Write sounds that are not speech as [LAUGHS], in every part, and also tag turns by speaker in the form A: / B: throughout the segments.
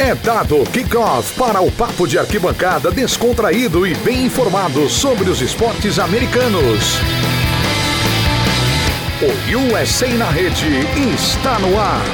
A: É dado kickoff para o papo de arquibancada descontraído e bem informado sobre os esportes americanos. O USA na rede está no ar.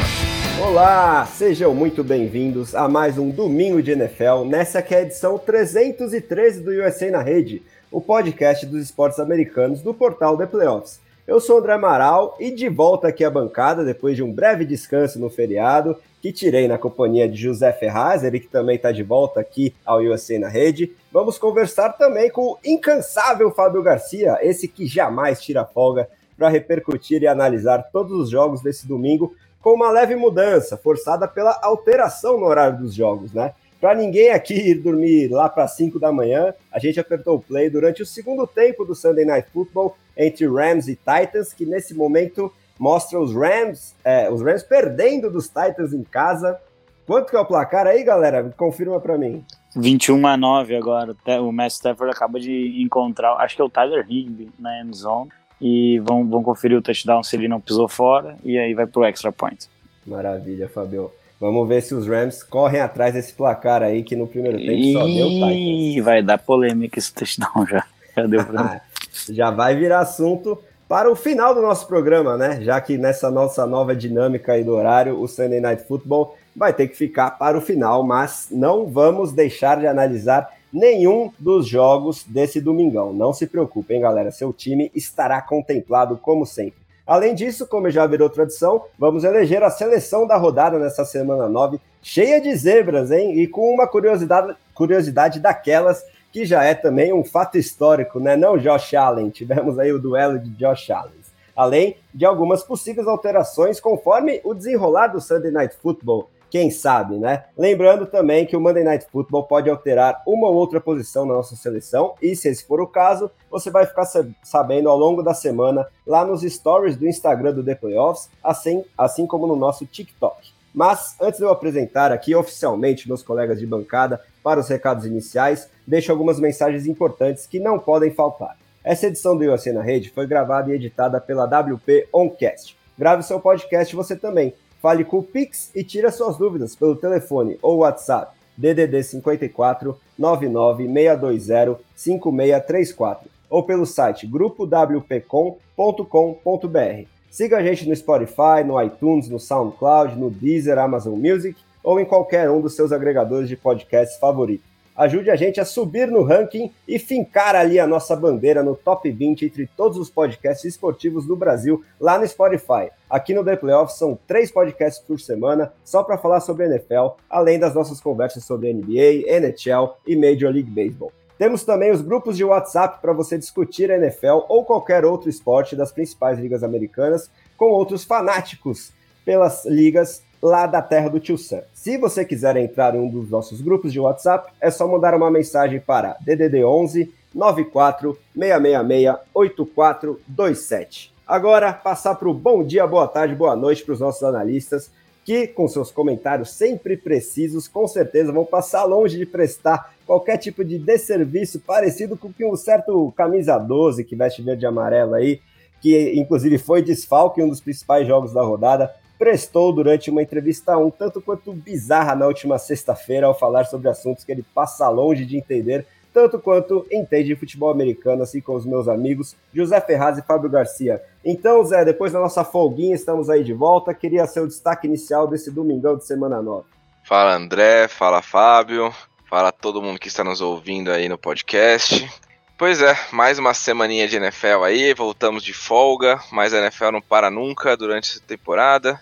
B: Olá, sejam muito bem-vindos a mais um Domingo de NFL, nessa que é a edição 313 do USA na rede, o podcast dos esportes americanos do portal The Playoffs. Eu sou André Amaral e de volta aqui à bancada depois de um breve descanso no feriado que tirei na companhia de José Ferraz, ele que também está de volta aqui ao USA na rede. Vamos conversar também com o incansável Fábio Garcia, esse que jamais tira folga para repercutir e analisar todos os jogos desse domingo com uma leve mudança, forçada pela alteração no horário dos jogos, né? Para ninguém aqui ir dormir lá para 5 da manhã, a gente apertou o play durante o segundo tempo do Sunday Night Football entre Rams e Titans, que nesse momento mostra os Rams, é, os Rams perdendo dos Titans em casa. Quanto que é o placar aí, galera? Confirma para mim.
C: 21 a 9 agora. O Matt Stafford acaba de encontrar, acho que é o Tyler Higby na end zone. E vão, vão conferir o touchdown se ele não pisou fora. E aí vai pro extra point.
B: Maravilha, Fabio. Vamos ver se os Rams correm atrás desse placar aí, que no primeiro tempo e... só deu Titans.
C: vai dar polêmica esse touchdown já. Já deu
B: pra [LAUGHS] Já vai virar assunto para o final do nosso programa, né? Já que nessa nossa nova dinâmica aí do horário, o Sunday Night Football vai ter que ficar para o final, mas não vamos deixar de analisar nenhum dos jogos desse domingão. Não se preocupem, galera, seu time estará contemplado como sempre. Além disso, como já virou tradição, vamos eleger a seleção da rodada nessa semana 9, cheia de zebras, hein? E com uma curiosidade, curiosidade daquelas que já é também um fato histórico, né? Não Josh Allen, tivemos aí o duelo de Josh Allen. Além de algumas possíveis alterações conforme o desenrolar do Sunday Night Football, quem sabe, né? Lembrando também que o Monday Night Football pode alterar uma ou outra posição na nossa seleção, e se esse for o caso, você vai ficar sabendo ao longo da semana lá nos stories do Instagram do The Playoffs, assim, assim como no nosso TikTok. Mas antes de eu apresentar aqui oficialmente meus colegas de bancada para os recados iniciais, deixo algumas mensagens importantes que não podem faltar. Essa edição do UFC na Rede foi gravada e editada pela WP Oncast. Grave seu podcast você também. Fale com o Pix e tire suas dúvidas pelo telefone ou WhatsApp DDD 54 99620 5634 ou pelo site grupowpcom.com.br. Siga a gente no Spotify, no iTunes, no SoundCloud, no Deezer, Amazon Music ou em qualquer um dos seus agregadores de podcasts favoritos. Ajude a gente a subir no ranking e fincar ali a nossa bandeira no top 20 entre todos os podcasts esportivos do Brasil lá no Spotify. Aqui no The Playoffs são três podcasts por semana só para falar sobre NFL, além das nossas conversas sobre NBA, NHL e Major League Baseball. Temos também os grupos de WhatsApp para você discutir a NFL ou qualquer outro esporte das principais ligas americanas com outros fanáticos pelas ligas lá da terra do Tio Sam. Se você quiser entrar em um dos nossos grupos de WhatsApp, é só mandar uma mensagem para DDD 11 94 666 8427. Agora, passar para o bom dia, boa tarde, boa noite para os nossos analistas que, com seus comentários sempre precisos, com certeza vão passar longe de prestar qualquer tipo de desserviço parecido com que um certo camisa 12 que veste verde e amarelo aí, que inclusive foi desfalque em um dos principais jogos da rodada, prestou durante uma entrevista um tanto quanto bizarra na última sexta-feira ao falar sobre assuntos que ele passa longe de entender, tanto quanto entende de futebol americano, assim como os meus amigos José Ferraz e Fábio Garcia. Então, Zé, depois da nossa folguinha, estamos aí de volta. Queria ser o destaque inicial desse domingão de semana nova.
D: Fala André, fala Fábio, fala todo mundo que está nos ouvindo aí no podcast. Pois é, mais uma semaninha de NFL aí, voltamos de folga, mas a NFL não para nunca durante essa temporada.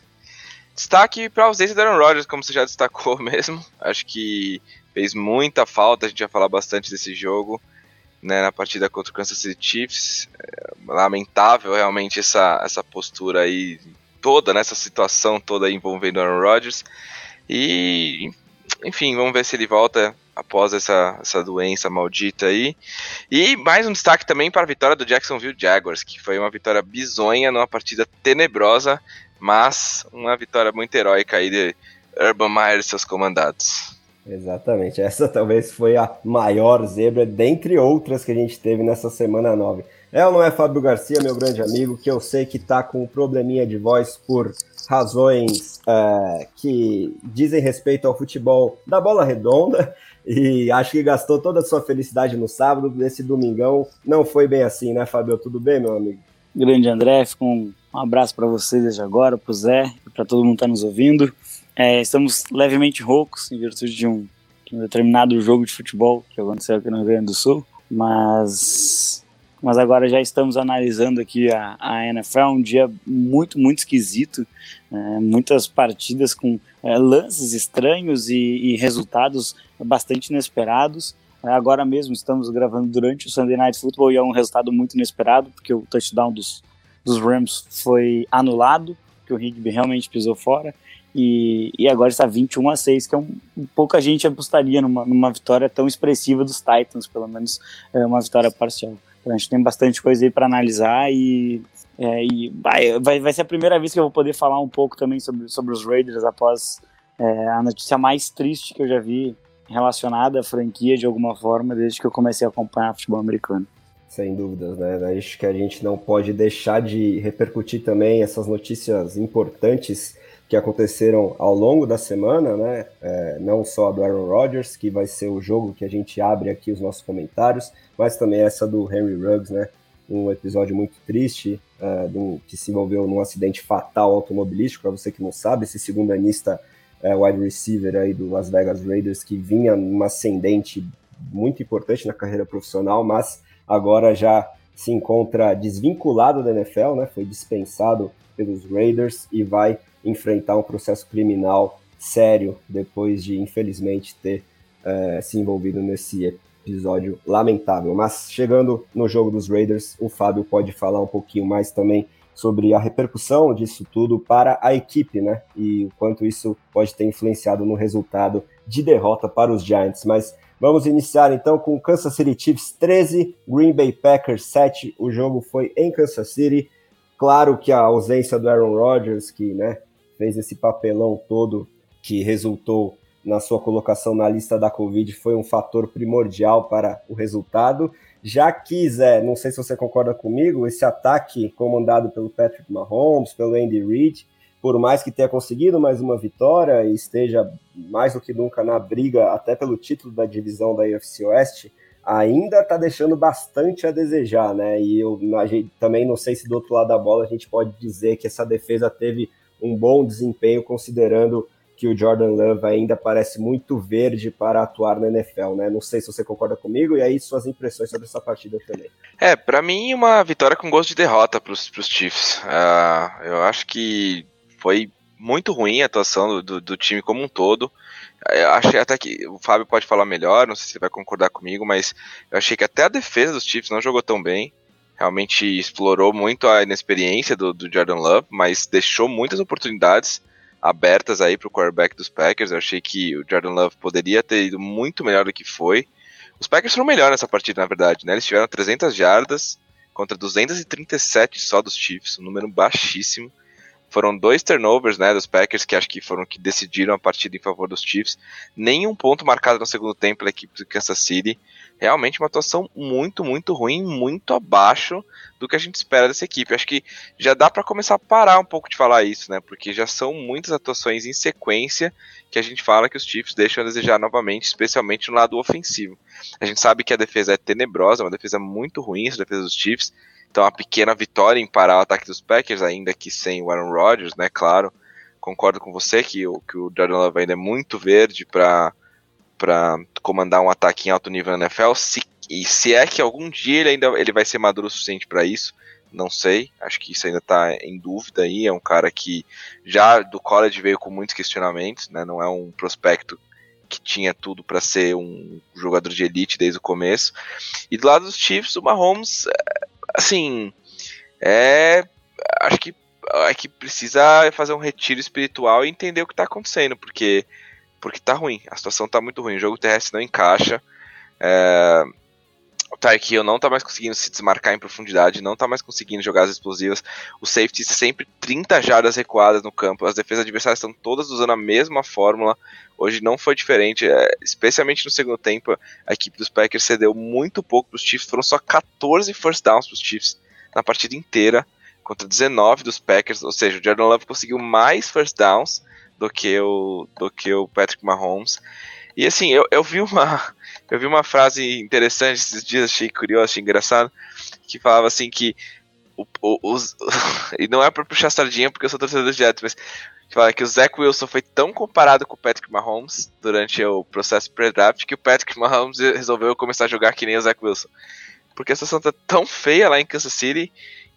D: Destaque para a ausência do Aaron Rodgers, como você já destacou [LAUGHS] mesmo. Acho que fez muita falta, a gente vai falar bastante desse jogo, né, na partida contra o Kansas City Chiefs. É, lamentável realmente essa, essa postura aí toda, nessa situação toda envolvendo o Aaron Rodgers. E, enfim, vamos ver se ele volta após essa, essa doença maldita aí. E mais um destaque também para a vitória do Jacksonville Jaguars, que foi uma vitória bizonha numa partida tenebrosa, mas uma vitória muito heróica aí de Urban Meyer e seus comandados.
B: Exatamente, essa talvez foi a maior zebra dentre outras que a gente teve nessa semana 9. É ou não é Fábio Garcia, meu grande amigo, que eu sei que está com um probleminha de voz por razões é, que dizem respeito ao futebol da bola redonda [LAUGHS] e acho que gastou toda a sua felicidade no sábado, nesse domingão. Não foi bem assim, né, Fábio? Tudo bem, meu amigo?
C: Grande André, fica um abraço para vocês desde agora, para o Zé para todo mundo que está nos ouvindo. É, estamos levemente roucos em virtude de um, de um determinado jogo de futebol que aconteceu aqui no Rio Grande do Sul, mas mas agora já estamos analisando aqui a, a NFL, um dia muito, muito esquisito, é, muitas partidas com é, lances estranhos e, e, resultados bastante inesperados. É, agora mesmo estamos gravando durante o Sunday Night Football e é um resultado muito inesperado, porque o touchdown dos, dos Rams foi anulado, que o Higby realmente pisou fora. E, e, agora está 21 a 6, que é um, pouca gente apostaria numa, numa vitória tão expressiva dos Titans, pelo menos é uma vitória parcial. A gente tem bastante coisa aí para analisar e, é, e vai, vai, vai ser a primeira vez que eu vou poder falar um pouco também sobre, sobre os Raiders após é, a notícia mais triste que eu já vi relacionada à franquia de alguma forma desde que eu comecei a acompanhar futebol americano.
B: Sem dúvidas, né? Acho que a gente não pode deixar de repercutir também essas notícias importantes que aconteceram ao longo da semana, né? É, não só a do Aaron Rodgers, que vai ser o jogo que a gente abre aqui os nossos comentários, mas também essa do Henry Ruggs, né? Um episódio muito triste, uh, do, que se envolveu num acidente fatal automobilístico. Para você que não sabe, esse segundo anista é, wide receiver aí do Las Vegas Raiders, que vinha numa ascendente muito importante na carreira profissional, mas agora já se encontra desvinculado da NFL, né? Foi dispensado pelos Raiders e vai enfrentar um processo criminal sério depois de, infelizmente, ter é, se envolvido nesse episódio lamentável. Mas chegando no jogo dos Raiders, o Fábio pode falar um pouquinho mais também sobre a repercussão disso tudo para a equipe, né? E o quanto isso pode ter influenciado no resultado de derrota para os Giants. Mas vamos iniciar então com Kansas City Chiefs 13, Green Bay Packers 7. O jogo foi em Kansas City. Claro que a ausência do Aaron Rodgers, que né, fez esse papelão todo que resultou na sua colocação na lista da Covid foi um fator primordial para o resultado. Já que, Zé, não sei se você concorda comigo, esse ataque comandado pelo Patrick Mahomes, pelo Andy Reid, por mais que tenha conseguido mais uma vitória e esteja mais do que nunca na briga até pelo título da divisão da UFC Oeste, ainda está deixando bastante a desejar, né? E eu também não sei se do outro lado da bola a gente pode dizer que essa defesa teve um bom desempenho, considerando que o Jordan Love ainda parece muito verde para atuar na NFL, né? Não sei se você concorda comigo, e aí suas impressões sobre essa partida também.
D: É, para mim, uma vitória com gosto de derrota para os Chiefs. Uh, eu acho que foi muito ruim a atuação do, do, time como um todo. Eu achei até que o Fábio pode falar melhor, não sei se ele vai concordar comigo, mas eu achei que até a defesa dos Chiefs não jogou tão bem realmente explorou muito a inexperiência do, do Jordan Love, mas deixou muitas oportunidades abertas aí para o quarterback dos Packers. Eu achei que o Jordan Love poderia ter ido muito melhor do que foi. Os Packers foram melhor nessa partida, na verdade, né? Eles tiveram 300 jardas contra 237 só dos Chiefs, um número baixíssimo. Foram dois turnovers, né, dos Packers, que acho que foram que decidiram a partida em favor dos Chiefs. Nenhum ponto marcado no segundo tempo pela equipe do Kansas City realmente uma atuação muito, muito ruim, muito abaixo do que a gente espera dessa equipe. Acho que já dá para começar a parar um pouco de falar isso, né? Porque já são muitas atuações em sequência que a gente fala que os Chiefs deixam a desejar novamente, especialmente no lado ofensivo. A gente sabe que a defesa é tenebrosa, uma defesa muito ruim, essa defesa dos Chiefs. Então, a pequena vitória em parar o ataque dos Packers, ainda que sem o Aaron Rodgers, né? Claro, concordo com você que, o, que o Jordan Love ainda é muito verde para para comandar um ataque em alto nível na NFL. Se, e se é que algum dia ele ainda ele vai ser maduro o suficiente para isso, não sei. Acho que isso ainda está em dúvida aí. É um cara que já do college veio com muitos questionamentos, né? Não é um prospecto que tinha tudo para ser um jogador de elite desde o começo. E do lado dos Chiefs, o Mahomes, é, assim, é, acho que é que precisa fazer um retiro espiritual e entender o que está acontecendo, porque porque tá ruim, a situação tá muito ruim, o jogo terrestre não encaixa. É, O Hill não tá mais conseguindo se desmarcar em profundidade, não tá mais conseguindo jogar as explosivas. Os safeties sempre 30 jardas recuadas no campo. As defesas adversárias estão todas usando a mesma fórmula. Hoje não foi diferente, é, especialmente no segundo tempo. A equipe dos Packers cedeu muito pouco para os Chiefs. Foram só 14 first downs para os Chiefs na partida inteira, contra 19 dos Packers. Ou seja, o Jordan Love conseguiu mais first downs do que o, do que o Patrick Mahomes. E assim, eu, eu vi uma eu vi uma frase interessante esses dias, achei curioso, achei engraçado, que falava assim que o, o, os, [LAUGHS] e não é para puxar sardinha porque eu sou torcedor do Jets, mas que fala que o Zach Wilson foi tão comparado com o Patrick Mahomes durante o processo pré-draft que o Patrick Mahomes resolveu começar a jogar que nem o Zach Wilson. Porque a situação tá tão feia lá em Kansas City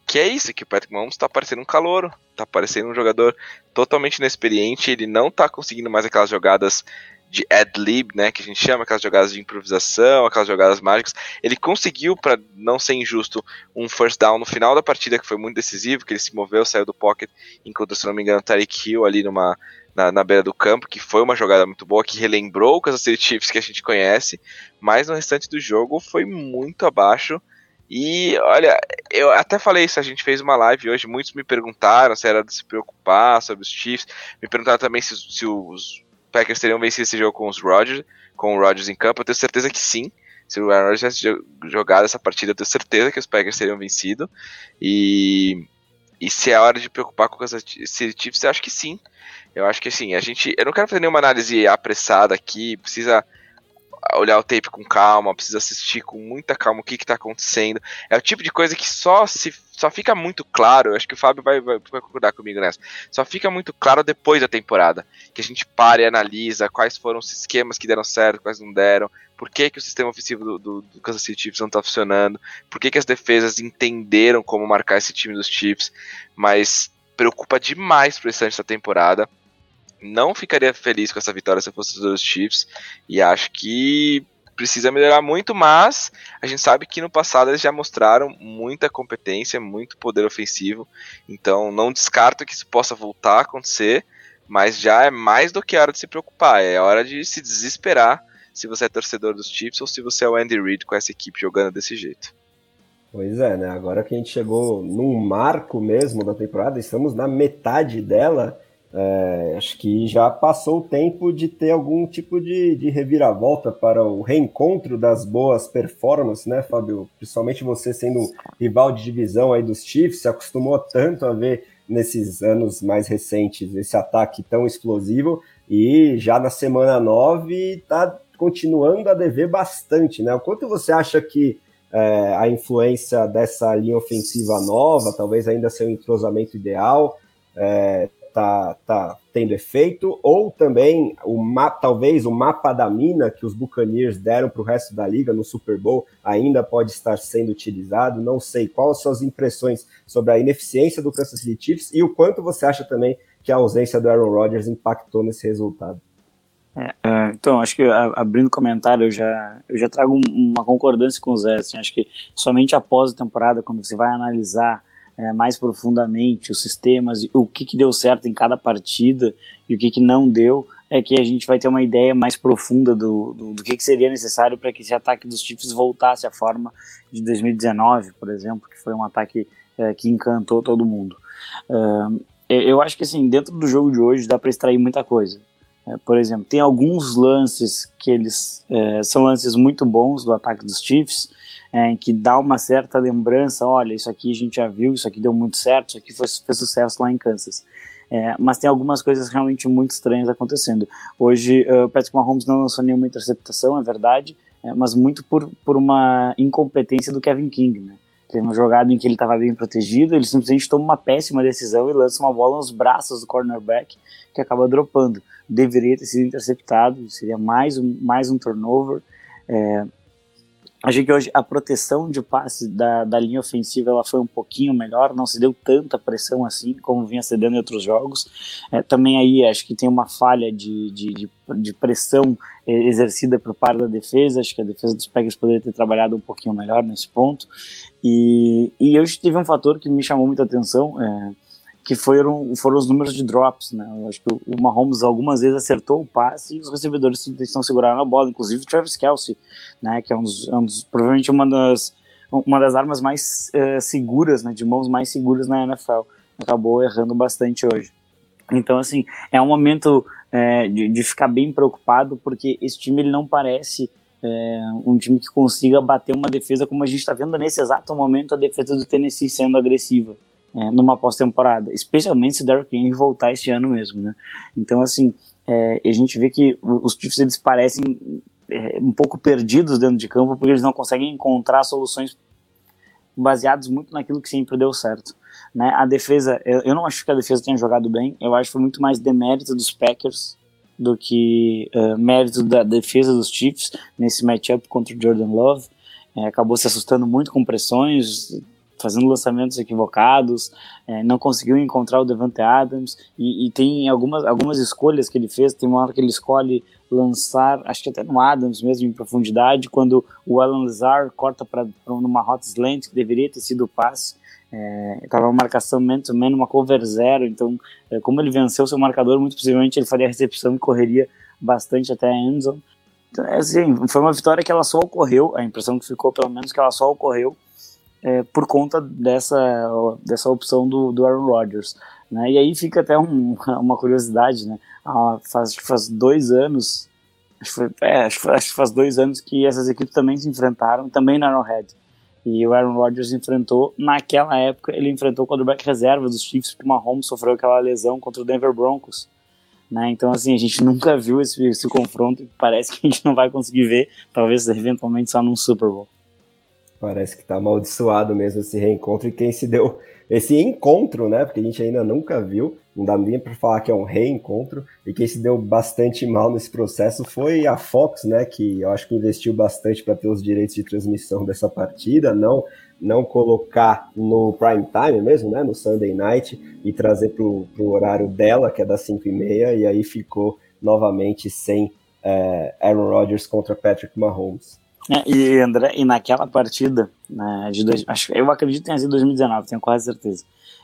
D: que é isso, que o Patrick Mahomes tá parecendo um calouro, tá parecendo um jogador totalmente inexperiente, ele não tá conseguindo mais aquelas jogadas de ad-lib, né, que a gente chama, aquelas jogadas de improvisação, aquelas jogadas mágicas. Ele conseguiu, para não ser injusto, um first down no final da partida que foi muito decisivo, que ele se moveu, saiu do pocket, enquanto, se não me engano, Tarek Hill ali numa, na, na, beira do campo, que foi uma jogada muito boa, que relembrou o Kansas City Chiefs que a gente conhece, mas no restante do jogo foi muito abaixo. E olha, eu até falei isso, a gente fez uma live hoje, muitos me perguntaram se era de se preocupar sobre os Chiefs, me perguntaram também se, se os Packers teriam vencido esse jogo com os Rodgers, com o Rodgers em campo, eu tenho certeza que sim. Se o Aaron Rodgers tivesse jogado essa partida, eu tenho certeza que os Packers teriam vencido. E, e se é hora de preocupar com essa Chiefs, eu acho que sim. Eu acho que assim, a gente. Eu não quero fazer nenhuma análise apressada aqui, precisa olhar o tape com calma, precisa assistir com muita calma o que está acontecendo. É o tipo de coisa que só se só fica muito claro, acho que o Fábio vai, vai, vai, concordar comigo nessa, só fica muito claro depois da temporada, que a gente para e analisa quais foram os esquemas que deram certo, quais não deram, por que, que o sistema ofensivo do, do, do Kansas City Chiefs não está funcionando, por que, que as defesas entenderam como marcar esse time dos Chiefs, mas preocupa demais pro restante da temporada, não ficaria feliz com essa vitória se fosse dos Chiefs. E acho que precisa melhorar muito, mas a gente sabe que no passado eles já mostraram muita competência, muito poder ofensivo. Então não descarto que isso possa voltar a acontecer, mas já é mais do que hora de se preocupar. É hora de se desesperar se você é torcedor dos Chiefs ou se você é o Andy Reid com essa equipe jogando desse jeito.
B: Pois é, né? Agora que a gente chegou num marco mesmo da temporada, estamos na metade dela. É, acho que já passou o tempo de ter algum tipo de, de, reviravolta para o reencontro das boas performances, né, Fábio? Principalmente você sendo rival de divisão aí dos Chiefs, se acostumou tanto a ver nesses anos mais recentes esse ataque tão explosivo e já na semana 9 está continuando a dever bastante, né? O quanto você acha que é, a influência dessa linha ofensiva nova, talvez ainda seu entrosamento ideal, é, tá, tá tendo efeito, ou também o mapa, talvez o mapa da mina que os Buccaneers deram para o resto da liga no Super Bowl ainda pode estar sendo utilizado. Não sei quais suas impressões sobre a ineficiência do Kansas City Chiefs e o quanto você acha também que a ausência do Aaron Rodgers impactou nesse resultado.
C: É, é então, acho que abrindo comentário, eu já, eu já trago uma concordância com o Zé. Assim, acho que somente após a temporada, quando você vai analisar é, mais profundamente os sistemas, o que, que deu certo em cada partida e o que, que não deu, é que a gente vai ter uma ideia mais profunda do, do, do que, que seria necessário para que esse ataque dos Chiefs voltasse à forma de 2019, por exemplo, que foi um ataque é, que encantou todo mundo. eu acho que assim, dentro do jogo de hoje dá para extrair muita coisa. É, por exemplo, tem alguns lances que eles é, são lances muito bons do ataque dos Chiefs, é, que dá uma certa lembrança, olha, isso aqui a gente já viu, isso aqui deu muito certo, isso aqui foi sucesso lá em Kansas. É, mas tem algumas coisas realmente muito estranhas acontecendo. Hoje, uh, o Patrick Mahomes não lançou nenhuma interceptação, é verdade, é, mas muito por, por uma incompetência do Kevin King, né? Teve uma jogada em que ele estava bem protegido, ele simplesmente toma uma péssima decisão e lança uma bola nos braços do cornerback, que acaba dropando. Deveria ter sido interceptado, seria mais um, mais um turnover. É, Achei que hoje a proteção de passe da, da linha ofensiva ela foi um pouquinho melhor, não se deu tanta pressão assim como vinha cedendo em outros jogos. É, também aí acho que tem uma falha de, de, de, de pressão é, exercida por parte da defesa. Acho que a defesa dos Packers poderia ter trabalhado um pouquinho melhor nesse ponto. E, e hoje teve um fator que me chamou muita atenção. É, que foram, foram os números de drops, né? Eu acho que o Mahomes algumas vezes acertou o passe e os recebedores estão segurando a bola, inclusive o Travis Kelsey, né? Que é um dos, é um dos provavelmente uma das, uma das armas mais uh, seguras, né? De mãos mais seguras na NFL. Acabou errando bastante hoje. Então, assim, é um momento é, de, de, ficar bem preocupado, porque esse time ele não parece é, um time que consiga bater uma defesa como a gente está vendo nesse exato momento a defesa do Tennessee sendo agressiva é, numa pós-temporada, especialmente se o Derrick Henry voltar este ano mesmo, né? Então, assim, é, a gente vê que os Chiefs eles parecem é, um pouco perdidos dentro de campo porque eles não conseguem encontrar soluções baseados muito naquilo que sempre deu certo. Né? A defesa, eu, eu não acho que a defesa tenha jogado bem, eu acho que foi muito mais demérito dos Packers do que uh, mérito da defesa dos Chiefs nesse matchup contra o Jordan Love. É, acabou se assustando muito com pressões, fazendo lançamentos equivocados, é, não conseguiu encontrar o Devante Adams e, e, tem algumas, algumas escolhas que ele fez. Tem uma hora que ele escolhe lançar, acho que até no Adams mesmo, em profundidade, quando o Alan Lazar corta para numa rota slant que deveria ter sido o passe. Estava é, uma marcação man-to-man, uma cover zero, então, é, como ele venceu seu marcador, muito possivelmente ele faria a recepção e correria bastante até a endzone. Então, é assim, foi uma vitória que ela só ocorreu, a impressão que ficou, pelo menos, que ela só ocorreu é, por conta dessa, dessa opção do, do Aaron Rodgers. Né? E aí fica até um, [LAUGHS] uma curiosidade, né? Ah, faz, faz dois anos, acho que, é, acho, acho que faz dois anos que essas equipes também se enfrentaram, também no Arrowhead. E o Aaron Rodgers enfrentou, naquela época, ele enfrentou o quarterback reserva dos Chiefs, porque o Mahomes sofreu aquela lesão contra o Denver Broncos. Né? Então, assim, a gente nunca viu esse, esse confronto e parece que a gente não vai conseguir ver, talvez eventualmente só num Super Bowl.
B: Parece que tá amaldiçoado mesmo esse reencontro e quem se deu esse encontro, né? Porque a gente ainda nunca viu, não dá nem para falar que é um reencontro, e quem se deu bastante mal nesse processo foi a Fox, né? Que eu acho que investiu bastante para ter os direitos de transmissão dessa partida, não não colocar no prime time mesmo, né? No Sunday night e trazer pro, pro horário dela, que é das 5 e meia, e aí ficou novamente sem é, Aaron Rodgers contra Patrick Mahomes.
C: É, e André, e naquela partida, né, de dois, acho, eu acredito que tenha sido 2019, tenho quase certeza.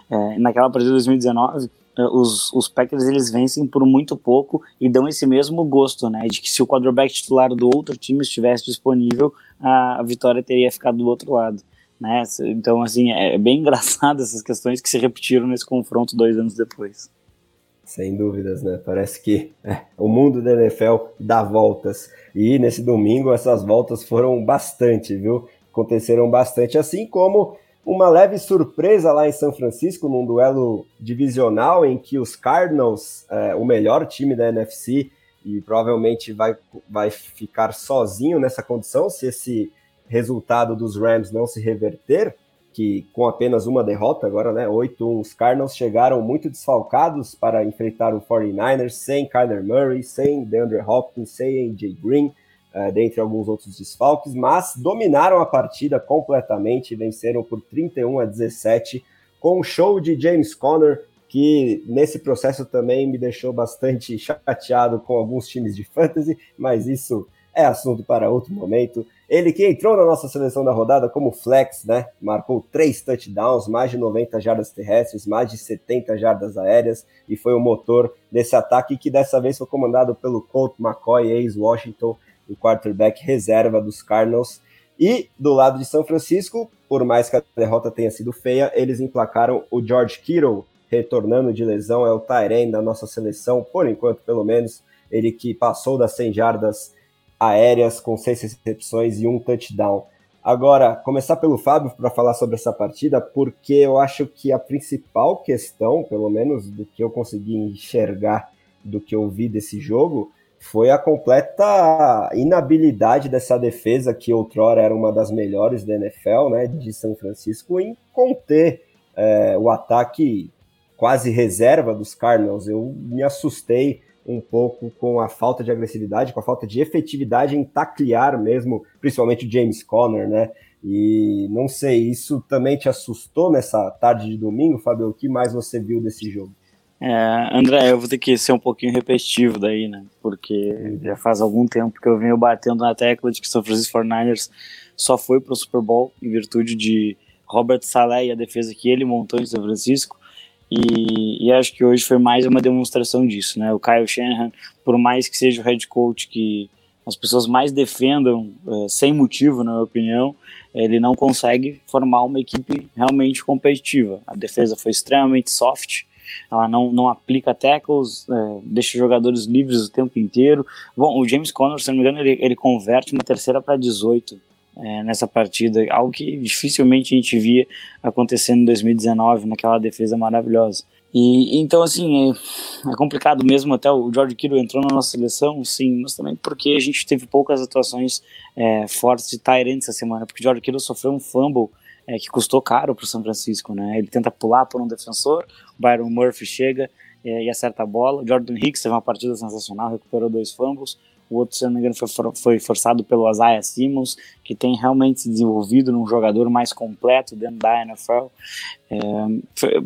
C: É, naquela partida de 2019, é, os, os Packers eles vencem por muito pouco e dão esse mesmo gosto, né, de que se o quarterback titular do outro time estivesse disponível, a, vitória teria ficado do outro lado. Né? Então, assim, é bem [LAUGHS] engraçado essas questões que se repetiram nesse confronto dois anos depois.
B: Sem dúvidas, né? Parece que é, o mundo da NFL dá voltas. E nesse domingo essas voltas foram bastante, viu? Aconteceram bastante, assim como uma leve surpresa lá em São Francisco, num duelo divisional em que os Cardinals, é, o melhor time da NFC, e provavelmente vai, vai ficar sozinho nessa condição se esse resultado dos Rams não se reverter, que com apenas uma derrota agora, né, 8-1, os Cardinals chegaram muito desfalcados para enfrentar o 49ers, sem Kyler Murray, sem DeAndre Hopkins, sem AJ Green, uh, dentre alguns outros desfalques, mas dominaram a partida completamente, venceram por 31 a 17, com um show de James Conner, que nesse processo também me deixou bastante [LAUGHS] chateado com alguns times de fantasy, mas isso é assunto para outro momento. Ele que entrou na nossa seleção da rodada como flex, né? Marcou três touchdowns, mais de 90 jardas terrestres, mais de 70 jardas aéreas e foi o motor desse ataque que dessa vez foi comandado pelo Colt McCoy, ex-Washington, o quarterback reserva dos Cardinals. E do lado de São Francisco, por mais que a derrota tenha sido feia, eles emplacaram o George Kittle, retornando de lesão, é o Tyrene da nossa seleção, por enquanto pelo menos, ele que passou das 100 jardas aéreas com seis recepções e um touchdown. Agora, começar pelo Fábio para falar sobre essa partida, porque eu acho que a principal questão, pelo menos do que eu consegui enxergar do que eu vi desse jogo, foi a completa inabilidade dessa defesa, que outrora era uma das melhores da NFL, né, de São Francisco, em conter é, o ataque quase reserva dos Cardinals. Eu me assustei um pouco com a falta de agressividade, com a falta de efetividade em taclear mesmo, principalmente o James Conner, né? E não sei, isso também te assustou nessa tarde de domingo, Fabio? O que mais você viu desse jogo?
C: É, André, eu vou ter que ser um pouquinho repetitivo daí, né? Porque já faz algum tempo que eu venho batendo na tecla de que São Francisco 49ers só foi para o Super Bowl em virtude de Robert Saleh e a defesa que ele montou em São Francisco E, e, acho que hoje foi mais uma demonstração disso, né? O Kyle Shanahan, por mais que seja o head coach que as pessoas mais defendam é, sem motivo, na minha opinião, ele não consegue formar uma equipe realmente competitiva. A defesa foi extremamente soft, ela não, não aplica tackles, é, deixa jogadores livres o tempo inteiro. Bom, o James Conner, se não me engano, ele, ele converte uma terceira para 18 é, nessa partida, algo que dificilmente a gente via acontecendo em 2019, naquela defesa maravilhosa. E então, assim, é, é, complicado mesmo. Até o George Kittle entrou na nossa seleção, sim, mas também porque a gente teve poucas atuações é, fortes de Tyrant essa semana, porque o George Kittle sofreu um fumble é, que custou caro para o São Francisco, né? Ele tenta pular por um defensor, o Byron Murphy chega é, e acerta a bola. O Jordan Hicks teve uma partida sensacional, recuperou dois fumbles. O outro, se não me engano, foi, foi forçado pelo Isaiah Simmons, que tem realmente se desenvolvido num jogador mais completo dentro da NFL. É,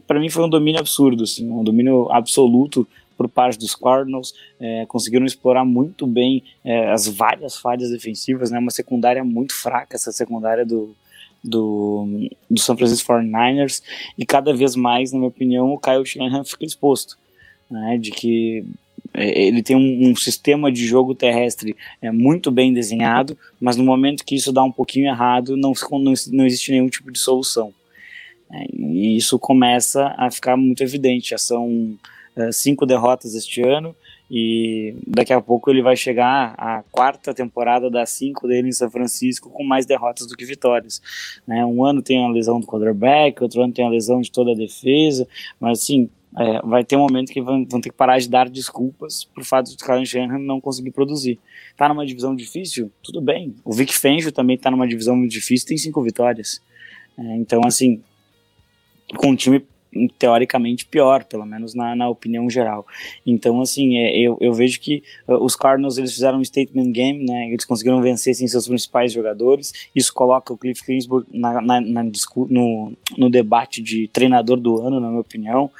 C: para mim foi um domínio absurdo, assim, um domínio absoluto por parte dos Cardinals, é, conseguiram explorar muito bem é, as várias falhas defensivas, né, uma secundária muito fraca, essa secundária do, do, do San Francisco 49ers, e cada vez mais, na minha opinião, o Kyle Shanahan fica exposto, né, de que ele tem um, um, sistema de jogo terrestre é, muito bem desenhado, mas no momento que isso dá um pouquinho errado, não, não, não existe nenhum tipo de solução. É, e isso começa a ficar muito evidente. Já são é, cinco derrotas este ano, e daqui a pouco ele vai chegar à quarta temporada das cinco dele em São Francisco com mais derrotas do que vitórias. Né? Um ano tem a lesão do quarterback, outro ano tem a lesão de toda a defesa, mas assim, é, vai ter um momento que vão, vão, ter que parar de dar desculpas por fato de Kyle Shanahan não conseguir produzir. Tá numa divisão difícil? Tudo bem. O Vic Fangio também tá numa divisão muito difícil tem cinco vitórias. É, então, assim, com um time teoricamente pior, pelo menos na, na opinião geral. Então, assim, é, eu, eu vejo que uh, os Cardinals eles fizeram um statement game, né? Eles conseguiram vencer sem seus principais jogadores. Isso coloca o Cliff Kingsbury na, na, na no, no debate de treinador do ano, na minha opinião.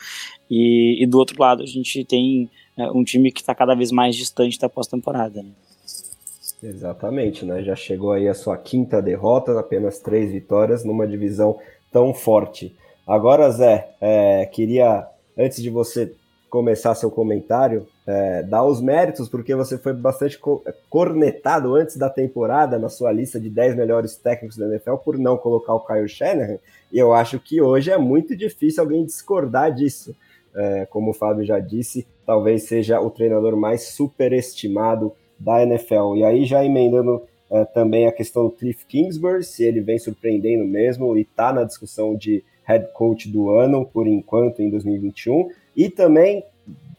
C: E, e do outro lado, a gente tem uh, um time que está cada vez mais distante da pós-temporada. Né?
B: Exatamente, né? Já chegou aí a sua quinta derrota, apenas três vitórias numa divisão tão forte. Agora, Zé, é, queria, antes de você começar seu comentário, é, dar os méritos, porque você foi bastante cornetado antes da temporada na sua lista de 10 melhores técnicos da NFL por não colocar o Kyle Shanahan, e eu acho que hoje é muito difícil alguém discordar disso. É, como o Fábio já disse, talvez seja o treinador mais superestimado da NFL. E aí, já emendando é, também a questão do Cliff Kingsbury, se ele vem surpreendendo mesmo e está na discussão de head coach do ano, por enquanto, em 2021. E também,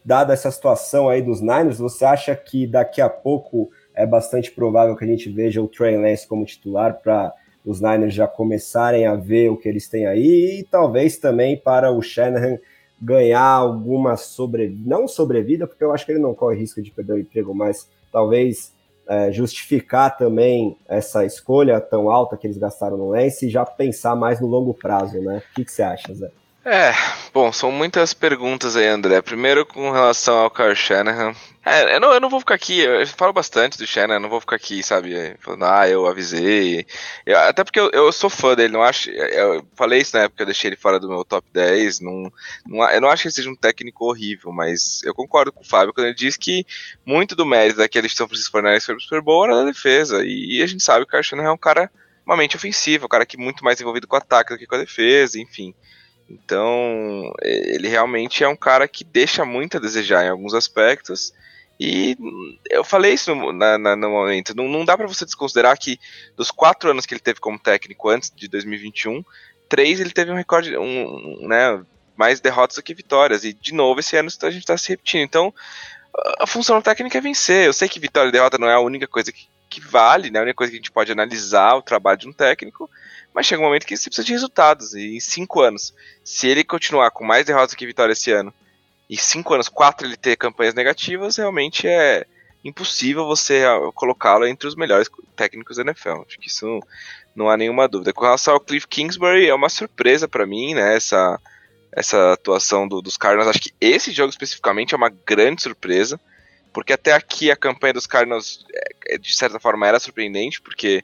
B: dada essa situação aí dos Niners, você acha que daqui a pouco é bastante provável que a gente veja o Trey Lance como titular para os Niners já começarem a ver o que eles têm aí e talvez também para o Shanahan ganhar alguma sobrevida, não sobrevida, porque eu acho que ele não corre risco de perder o emprego, mas talvez é, justificar também essa escolha tão alta que eles gastaram no Lance e já pensar mais no longo prazo, né? O que, que você acha, Zé?
D: É, bom, são muitas perguntas aí, André. Primeiro com relação ao Carl Shanahan. É, eu não, eu não vou ficar aqui, eu falo bastante do Shanahan, não vou ficar aqui, sabe, falando, ah, eu avisei. Eu, até porque eu, eu, sou fã dele, não acho. Eu falei isso na época, eu deixei ele fora do meu top 10. Não, não, eu não acho que ele seja um técnico horrível, mas eu concordo com o Fábio quando ele diz que muito do mérito daquele São Francisco Fornelli foi Super Bowl era da defesa. E, e, a gente sabe que o Carl Shanahan é um cara uma mente ofensiva, um cara que é muito mais envolvido com o ataque do que com a defesa, enfim. Então, ele realmente é um cara que deixa muito a desejar em alguns aspectos. E eu falei isso no, na, na, no momento. Não, não dá para você desconsiderar que dos quatro anos que ele teve como técnico antes de 2021, três ele teve um recorde, um, né, mais derrotas do que vitórias. E de novo esse ano a gente está se repetindo. Então, a função técnica é vencer. Eu sei que vitória e derrota não é a única coisa que, que vale, né? A única coisa que a gente pode analisar o trabalho de um técnico, mas chega um momento que você precisa de resultados. E em cinco anos, se ele continuar com mais derrotas que vitórias esse ano, e cinco anos, quatro ele ter campanhas negativas, realmente é impossível você ah, colocá-lo entre os melhores técnicos da NFL. Acho que isso não há nenhuma dúvida. Com relação ao Cliff Kingsbury, é uma surpresa para mim, né? Essa, essa atuação do, dos Cardinals. Acho que esse jogo especificamente é uma grande surpresa, porque até aqui a campanha dos Cardinals, é, é, de certa forma, era surpreendente, porque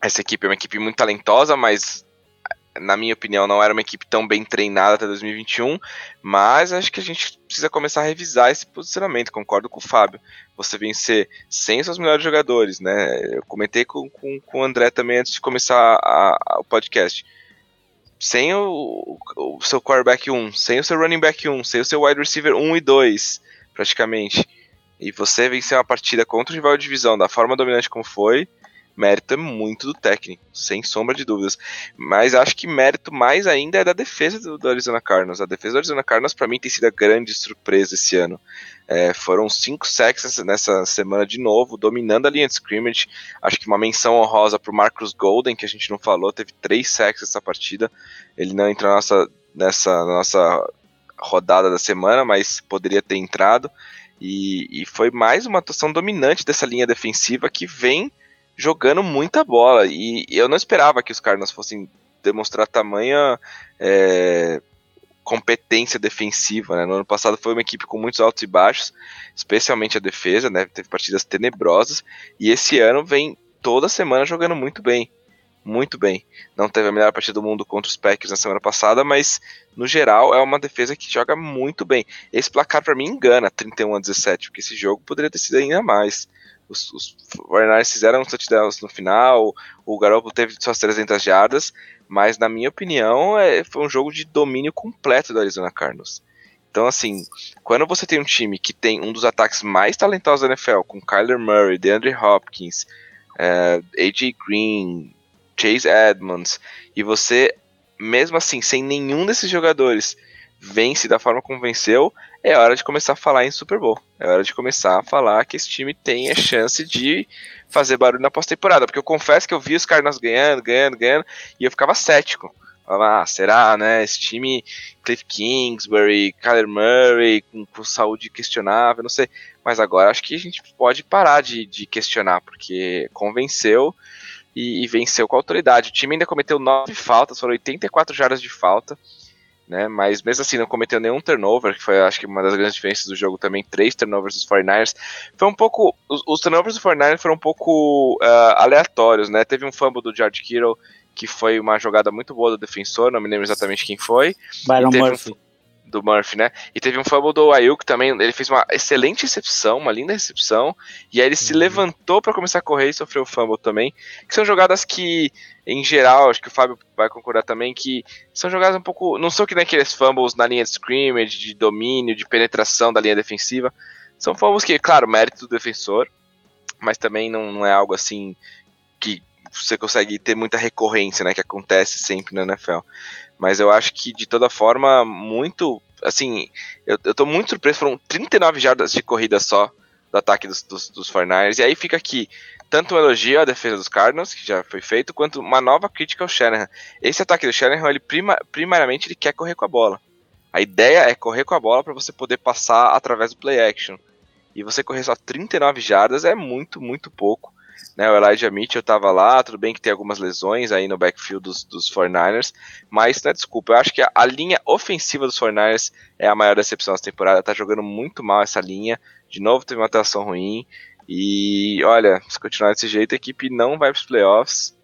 D: essa equipe é uma equipe muito talentosa, mas na minha opinião, não era uma equipe tão bem treinada até 2021, mas acho que a gente precisa começar a revisar esse posicionamento, concordo com o Fábio. Você vencer sem seus melhores jogadores, né? Eu comentei com, com, com o André também antes de começar a, a, o podcast. Sem o, o, seu quarterback 1, sem o seu running back 1, sem o seu wide receiver 1 e 2, praticamente, e você vencer uma partida contra o rival de divisão da forma dominante como foi, mérito é muito do técnico, sem sombra de dúvidas. Mas acho que mérito mais ainda é da defesa do, do Arizona Cardinals. A defesa do Arizona Cardinals, para mim, tem sido a grande surpresa esse ano. É, foram cinco sacks nessa semana de novo, dominando a linha de scrimmage. Acho que uma menção honrosa para o Marcus Golden, que a gente não falou, teve três sacks nessa partida. Ele não entrou nessa, nessa nossa rodada da semana, mas poderia ter entrado. E, e foi mais uma atuação dominante dessa linha defensiva que vem jogando muita bola. E eu não esperava que os Cardinals fossem demonstrar tamanha é, competência defensiva. Né? No ano passado foi uma equipe com muitos altos e baixos, especialmente a defesa, né? teve partidas tenebrosas. E esse ano vem toda semana jogando muito bem. Muito bem. Não teve a melhor partida do mundo contra os Packers na semana passada, mas no geral é uma defesa que joga muito bem. Esse placar para mim engana 31 a 17, porque esse jogo poderia ter sido ainda mais. Os, os Warriors fizeram uns touchdowns no final, o Garoppolo teve suas 300 jardas, mas na minha opinião é, foi um jogo de domínio completo do Arizona Cardinals. Então, assim, quando você tem um time que tem um dos ataques mais talentosos da NFL, com Kyler Murray, DeAndre Hopkins, é, AJ Green, Chase Edmonds, e você, mesmo assim, sem nenhum desses jogadores, vence da forma como venceu, é hora de começar a falar em Super Bowl. É hora de começar a falar que esse time tem a chance de fazer barulho na pós-temporada. Porque eu confesso que eu vi os Cardinals ganhando, ganhando, ganhando, e eu ficava cético. Falava, ah, será, né? Esse time, Cliff Kingsbury, Kyler Murray, com, com, saúde questionável, não sei. Mas agora acho que a gente pode parar de, de questionar, porque convenceu e, e venceu com autoridade. O time ainda cometeu nove faltas, foram 84 jardas de falta né? Mas mesmo assim não cometeu nenhum turnover, que foi acho que uma das grandes diferenças do jogo também, três turnovers dos 49ers. Foi um pouco. Os, os turnovers dos 49ers foram um pouco uh, aleatórios, né? Teve um fumble do George Kittle, que foi uma jogada muito boa do defensor, não me lembro exatamente quem foi.
C: Byron Murphy.
D: Um, do Murphy, né? E teve um fumble do Ayuk também, ele fez uma excelente recepção, uma linda recepção, e aí ele se uhum. levantou para começar a correr e sofreu o fumble também, que são jogadas que, em geral, acho que o Fábio vai concordar também, que são jogadas um pouco, não são que nem aqueles fumbles na linha de scrimmage, de domínio, de penetração da linha defensiva, são fumbles que, claro, mérito do defensor, mas também não, não é algo assim que você consegue ter muita recorrência, né, que acontece sempre na NFL. Mas eu acho que, de toda forma, muito. Assim, eu, eu tô muito surpreso. Foram 39 jardas de corrida só do ataque dos, dos, dos 49ers. E aí fica aqui tanto um elogio à defesa dos Cardinals, que já foi feito, quanto uma nova crítica ao Shanahan. Esse ataque do Shanahan, ele prima, primariamente, ele quer correr com a bola. A ideia é correr com a bola para você poder passar através do play action. E você correr só 39 jardas é muito, muito pouco. Né, o Elijah Mitchell estava lá, tudo bem que tem algumas lesões aí no backfield dos, dos 49ers, mas né, desculpa, eu acho que a, a, linha ofensiva dos 49ers é a maior decepção dessa temporada, tá jogando muito mal essa linha, de novo teve uma atuação ruim, e olha, se continuar desse jeito, a equipe não vai para os playoffs,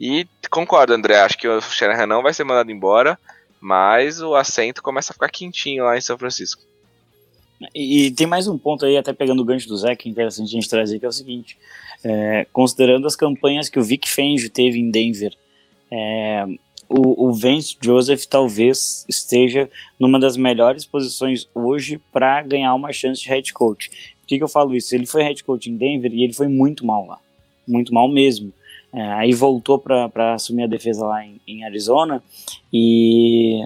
D: e concordo, André, acho que o Shanahan não vai ser mandado embora, mas o assento começa a ficar quentinho lá em São Francisco.
C: E, tem mais um ponto aí, até pegando o gancho do Zé, que é interessante a gente trazer, que é o seguinte: é, considerando as campanhas que o Vic Fangio teve em Denver, é, o, o Vance Joseph talvez esteja numa das melhores posições hoje para ganhar uma chance de head coach. Por que, que eu falo isso? Ele foi head coach em Denver e ele foi muito mal lá, muito mal mesmo. É, aí voltou para assumir a defesa lá em, em Arizona e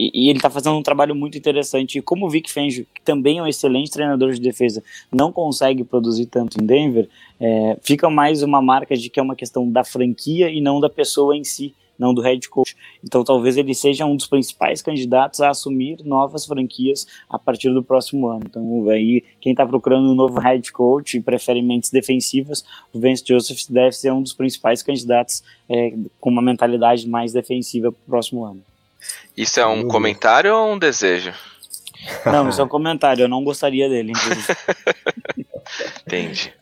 C: e, e ele está fazendo um trabalho muito interessante. E como o Vic Fangio, que também é um excelente treinador de defesa, não consegue produzir tanto em Denver, é, fica mais uma marca de que é uma questão da franquia e não da pessoa em si, não do head coach. Então talvez ele seja um dos principais candidatos a assumir novas franquias a partir do próximo ano. Então aí quem está procurando um novo head coach e prefere mentes defensivas, o Vance Joseph deve ser um dos principais candidatos é, com uma mentalidade mais defensiva para o próximo ano.
D: Isso é um comentário ou um desejo?
C: Não, isso é um comentário. Eu não gostaria dele, [LAUGHS]
D: Entendi.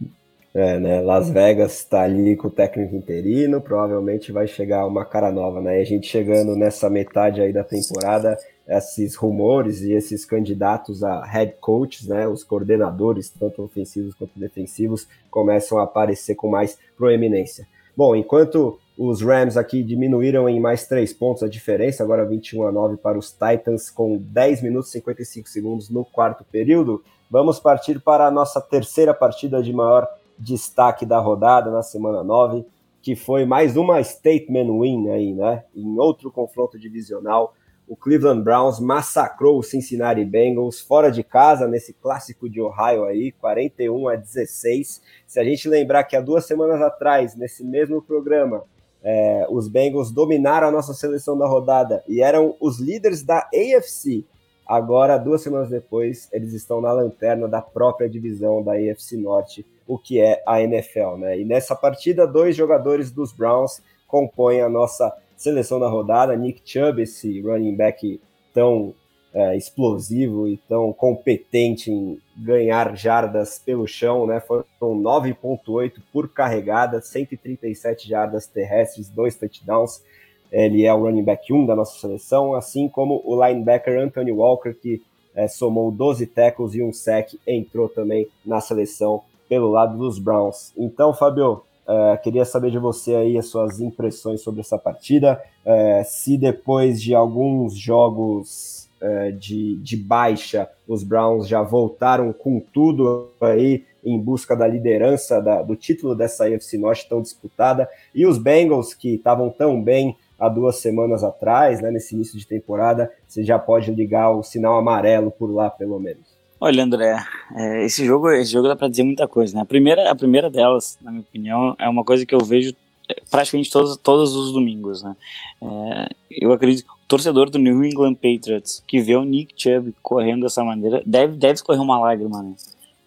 B: É, né? Las Vegas está ali com o técnico interino, provavelmente vai chegar uma cara nova, né? E a gente chegando nessa metade aí da temporada, esses rumores e esses candidatos a head coaches, né? Os coordenadores, tanto ofensivos quanto defensivos, começam a aparecer com mais proeminência. Bom, enquanto os Rams aqui diminuíram em mais três pontos a diferença, agora 21 a 9 para os Titans, com 10 minutos e 55 segundos no quarto período. Vamos partir para a nossa terceira partida de maior destaque da rodada na semana 9, que foi mais uma statement win aí, né? Em outro confronto divisional, o Cleveland Browns massacrou o Cincinnati Bengals fora de casa nesse clássico de Ohio aí, 41 a 16. Se a gente lembrar que há duas semanas atrás, nesse mesmo programa, é, os Bengals dominaram a nossa seleção da rodada e eram os líderes da AFC. Agora, duas semanas depois, eles estão na lanterna da própria divisão da AFC Norte o que é a NFL, né? E nessa partida, dois jogadores dos Browns compõem a nossa seleção da rodada. Nick Chubb, esse running back tão é, explosivo e tão competente em ganhar jardas pelo chão, né? Foram 9.8 por carregada, 137 jardas terrestres, dois touchdowns. Ele é o running back 1 da nossa seleção, assim como o linebacker Anthony Walker, que é, somou 12 tackles e um sec, entrou também na seleção pelo lado dos Browns. Então, Fabio, uh, queria saber de você aí as suas impressões sobre essa partida. Uh, se depois de alguns jogos uh, de, de baixa, os Browns já voltaram com tudo aí em busca da liderança da, do título dessa AFC Norte tão disputada, e os Bengals, que estavam tão bem há duas semanas atrás, né, nesse início de temporada, você já pode ligar o sinal amarelo por lá, pelo menos.
C: Olha, André, é, esse jogo, esse jogo dá para dizer muita coisa, né? A primeira, a primeira delas, na minha opinião, é uma coisa que eu vejo é, praticamente todos, todos os domingos, né? É, eu acredito que o torcedor do New England Patriots que vê o Nick Chubb correndo dessa maneira deve, deve escorrer uma lágrima, né?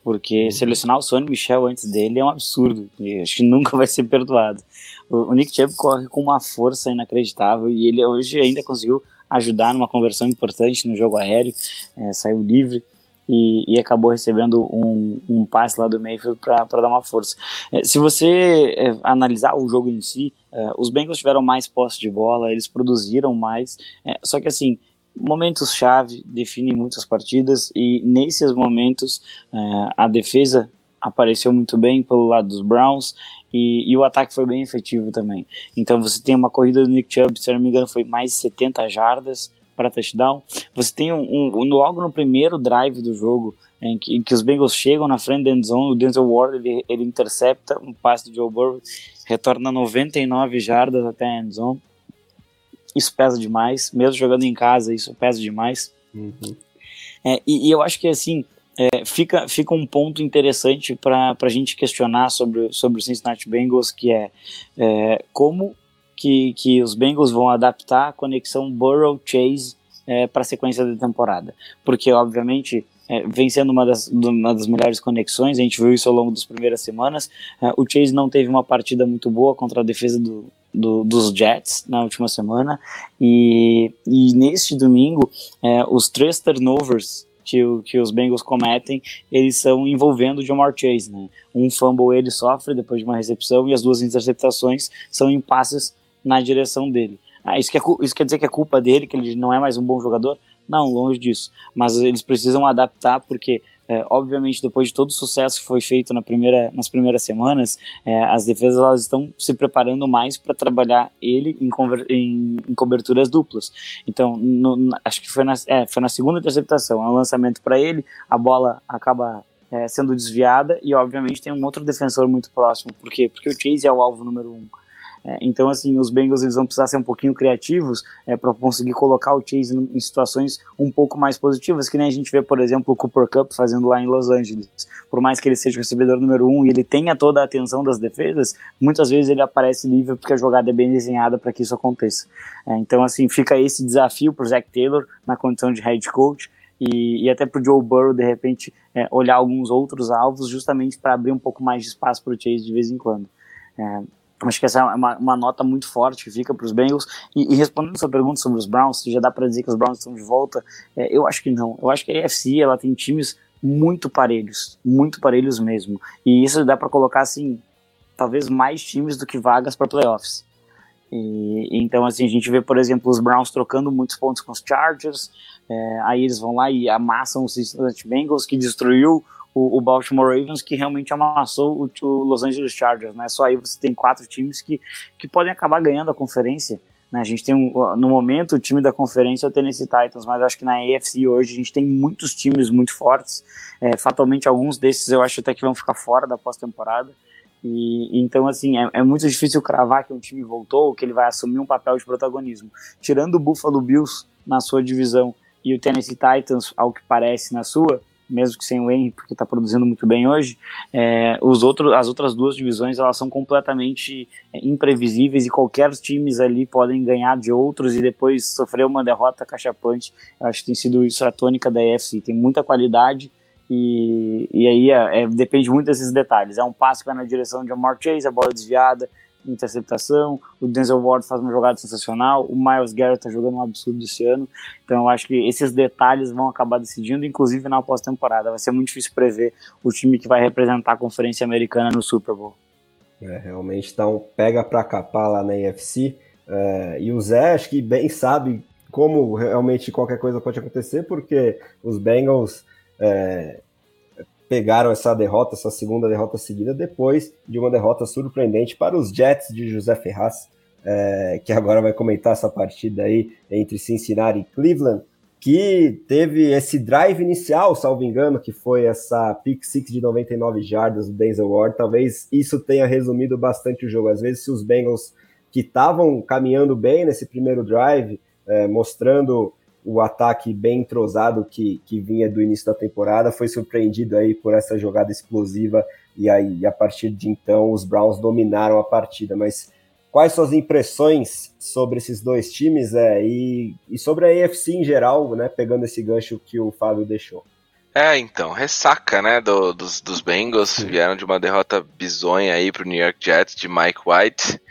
C: Porque uhum. selecionar o Sonny Michel antes dele é um absurdo. E acho que nunca [LAUGHS] vai ser perdoado. O, o Nick Chubb corre com uma força inacreditável e ele hoje ainda conseguiu ajudar numa conversão importante no jogo aéreo, é, saiu livre e, e acabou recebendo um, um, passe lá do Mayfield para dar uma força. É, se você é, analisar o jogo em si, é, os Bengals tiveram mais posse de bola, eles produziram mais, é, só que assim, momentos-chave definem muitas partidas e nesses momentos é, a defesa apareceu muito bem pelo lado dos Browns e, e, o ataque foi bem efetivo também. Então você tem uma corrida do Nick Chubb, se não me engano, foi mais de 70 jardas, para touchdown. Você tem um, um, logo no primeiro drive do jogo, em que, em que os Bengals chegam na frente da endzone, o Denzel Ward ele, ele intercepta um passe do Joe Burrow, retorna 99 jardas até a endzone. Isso pesa demais, mesmo jogando em casa, isso pesa demais. Uhum. É, e, e, eu acho que assim é, fica, fica um ponto interessante para a gente questionar sobre, sobre o Cincinnati Bengals, que é, é como que, que os Bengals vão adaptar a conexão Burrow-Chase é, para a sequência da temporada. Porque, obviamente, é, vem sendo uma das, uma das melhores conexões, a gente viu isso ao longo das primeiras semanas. É, o Chase não teve uma partida muito boa contra a defesa do, do, dos Jets na última semana, e, e neste domingo, é, os três turnovers que, que os Bengals cometem, eles são envolvendo o Jamar Chase, né? Um fumble ele sofre depois de uma recepção e as duas interceptações são em passes na direção dele. Ah, isso, quer, é isso quer dizer que é culpa dele, que ele não é mais um bom jogador? Não, longe disso. Mas eles precisam adaptar, porque, é, obviamente, depois de todo o sucesso que foi feito na primeira, nas primeiras semanas, é, as defesas elas estão se preparando mais para trabalhar ele em, em, em, coberturas duplas. Então, no, acho que foi na, é, foi na segunda interceptação, é um lançamento para ele, a bola acaba é, sendo desviada e, obviamente, tem um outro defensor muito próximo. Por quê? Porque o Chase é o alvo número um. É, então, assim, os Bengals eles vão precisar ser um pouquinho criativos é, para conseguir colocar o Chase em situações um pouco mais positivas, que nem a gente vê, por exemplo, o Cooper Cup fazendo lá em Los Angeles. Por mais que ele seja o recebedor número um e ele tenha toda a atenção das defesas, muitas vezes ele aparece livre porque a jogada é bem desenhada para que isso aconteça. É, então, assim, fica esse desafio para o Zach Taylor na condição de head coach. E, e, até para o Joe Burrow, de repente, é, olhar alguns outros alvos, justamente para abrir um pouco mais de espaço para o Chase de vez em quando. É, Acho que essa é uma, uma nota muito forte que fica para os Bengals. E, e, respondendo sua pergunta sobre os Browns, se já dá para dizer que os Browns estão de volta, é, eu acho que não. Eu acho que a AFC ela tem times muito parelhos, muito parelhos mesmo. E isso dá para colocar assim, talvez mais times do que vagas para playoffs. E, então, assim, a gente vê, por exemplo, os Browns trocando muitos pontos com os Chargers, é, aí eles vão lá e amassam os Cincinnati Bengals, que destruiu o, o Baltimore Ravens, que realmente amassou o, o, Los Angeles Chargers, né? Só aí você tem quatro times que, que podem acabar ganhando a conferência. Né? A gente tem, um, no momento, o time da conferência é o Tennessee Titans, mas acho que na AFC hoje a gente tem muitos times muito fortes. É, fatalmente, alguns desses eu acho até que vão ficar fora da pós-temporada. E, então, assim, é, é, muito difícil cravar que um time voltou, que ele vai assumir um papel de protagonismo. Tirando o Buffalo Bills na sua divisão e o Tennessee Titans, ao que parece, na sua, mesmo que sem o Henry, porque está produzindo muito bem hoje, é, os outros, as outras duas divisões elas são completamente é, imprevisíveis e qualquer times ali podem ganhar de outros e depois sofrer uma derrota cachapante. Eu acho que tem sido isso a tônica da EFC. Tem muita qualidade, e, e aí é, é, depende muito desses detalhes. É um passe que vai na direção de Amar Chase, a bola desviada, interceptação. O Denzel Ward faz uma jogada sensacional. O Miles Garrett está jogando um absurdo esse ano. Então eu acho que esses detalhes vão acabar decidindo, inclusive na pós-temporada. Vai ser muito difícil prever o time que vai representar a Conferência Americana no Super Bowl.
B: É, realmente tá um pega para capar lá na NFC. É, e o Zé, acho que bem sabe como realmente qualquer coisa pode acontecer, porque os Bengals é, pegaram essa derrota, essa segunda derrota seguida, depois de uma derrota surpreendente para os Jets de José Ferraz, é, que agora vai comentar essa partida aí entre Cincinnati e Cleveland, que teve esse drive inicial, salvo engano, que foi essa pick six de 99 jardas do Denzel Ward. Talvez isso tenha resumido bastante o jogo. Às vezes, se os Bengals que estavam caminhando bem nesse primeiro drive, é, mostrando o ataque bem entrosado que, que vinha do início da temporada foi surpreendido aí por essa jogada explosiva e aí a partir de então os Browns dominaram a partida. Mas quais suas impressões sobre esses dois times é, e, e sobre a AFC em geral, né, pegando esse gancho que o Fábio deixou?
D: É, então, ressaca, né, do, dos, dos Bengals, vieram de uma derrota bizonha aí pro New York Jets de Mike White,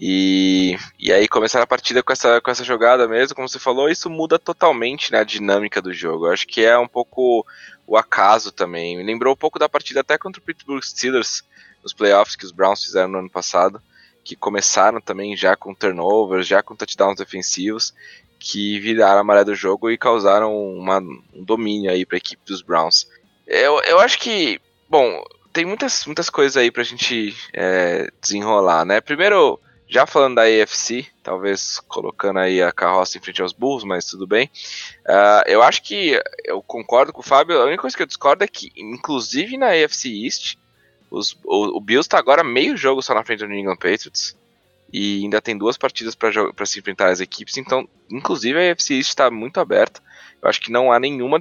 D: e, e aí começar a partida com essa, com essa jogada mesmo, como você falou, isso muda totalmente né, a dinâmica do jogo. Eu acho que é um pouco o acaso também. Me lembrou um pouco da partida até contra o Pittsburgh Steelers nos playoffs que os Browns fizeram no ano passado, que começaram também já com turnovers, já com touchdowns defensivos, que viraram a maré do jogo e causaram uma, um domínio aí para a equipe dos Browns. Eu, eu acho que, bom, tem muitas, muitas coisas aí para a gente é, desenrolar, né? Primeiro, já falando da AFC, talvez colocando aí a carroça em frente aos burros, mas tudo bem. Uh, eu acho que eu concordo com o Fábio. A única coisa que eu discordo é que, inclusive na AFC East, os, o, o, Bills está agora meio jogo só na frente do New England Patriots. E ainda tem duas partidas para se enfrentar as equipes. Então, inclusive, a AFC East está muito aberta. Eu acho que não há nenhuma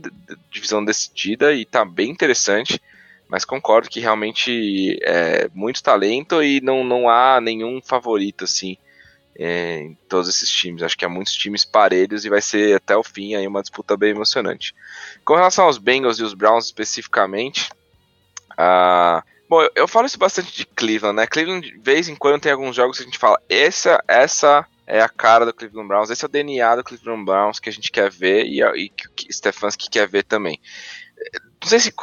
D: divisão decidida e está bem interessante mas concordo que realmente é muito talento e não, não há nenhum favorito assim é, em todos esses times. Acho que há muitos times parelhos e vai ser até o fim aí uma disputa bem emocionante. Com relação aos Bengals e os Browns especificamente, uh, bom, eu, eu, falo isso bastante de Cleveland, né? Cleveland de vez em quando tem alguns jogos que a gente fala essa essa é a cara do Cleveland Browns, esse é o DNA do Cleveland Browns que a gente quer ver e, e que Stefanski quer ver também não sei se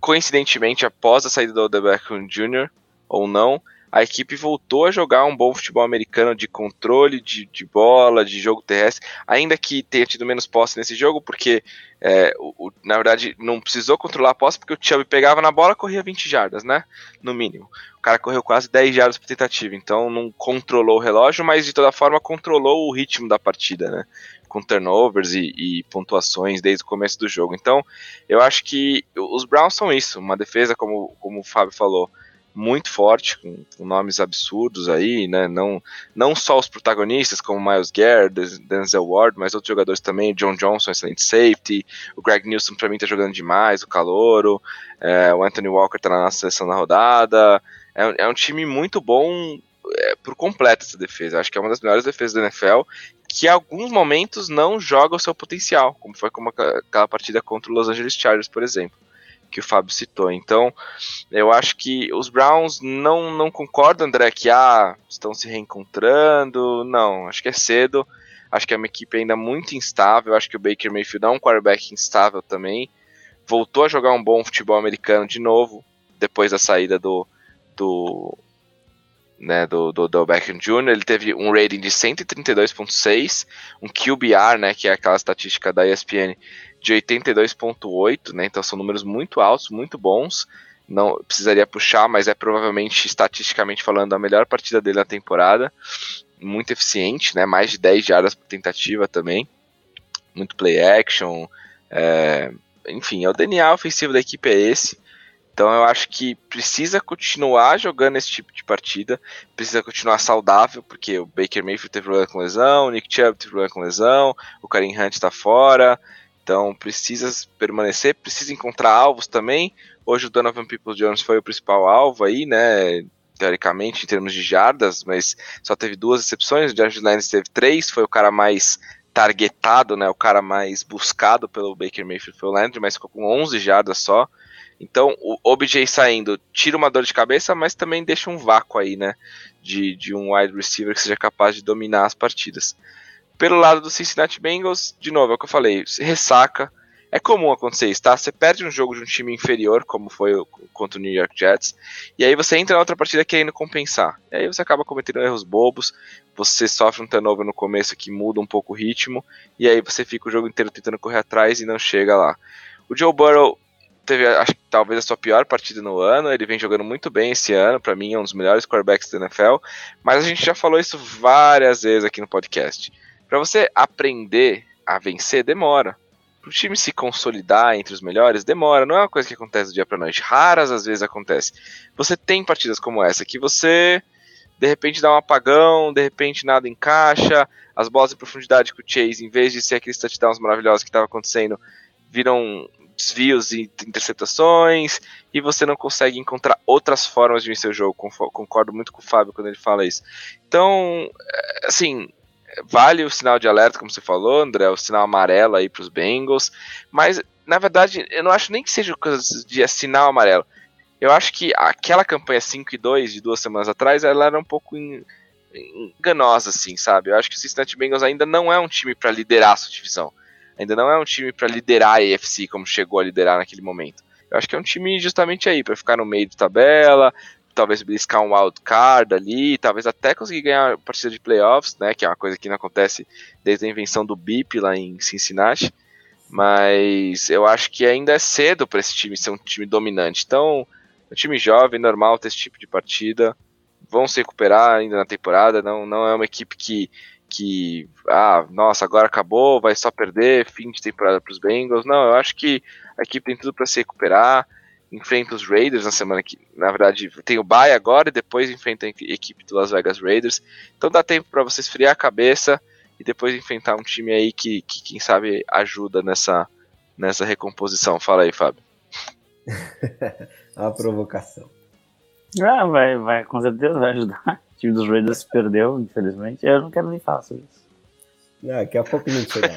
D: coincidentemente após a saída do Odell Beckham Jr. ou não, a equipe voltou a jogar um bom futebol americano de controle de, de bola, de jogo terrestre, ainda que tenha tido menos posse nesse jogo, porque é, o, o, na verdade não precisou controlar a posse, porque o Chubb pegava na bola corria 20 jardas, né? No mínimo. O cara correu quase 10 jardas por tentativa, então não controlou o relógio, mas de toda forma controlou o ritmo da partida, né? com turnovers e, e, pontuações desde o começo do jogo. Então, eu acho que os Browns são isso, uma defesa, como, como o Fábio falou, muito forte, com, com, nomes absurdos aí, né? Não, não só os protagonistas, como Miles Garrett, Denzel Ward, mas outros jogadores também, John Johnson, excelente safety, o Greg Nilsson para mim tá jogando demais, o Calouro, é, o Anthony Walker tá na seleção da rodada, é, é um time muito bom é, por completo essa defesa. Acho que é uma das melhores defesas da NFL, que em alguns momentos não joga o seu potencial, como foi como aquela partida contra o Los Angeles Chargers, por exemplo, que o Fábio citou. Então, eu acho que os Browns não, não concordam, André, que ah, estão se reencontrando. Não, acho que é cedo. Acho que é uma equipe ainda muito instável. Acho que o Baker Mayfield é um quarterback instável também. voltou a jogar um bom futebol americano de novo, depois da saída do, do, né, do, do, do Beckham Jr., ele teve um rating de 132.6, um QBR, né, que é aquela estatística da ESPN, de 82.8, né, então são números muito altos, muito bons, não precisaria puxar, mas é provavelmente, estatisticamente falando, a melhor partida dele na temporada, muito eficiente, né, mais de 10 jardas por tentativa também, muito play action, é, enfim, é o DNA ofensivo da equipe é esse, então eu acho que precisa continuar jogando esse tipo de partida, precisa continuar saudável, porque o Baker Mayfield teve problema com lesão, o Nick Chubb teve problema com lesão, o Karim Hunt está fora, então precisa permanecer, precisa encontrar alvos também. Hoje o Donovan Peoples-Jones foi o principal alvo aí, né, teoricamente em termos de jardas, mas só teve duas exceções, o Josh Lennon teve três, foi o cara mais targetado, né, o cara mais buscado pelo Baker Mayfield foi o Landry, mas ficou com 11 jardas só. Então, o OBJ saindo tira uma dor de cabeça, mas também deixa um vácuo aí, né? De, de um wide receiver que seja capaz de dominar as partidas. Pelo lado do Cincinnati Bengals, de novo, é o que eu falei, ressaca. É comum acontecer isso, tá? Você perde um jogo de um time inferior, como foi contra o New York Jets, e aí você entra na outra partida querendo compensar. E aí você acaba cometendo erros bobos, você sofre um turnover no começo que muda um pouco o ritmo, e aí você fica o jogo inteiro tentando correr atrás e não chega lá. O Joe Burrow teve, acho talvez a sua pior partida no ano. Ele vem jogando muito bem esse ano, para mim é um dos melhores quarterbacks da NFL. Mas a gente já falou isso várias vezes aqui no podcast. Para você aprender a vencer, demora. Para o time se consolidar entre os melhores, demora. Não é uma coisa que acontece do dia para noite. Raras às vezes acontece. Você tem partidas como essa que você de repente dá um apagão, de repente nada encaixa, as bolas de profundidade com o Chase, em vez de ser aqueles touchdowns maravilhosos que estava acontecendo, viram desvios e interceptações, e você não consegue encontrar outras formas de vencer o jogo. Concordo muito com o Fábio quando ele fala isso. Então, é, assim, vale o sinal de alerta, como você falou, André, o sinal amarelo aí para os Bengals, mas na verdade eu não acho nem que seja coisa de sinal amarelo. Eu acho que aquela campanha 5 e 2 de duas semanas atrás, ela era um pouco enganosa, assim, sabe? Eu acho que o Cincinnati Bengals ainda não é um time para liderar a sua divisão ainda não é um time para liderar a AFC como chegou a liderar naquele momento. Eu acho que é um time justamente aí, para ficar no meio de tabela, talvez beliscar um wild card ali, talvez até conseguir ganhar partida de playoffs, né, que é uma coisa que não acontece desde a invenção do BIP lá em Cincinnati. Mas eu acho que ainda é cedo para esse time ser um time dominante. Então, um time jovem, normal ter esse tipo de partida. Vão se recuperar ainda na temporada. Não, não é uma equipe que que, ah, nossa, agora acabou, vai só perder, fim de temporada para os Bengals. Não, eu acho que a equipe tem tudo para se recuperar. Enfrenta os Raiders na semana que, na verdade, tem o bye agora e depois enfrenta a equipe do Las Vegas Raiders. Então dá tempo para você esfriar a cabeça e depois enfrentar um time aí que, que quem sabe, ajuda nessa, nessa recomposição. Fala aí, Fábio. [LAUGHS]
B: a provocação.
C: Ah, vai, vai, com certeza vai ajudar [LAUGHS] time dos Raiders perdeu, infelizmente. Eu não quero nem falar sobre isso.
B: Não, daqui a pouco gente [LAUGHS] chega.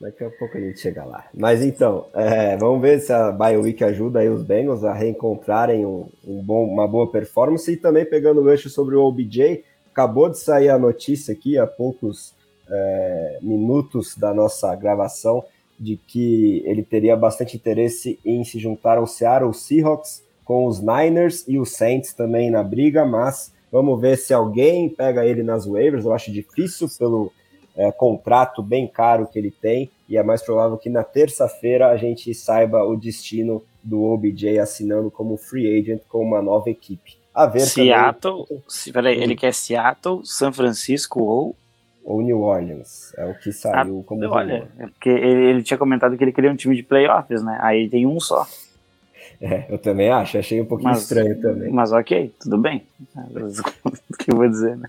B: Daqui a pouco a gente chega lá. Mas então, é, vamos ver se a BioWeek ajuda aí os Bengals a reencontrarem um, um bom, uma boa performance. E também pegando o gancho sobre o OBJ, acabou de sair a notícia aqui há poucos é, minutos da nossa gravação de que ele teria bastante interesse em se juntar ao Seattle Seahawks com os Niners e os Saints também na briga, mas Vamos ver se alguém pega ele nas waivers. Eu acho difícil pelo é, contrato bem caro que ele tem. E é mais provável que na terça-feira a gente saiba o destino do OBJ assinando como free agent com uma nova equipe.
C: A ver Seattle. Também... Se, peraí, ele quer Seattle, São Francisco ou.
B: Ou New Orleans. É o que saiu ah, como.
C: Olha, é porque ele, ele tinha comentado que ele queria um time de playoffs, né? Aí tem um só.
B: É, eu também acho, achei um pouquinho mas, estranho também.
C: Mas ok, tudo bem. [LAUGHS] o que eu vou dizer, né?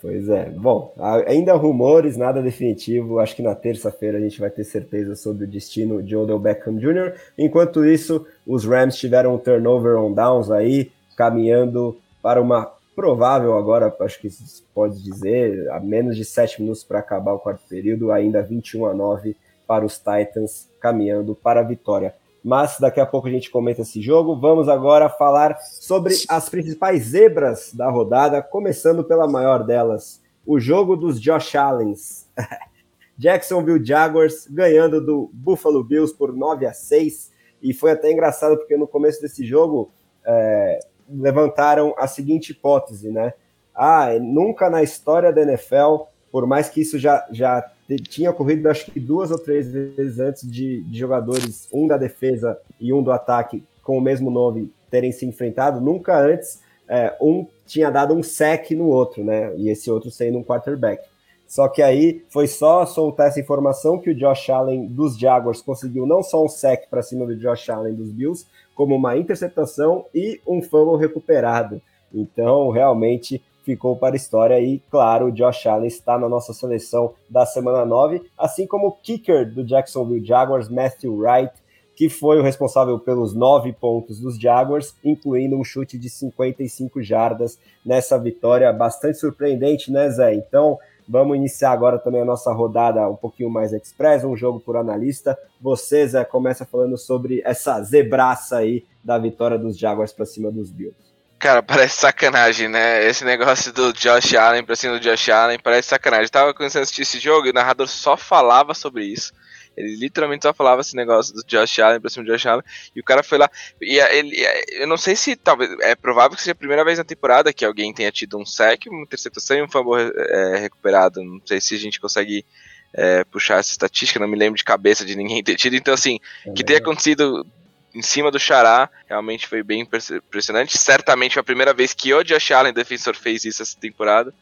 B: Pois é. Bom, ainda rumores, nada definitivo. Acho que na terça-feira a gente vai ter certeza sobre o destino de Odell Beckham Jr. Enquanto isso, os Rams tiveram um turnover on downs aí, caminhando para uma provável agora, acho que se pode dizer, a menos de sete minutos para acabar o quarto período, ainda 21 a 9 para os Titans, caminhando para a vitória mas daqui a pouco a gente comenta esse jogo. Vamos agora falar sobre as principais zebras da rodada, começando pela maior delas, o jogo dos Josh Allens. [LAUGHS] Jacksonville Jaguars ganhando do Buffalo Bills por 9 a 6 e foi até engraçado porque no começo desse jogo é, levantaram a seguinte hipótese, né? Ah, nunca na história da NFL, por mais que isso já, já tinha ocorrido, acho que duas ou três vezes antes de, de jogadores, um da defesa e um do ataque, com o mesmo nome, terem se enfrentado, nunca antes é, um tinha dado um sec no outro, né? E esse outro sendo um quarterback. Só que aí foi só soltar essa informação que o Josh Allen dos Jaguars conseguiu não só um sec para cima do Josh Allen dos Bills, como uma interceptação e um fumble recuperado. Então, realmente ficou para a história e, claro, o Josh Allen está na nossa seleção da semana 9, assim como o kicker do Jacksonville Jaguars, Matthew Wright, que foi o responsável pelos nove pontos dos Jaguars, incluindo um chute de 55 jardas nessa vitória bastante surpreendente, né, Zé? Então, vamos iniciar agora também a nossa rodada um pouquinho mais express, um jogo por analista. Você, Zé, começa falando sobre essa zebraça aí da vitória dos Jaguars para cima dos Bills.
D: Cara, [LAUGHS] parece sacanagem, né? Esse negócio do Josh Allen pra cima do Josh Allen parece sacanagem. Eu tava começando a assistir esse jogo e o narrador só falava sobre isso. Ele literalmente só falava esse negócio do Josh Allen pra cima do Josh Allen. E o cara foi lá. E ele, eu não sei se talvez. É provável que seja a primeira vez na temporada que alguém tenha tido um sec, uma interceptação e um fumble é, recuperado. Não sei se a gente consegue é, puxar essa estatística, não me lembro de cabeça de ninguém ter tido. Então, assim, é que tenha acontecido em cima do Xará, realmente foi bem impressionante. Certamente foi a primeira vez que o Josh Allen, defensor, fez isso essa temporada.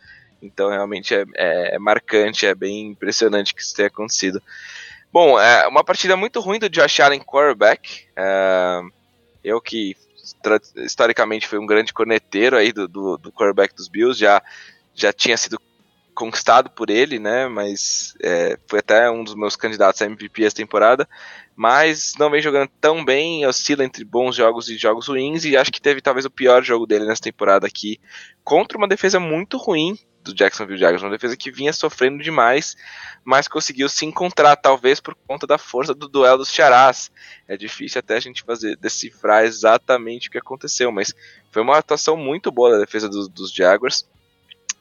D: Então, realmente é, é, é marcante, é bem impressionante que isso tenha acontecido. Bom, é uma partida muito ruim do Josh Allen quarterback. É, eu que historicamente fui um grande corneteiro aí do, do, do quarterback dos Bills, já, já tinha sido conquistado por ele, né? Mas é, foi até um dos meus candidatos a MVP essa temporada. Mas não vem jogando tão bem, oscila entre bons jogos e jogos ruins. E acho que teve talvez o pior jogo dele nessa temporada aqui, contra uma defesa muito ruim do Jacksonville Jaguars, uma defesa que vinha sofrendo demais, mas conseguiu se encontrar, talvez por conta da força do duelo dos Charás. É difícil até a gente fazer decifrar exatamente o que aconteceu, mas foi uma atuação muito boa da defesa do, dos Jaguars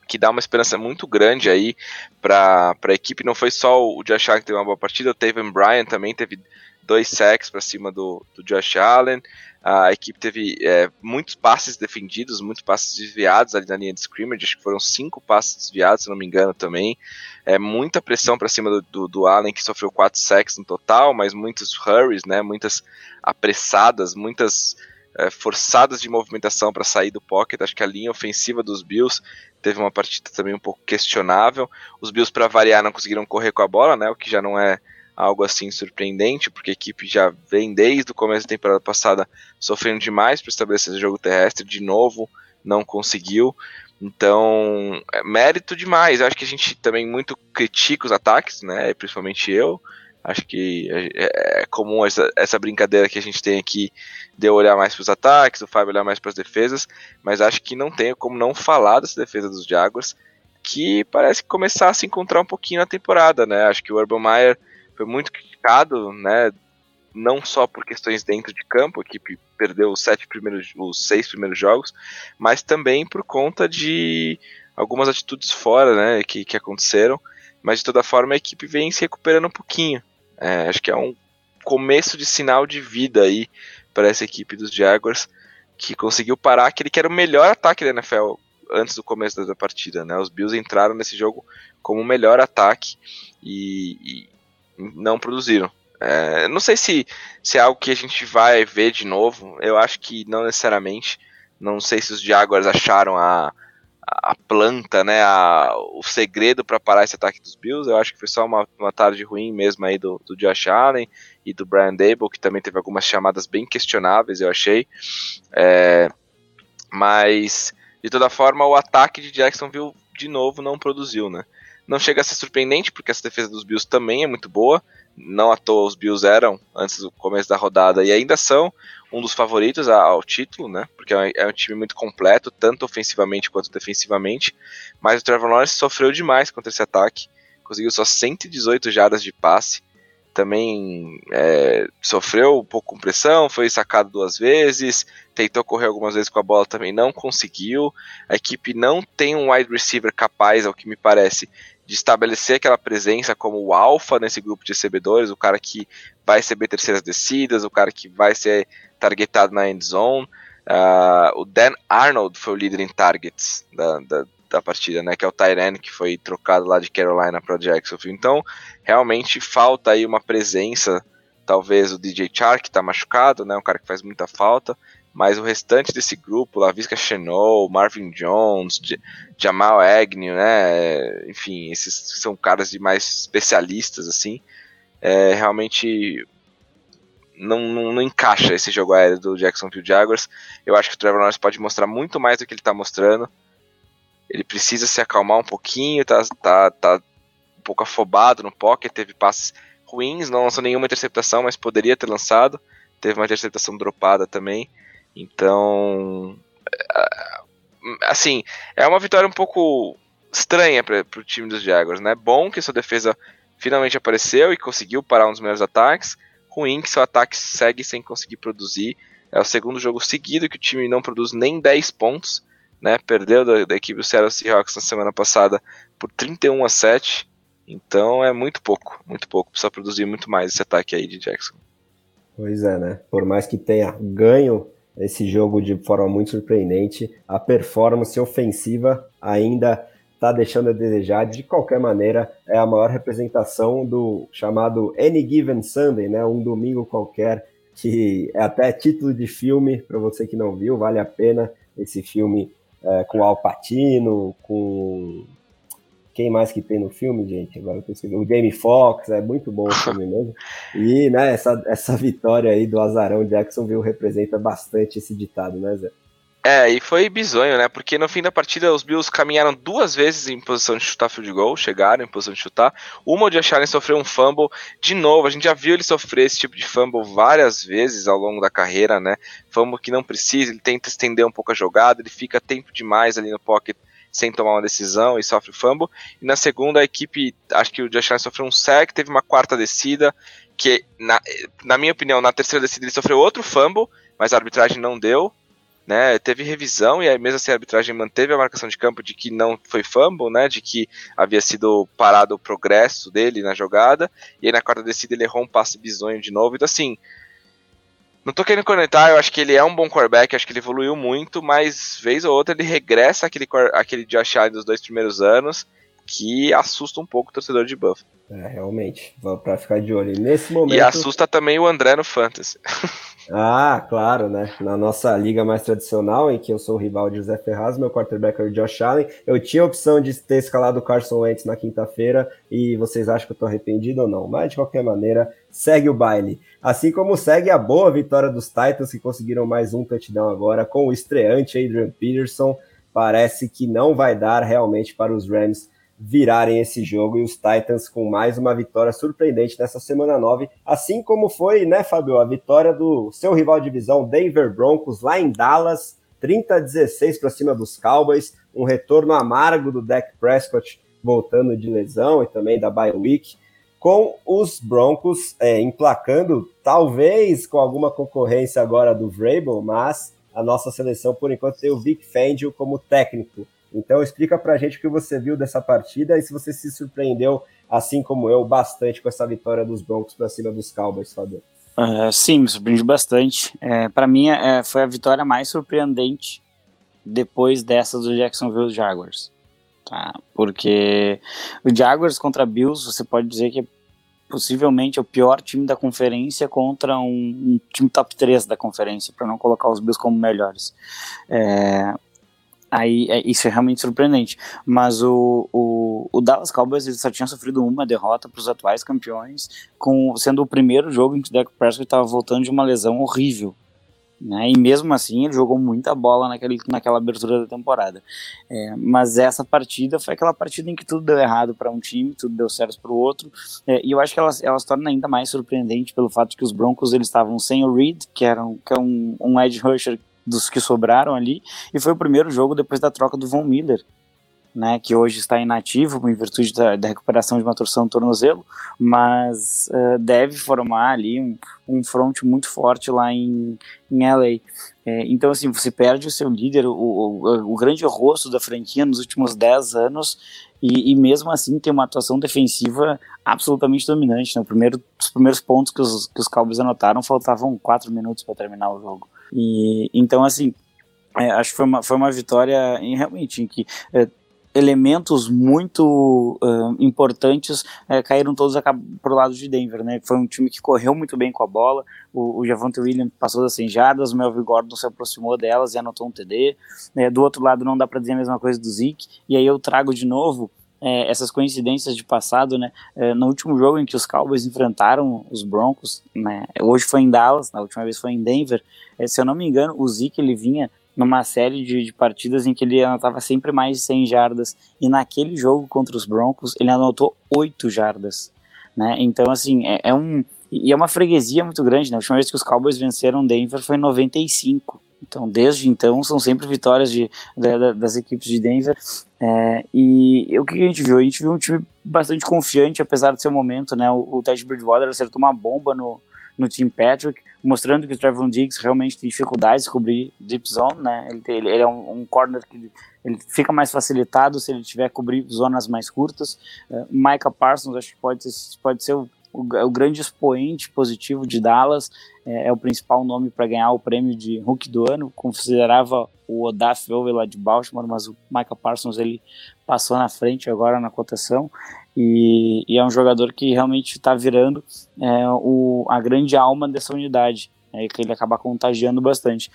D: que dá uma esperança muito grande aí para a equipe. Não foi só o Josh Allen que teve uma boa partida, o Taven Bryan também teve dois sacks para cima do, do Josh Allen. A equipe teve é, muitos passes defendidos, muitos passes desviados ali na linha de scrimmage, acho que foram cinco passes desviados, se não me engano também. É, muita pressão para cima do, do, do, Allen, que sofreu quatro sacks no total, mas muitos hurries, né, muitas apressadas, muitas é, forçadas de movimentação para sair do pocket. Acho que a linha ofensiva dos Bills teve uma partida também um pouco questionável. Os Bills, para variar, não conseguiram correr com a bola, né, o que já não é algo assim surpreendente, porque a equipe já vem desde o começo da temporada passada sofrendo demais para estabelecer o jogo terrestre, de novo não conseguiu. Então, é mérito demais. Eu acho que a gente também muito critica os ataques, né? Principalmente eu. Acho que é, é comum essa, essa brincadeira que a gente tem aqui de eu olhar mais para os ataques, o Fábio olhar mais para as defesas, mas acho que não tem como não falar dessa defesa dos Jaguars, que parece começar a se encontrar um pouquinho na temporada, né? Acho que o Urban Meyer foi muito criticado, né? Não só por questões dentro de campo, a equipe perdeu os sete primeiros, os seis primeiros jogos, mas também por conta de algumas atitudes fora, né? Que, que aconteceram. Mas de toda forma a equipe vem se recuperando um pouquinho. É, acho que é um começo de sinal de vida aí para essa equipe dos Jaguars, que conseguiu parar aquele que era o melhor ataque da NFL antes do começo da partida. Né? Os Bills entraram nesse jogo como o melhor ataque e, não produziram. É, não sei se, se é algo que a gente vai ver de novo. Eu acho que não necessariamente. Não sei se os Jaguars acharam a, a planta, né, a, o segredo para parar esse ataque dos Bills. Eu acho que foi só uma, uma tarde ruim mesmo aí do, do Josh Allen e do Brian Dable, que também teve algumas chamadas bem questionáveis, eu achei. É, mas, de toda forma, o ataque de Jacksonville de novo não produziu, né? Não chega a ser surpreendente, porque essa defesa dos Bills também é muito boa. Não à toa os Bills eram, antes do começo da rodada, e ainda são um dos favoritos ao título, né? Porque é um time muito completo, tanto ofensivamente quanto defensivamente. Mas o Trevor Lawrence sofreu demais contra esse ataque. Conseguiu só 118 jardas de passe. também é, sofreu um pouco com pressão, foi sacado duas vezes, tentou correr algumas vezes com a bola, também não conseguiu. A equipe não tem um wide receiver capaz, ao que me parece, de estabelecer aquela presença como o alfa nesse grupo de recebedores, o cara que vai receber terceiras descidas, o cara que vai ser targetado na end zone. Uh, o Dan Arnold foi o líder em targets da, da, da partida, né? Que é o Tyrene que foi trocado lá de Carolina para Jacksonville. Então, realmente falta aí uma presença, talvez o DJ Chark que tá machucado, né? Um cara que faz muita falta, mas o restante desse grupo, Lavisca Chenot, Marvin Jones, Jamal Agnew, né? Enfim, esses são caras de mais especialistas assim. É, realmente não, não, não, encaixa esse jogo aéreo do Jacksonville Jaguars. Eu acho que o Trevor Lawrence pode mostrar muito mais do que ele está mostrando. Ele precisa se acalmar um pouquinho, tá, tá, tá um pouco afobado no pocket, teve passes ruins, não lançou nenhuma interceptação, mas poderia ter lançado. Teve uma interceptação dropada também. Então, assim, é uma vitória um pouco estranha para o time dos Jaguars, né? Bom que sua defesa finalmente apareceu e conseguiu parar um dos melhores ataques. Ruim que seu ataque segue sem conseguir produzir. É o segundo jogo seguido que o time não produz nem 10 pontos né? Perdeu da, da equipe do Seattle Seahawks na semana passada por 31 a 7. Então é muito pouco, muito pouco. Precisa produzir muito mais esse ataque aí de Jackson.
B: Pois é, né? Por mais que tenha ganho esse jogo de forma muito surpreendente, a performance ofensiva ainda está deixando a desejar. De qualquer maneira, é a maior representação do chamado Any Given Sunday, né? Um domingo qualquer, que é até título de filme, para você que não viu, vale a pena esse filme é, com Al Pacino, com quem mais que tem no filme, gente? Agora eu. O Jamie Foxx, é muito bom o [LAUGHS] filme mesmo. E né, essa, essa vitória aí do Azarão Jacksonville representa bastante esse ditado, né, Zé?
D: É, e foi bizonho, né? Porque no fim da partida os Bills caminharam duas vezes em posição de chutar field goal, chegaram em posição de chutar. Uma o Josh Allen sofreu um fumble. De novo, a gente já viu ele sofrer esse tipo de fumble várias vezes ao longo da carreira, né? Fumble que não precisa, ele tenta estender um pouco a jogada, ele fica tempo demais ali no pocket sem tomar uma decisão e sofre fumble. E na segunda, a equipe, acho que o Josh Allen sofreu um sack, teve uma quarta descida, que na, na minha opinião, na terceira descida ele sofreu outro fumble, mas a arbitragem não deu né? Teve revisão e aí mesmo assim a arbitragem manteve a marcação de campo de que não foi fumble, né? De que havia sido parado o progresso dele na jogada. E aí na quarta descida ele errou um passe bizonho de novo. Então assim, não tô querendo conectar, eu acho que ele é um bom quarterback, acho que ele evoluiu muito, mas vez ou outra ele regressa aquele, aquele Josh Allen dos dois primeiros anos, que assusta um pouco o torcedor de Buff.
B: É, realmente, para ficar de olho. E nesse momento.
D: E assusta também o André no Fantasy. [LAUGHS]
B: Ah, claro, né? Na nossa liga mais tradicional, em que eu sou o rival de José Ferraz, meu quarterback é o Josh Allen. Eu tinha a opção de ter escalado o Carson Wentz na quinta-feira e vocês acham que eu tô arrependido ou não? Mas de qualquer maneira, segue o baile. Assim como segue a boa vitória dos Titans, que conseguiram mais um touchdown agora com o estreante Adrian Peterson. Parece que não vai dar realmente para os Rams virarem esse jogo e os Titans com mais uma vitória surpreendente nessa semana 9, assim como foi, né, Fabio, a vitória do seu rival de divisão Denver Broncos lá em Dallas, 30 a 16 para cima dos Cowboys, um retorno amargo do Dak Prescott voltando de lesão e também da bye week, com os Broncos é, emplacando, talvez com alguma concorrência agora do Vrabel, mas a nossa seleção por enquanto tem o Vic Fangio como técnico. Então explica pra gente o que você viu dessa partida e se você se surpreendeu, assim como eu, bastante com essa vitória dos Broncos para cima dos Cowboys, Fabio.
C: Uh, sim, me surpreendi bastante. É, para mim, é, foi a vitória mais surpreendente depois dessa do Jacksonville Jaguars. Tá? Porque o Jaguars contra Bills, você pode dizer que é possivelmente o pior time da conferência contra um, um time top 3 da conferência, para não colocar os Bills como melhores. É, Aí é, isso é realmente surpreendente. Mas o, o, o Dallas Cowboys ele só tinha sofrido uma derrota para os atuais campeões, com sendo o primeiro jogo em que o Dak Prescott estava voltando de uma lesão horrível. Né? E mesmo assim ele jogou muita bola naquele, naquela abertura da temporada. É, mas essa partida foi aquela partida em que tudo deu errado para um time, tudo deu certo para o outro. É, e eu acho que ela, ela se torna ainda mais surpreendente pelo fato de que os Broncos eles estavam sem o Reed, que era um, que é um, um edge rusher dos que sobraram ali, e foi o primeiro jogo depois da troca do Von Miller. Né, que hoje está inativo em virtude da, da recuperação de uma torção do tornozelo, mas uh, deve formar ali um, um front muito forte lá em, em LA. É, então, assim, você perde o seu líder, o, o, o grande rosto da franquia nos últimos 10 anos, e, e, mesmo assim tem uma atuação defensiva absolutamente dominante. No né? primeiro, os primeiros pontos que os, que os Cowboys anotaram faltavam 4 minutos para terminar o jogo. E então, assim, é, acho que foi uma, foi uma vitória em, realmente em que é, elementos muito uh, importantes uh, caíram todos para o lado de Denver, né? Foi um time que correu muito bem com a bola. O, o Javante Williams passou das 100 jardas, o Melvin Gordon se aproximou delas e anotou um TD. Uh, do outro lado, não dá para dizer a mesma coisa do Zeke. E aí eu trago de novo é, essas coincidências de passado, né? É, no último jogo em que os Cowboys enfrentaram os Broncos, né? Hoje foi em Dallas, na última vez foi em Denver. É, se eu não me engano, o Zeke ele vinha numa série de, de, partidas em que ele anotava sempre mais de 100 jardas, e naquele jogo contra os Broncos ele anotou 8 jardas, né? Então, assim, é, é um... E é uma freguesia muito grande, né? A última vez que os Cowboys venceram Denver foi em 95. Então, desde então, são sempre vitórias de, de, das equipes de Denver. É, e o que a gente viu? A gente viu um time bastante confiante, apesar do seu momento, né? O, o Ted Bridgewater acertou uma bomba no, no Team Patrick, mostrando que o Trevor Diggs realmente tem dificuldades de cobrir deep zone, né? Ele, ele, ele é um, um, corner que ele fica mais facilitado se ele tiver cobrir zonas mais curtas. Uh, Micah Parsons acho que pode pode ser o, o, o grande expoente positivo de Dallas, é, é o principal nome para ganhar o prêmio de Rookie do ano. Considerava o Odaf lá de Baltimore, mas o Micah Parsons ele passou na frente agora na cotação. E, e é um jogador que realmente está virando é, o, a grande alma dessa unidade, é, que ele acaba contagiando bastante.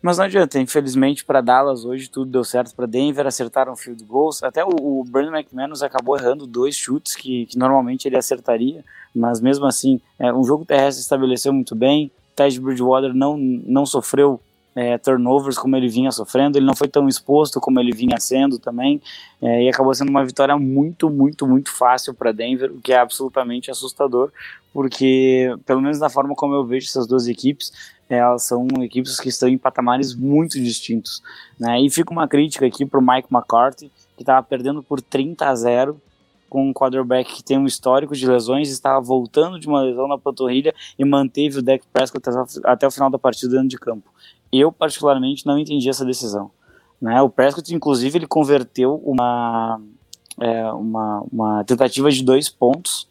C: Mas não adianta, infelizmente para Dallas hoje tudo deu certo para Denver, acertaram field goals. Até o, o Brandon McManus acabou errando dois chutes que, que normalmente ele acertaria, mas mesmo assim, é, um jogo terrestre estabeleceu muito bem. Ted Bridgewater não, não sofreu é, turnovers como ele vinha sofrendo, ele não foi tão exposto como ele vinha sendo também, é, e acabou sendo uma vitória muito, muito, muito fácil para Denver, o que é absolutamente assustador, porque, pelo menos da forma como eu vejo essas duas equipes, é, elas são equipes que estão em patamares muito distintos. Né? E fica uma crítica aqui para o Mike McCarthy, que estava perdendo por 30 a 0 com um quarterback que tem um histórico de lesões, estava voltando de uma lesão na panturrilha e manteve o Dak Prescott até o final da partida dentro de campo eu particularmente não entendi essa decisão. Né? O Prescott, inclusive, ele converteu uma, é, uma, uma tentativa de dois pontos,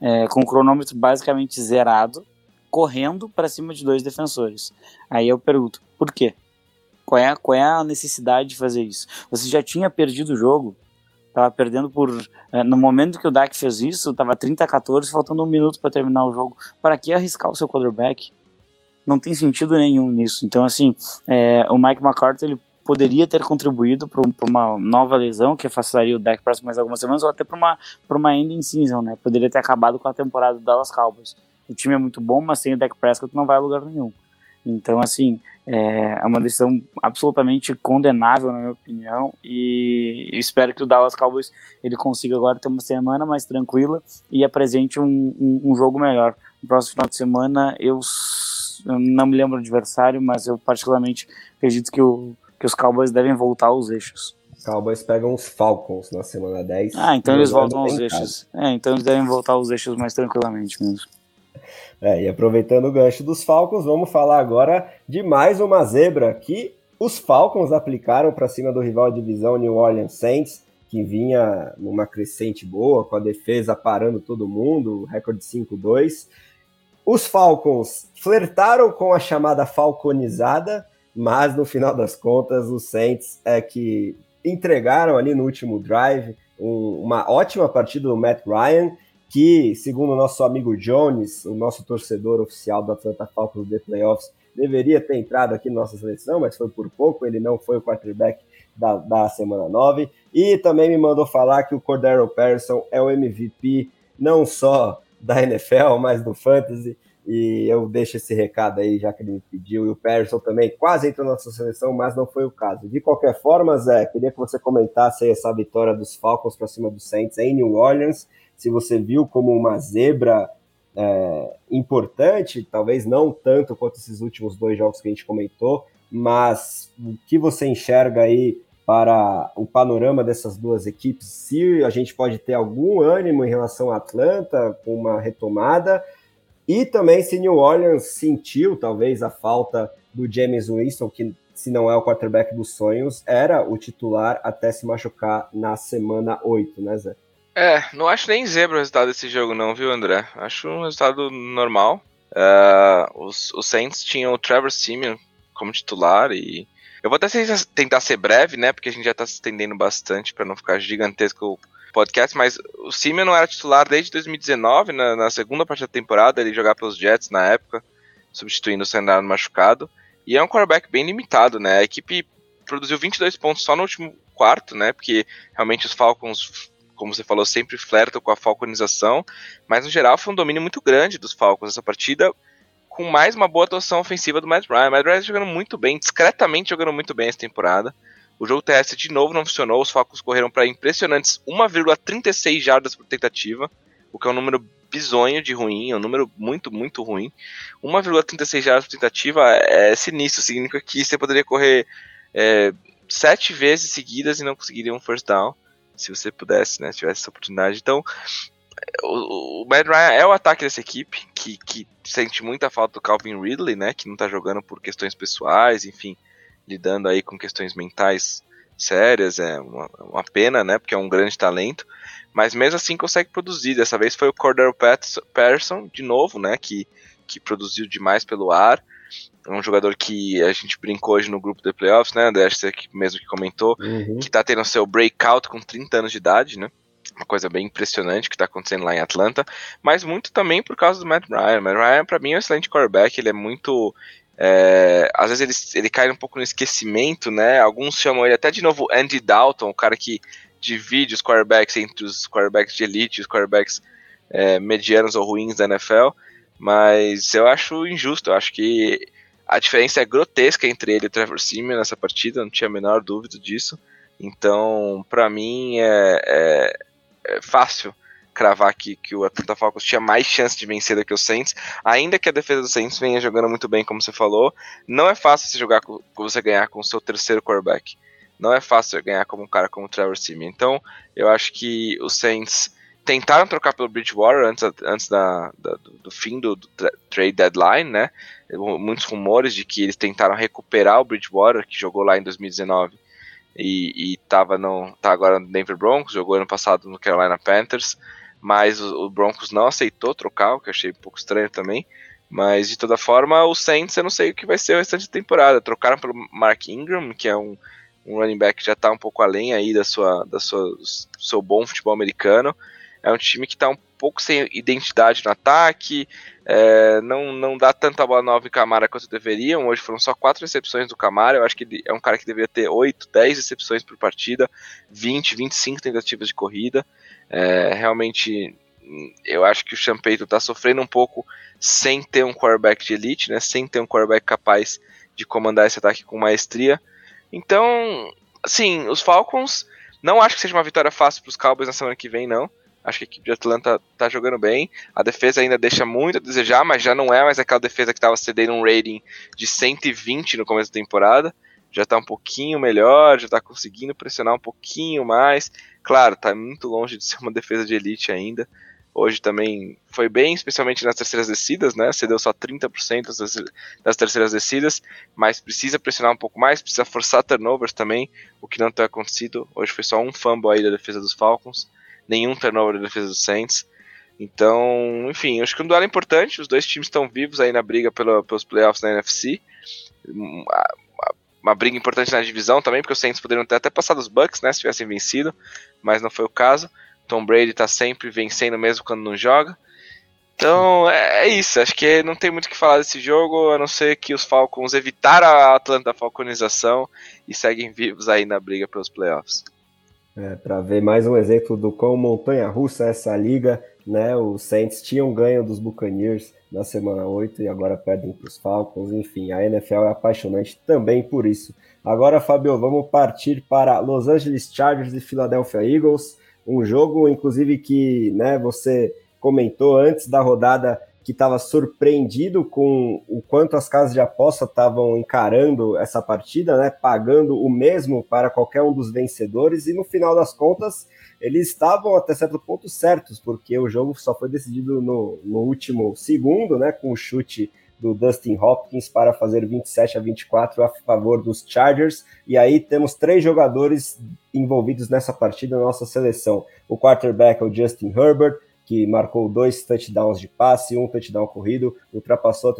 C: é, com o cronômetro basicamente zerado, correndo para cima de dois defensores. Aí eu pergunto, por quê? Qual é, qual é a necessidade de fazer isso? Você já tinha perdido o jogo, estava perdendo por. É, no momento que o Dak fez isso, estava 30 a 14, faltando um minuto para terminar o jogo. Para que arriscar o seu quarterback? Não tem sentido nenhum nisso. Então, assim, é, o Mike McCarthy ele poderia ter contribuído para uma nova lesão que afastaria o deck para mais algumas semanas, ou até para uma, uma ending season, né? Poderia ter acabado com a temporada do Dallas Cowboys. O time é muito bom, mas sem o Dak Prescott não vai a lugar nenhum. Então, assim, é, é uma decisão absolutamente condenável, na minha opinião, e espero que o Dallas Cowboys ele consiga agora ter uma semana mais tranquila e apresente um, um, um jogo melhor. No próximo final de semana, eu eu não me lembro o adversário, mas eu particularmente acredito que, o, que os Cowboys devem voltar aos eixos.
B: Os Cowboys pegam os Falcons na semana 10.
C: Ah, então eles voltam aos eixos. É, então eles devem voltar aos eixos mais tranquilamente mesmo.
B: É, e aproveitando o gancho dos Falcons, vamos falar agora de mais uma zebra que os Falcons aplicaram para cima do rival de divisão New Orleans Saints, que vinha numa crescente boa, com a defesa parando todo mundo, recorde 5-2. Os Falcons flertaram com a chamada falconizada, mas no final das contas, os Saints é que entregaram ali no último drive um, uma ótima partida do Matt Ryan, que, segundo o nosso amigo Jones, o nosso torcedor oficial do Atlanta Falcons de playoffs, deveria ter entrado aqui na nossa seleção, mas foi por pouco, ele não foi o quarterback da, da semana 9. E também me mandou falar que o Cordero Patterson é o MVP não só da NFL, mas do Fantasy. E eu deixo esse recado aí, já que ele me pediu. E o Patterson também quase entrou na nossa seleção, mas não foi o caso. De qualquer forma, Zé, queria que você comentasse aí essa vitória dos Falcons para cima dos Saints em New Orleans. Se você viu como uma zebra é, importante, talvez não tanto quanto esses últimos dois jogos que a gente comentou, mas o que você enxerga aí para o panorama dessas duas equipes, se a gente pode ter algum ânimo em relação a Atlanta com uma retomada, e também se New Orleans sentiu talvez a falta do James Winston, que se não é o quarterback dos sonhos, era o titular até se machucar na semana 8, né, Zé?
D: É, não acho nem zebra o resultado desse jogo, não, viu, André? Acho um resultado normal. Uh, os, os Saints tinham o Trevor Simeon como titular e. Eu vou até tentar ser breve, né? Porque a gente já tá se estendendo bastante para não ficar gigantesco o podcast, mas o Simeon era titular desde 2019, na, na segunda parte da temporada, ele jogava pelos Jets na época, substituindo o Sandaro machucado. E é um quarterback bem limitado, né? A equipe produziu 22 pontos só no último quarto, né? Porque realmente os Falcons, como você falou, sempre flertam com a falconização. Mas no geral foi um domínio muito grande dos Falcons essa partida, com mais uma boa atuação ofensiva do Matt Ryan. Matt Ryan jogando muito bem, discretamente jogando muito bem essa temporada. O jogo terrestre de novo não funcionou, os Falcons correram para impressionantes 1,36 jardas por tentativa, o que é um número bizonho de ruim, é um número muito, muito ruim. 1,36 jardas por tentativa é, sinistro, significa que você poderia correr é, sete vezes seguidas e não conseguiria um first down, se você pudesse, né, se tivesse essa oportunidade. Então, o, o Matt Ryan é o ataque dessa equipe, que, que sente muita falta do Calvin Ridley, né, que não tá jogando por questões pessoais, enfim, lidando aí com questões mentais sérias, é uma, uma pena, né, porque é um grande talento mas mesmo assim consegue produzir. Dessa vez foi o Cordero Patterson, de novo, né, que, que produziu demais pelo ar. É um jogador que a gente brincou hoje no grupo de playoffs, né, André, você mesmo que comentou, uhum. que tá tendo seu breakout com 30 anos de idade, né, uma coisa bem impressionante que está acontecendo lá em Atlanta, mas muito também por causa do Matt Ryan. Matt Ryan, para mim, é um excelente quarterback, ele é muito. É, às vezes ele, ele cai um pouco no esquecimento, né? Alguns chamam ele até de novo Andy Dalton, o cara que divide os quarterbacks entre os quarterbacks de elite e os quarterbacks é, medianos ou ruins da NFL, mas eu acho injusto, eu acho que a diferença é grotesca entre ele e o Trevor Simeon nessa partida, não tinha a menor dúvida disso, então para mim é, é, é, fácil cravar que, que o Atlanta Falcons tinha mais chance de vencer do que o Saints, ainda que a defesa do Saints venha jogando muito bem, como você falou, não é fácil você jogar com, você ganhar com o seu terceiro quarterback não é fácil ganhar como um cara como o Trevor Simeon. Então, eu acho que os Saints tentaram trocar pelo Bridgewater antes, antes da, da do fim do, do, trade deadline, né? Muitos rumores de que eles tentaram recuperar o Bridgewater, que jogou lá em 2019 e, e tava no, tá agora no Denver Broncos, jogou ano passado no Carolina Panthers, mas o, o Broncos não aceitou trocar, o que eu achei um pouco estranho também. Mas de toda forma, o Saints eu não sei o que vai ser o restante da temporada. Trocaram pelo Mark Ingram, que é um um running back que já está um pouco além aí da sua, da sua seu bom futebol americano. É um time que está um pouco sem identidade no ataque, é, não, não dá tanta bola nova em Camara quanto deveriam. Hoje foram só quatro recepções do Camara. Eu acho que ele é um cara que deveria ter 8, 10 recepções por partida, 20, 25 tentativas de corrida. É, realmente, eu acho que o Champeito está sofrendo um pouco sem ter um quarterback de elite, né, sem ter um quarterback capaz de comandar esse ataque com maestria. Então, assim, os Falcons não acho que seja uma vitória fácil para os Cowboys na semana que vem, não. Acho que a equipe de Atlanta tá jogando bem. A defesa ainda deixa muito a desejar, mas já não é mais aquela defesa que estava cedendo um rating de 120 no começo da temporada. Já tá um pouquinho melhor, já tá conseguindo pressionar um pouquinho mais. Claro, tá muito longe de ser uma defesa de elite ainda, Hoje também foi bem, especialmente nas terceiras descidas, né? Cedeu só 30% das terceiras descidas, mas precisa pressionar um pouco mais, precisa forçar turnovers também, o que não tem acontecido. Hoje foi só um fumble aí da defesa dos Falcons, nenhum turnover da defesa dos Saints. Então, enfim, acho que um duelo importante. Os dois times estão vivos aí na briga pelo, pelos playoffs da NFC. Uma, uma, briga importante na divisão também, porque os Saints poderiam ter até passado os Bucks, né? Se tivessem vencido, mas não foi o caso. Tom Brady tá sempre vencendo mesmo quando não joga. Então é, é isso, acho que não tem muito o que falar desse jogo, a não ser que os Falcons evitaram a Atlanta falconização e seguem vivos aí na briga pelos playoffs.
B: É, para ver mais um exemplo do quão montanha-russa essa liga, né? Os Saints tinham ganho dos Buccaneers na semana 8 e agora perdem para os Falcons. Enfim, a NFL é apaixonante também por isso. Agora, Fabio, vamos partir para Los Angeles Chargers e Philadelphia Eagles. Um jogo, inclusive, que né, você comentou antes da rodada que estava surpreendido com o quanto as casas de aposta estavam encarando essa partida, né, pagando o mesmo para qualquer um dos vencedores, e no final das contas eles estavam até certo ponto certos, porque o jogo só foi decidido no, no último segundo, né, com o chute do Dustin Hopkins para fazer 27 a 24 a favor dos Chargers. E aí temos três jogadores envolvidos nessa partida na nossa seleção. O quarterback é o Justin Herbert, que marcou dois touchdowns de passe, um touchdown corrido, ultrapassou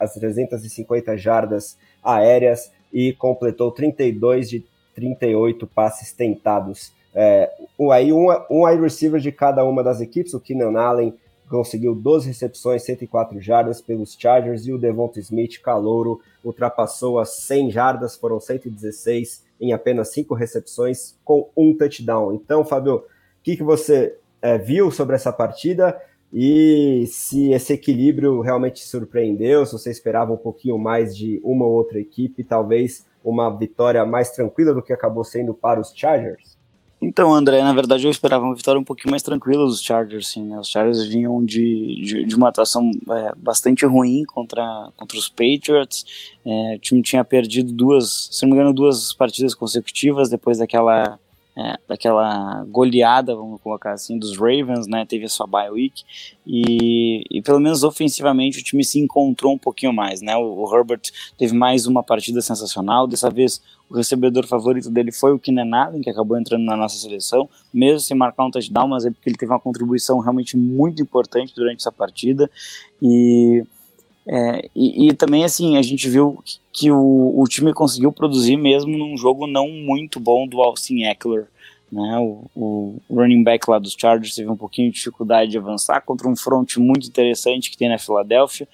B: as 350 jardas aéreas e completou 32 de 38 passes tentados. É, aí um, um wide receiver de cada uma das equipes, o Keenan Allen conseguiu 12 recepções, 104 jardas pelos Chargers e o Devonta Smith, calouro, ultrapassou as 100 jardas, foram 116 em apenas 5 recepções com um touchdown. Então, Fábio, o que, que você é, viu sobre essa partida e se esse equilíbrio realmente te surpreendeu, se você esperava um pouquinho mais de uma ou outra equipe, talvez uma vitória mais tranquila do que acabou sendo para os Chargers?
C: Então, André, na verdade eu esperava uma vitória um pouquinho mais tranquila dos Chargers, sim, né? Os Chargers vinham de, de, de uma atuação é, bastante ruim contra, contra os Patriots. É, o time tinha perdido duas, se não me engano, duas partidas consecutivas depois daquela é, daquela goleada, vamos colocar assim, dos Ravens, né? Teve a sua bye week e, e pelo menos ofensivamente o time se encontrou um pouquinho mais, né? O, o, Herbert teve mais uma partida sensacional. Dessa vez o recebedor favorito dele foi o Keenan Allen, que acabou entrando na nossa seleção, mesmo sem marcar um touchdown, mas é porque ele teve uma contribuição realmente muito importante durante essa partida e é, e, e, também, assim, a gente viu que, o, o, time conseguiu produzir mesmo num jogo não muito bom do Austin Eckler. Né? O, o, running back lá dos Chargers teve um pouquinho de dificuldade de avançar contra um front muito interessante que tem na Filadélfia,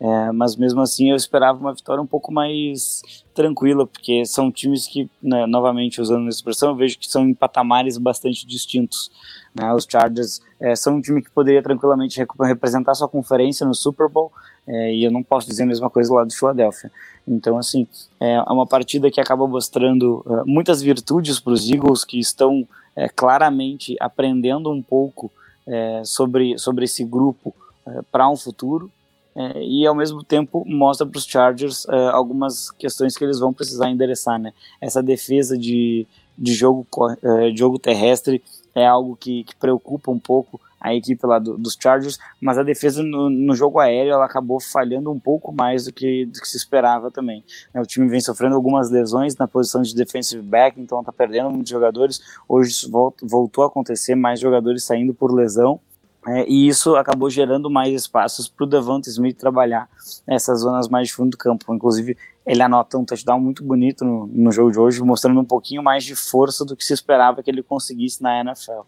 C: é, mas mesmo assim eu esperava uma vitória um pouco mais tranquila, porque são times que, né, novamente usando essa expressão, eu vejo que são em patamares bastante distintos. Né? Os Chargers é, são um time que poderia tranquilamente representar sua conferência no Super Bowl, é, e eu não posso dizer a mesma coisa lá do Philadelphia. Então, assim, é uma partida que acaba mostrando uh, muitas virtudes para os Eagles que estão é, claramente aprendendo um pouco é, sobre, sobre esse grupo é, para um futuro. É, e ao mesmo tempo mostra para os Chargers é, algumas questões que eles vão precisar endereçar, né? Essa defesa de, de jogo, jogo terrestre é algo que, que preocupa um pouco a equipe lá do, dos Chargers, mas a defesa no, no, jogo aéreo ela acabou falhando um pouco mais do que, do que se esperava também. Né, o time vem sofrendo algumas lesões na posição de defensive back, então está perdendo muitos jogadores. Hoje isso voltou a acontecer, mais jogadores saindo por lesão. É, e isso acabou gerando mais espaços para o Devante Smith trabalhar nessas zonas mais de fundo do campo. Inclusive, ele anota um touchdown muito bonito no, no jogo de hoje, mostrando um pouquinho mais de força do que se esperava que ele conseguisse na NFL.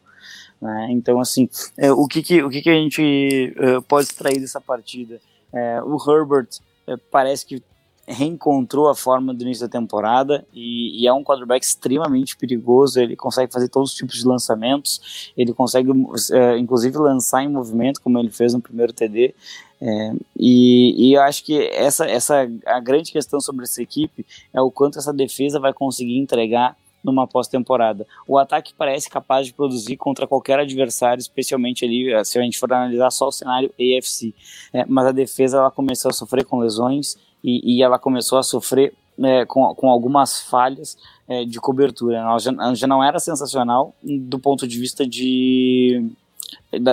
C: Né? Então, assim, é, o, que, que, o que, que a gente uh, pode extrair dessa partida? É, o Herbert é, parece que reencontrou a forma do início da temporada e, e, é um quarterback extremamente perigoso. Ele consegue fazer todos os tipos de lançamentos, ele consegue, é, inclusive, lançar em movimento, como ele fez no primeiro TD. É, e, e, eu acho que essa, essa a grande questão sobre essa equipe é o quanto essa defesa vai conseguir entregar numa pós-temporada. O ataque parece capaz de produzir contra qualquer adversário, especialmente ali, eh, se a gente for analisar só o cenário AFC. É, mas a defesa ela começou a sofrer com lesões e, e ela começou a sofrer é, com, com algumas falhas é, de cobertura. Ela já, já não era sensacional do ponto de vista de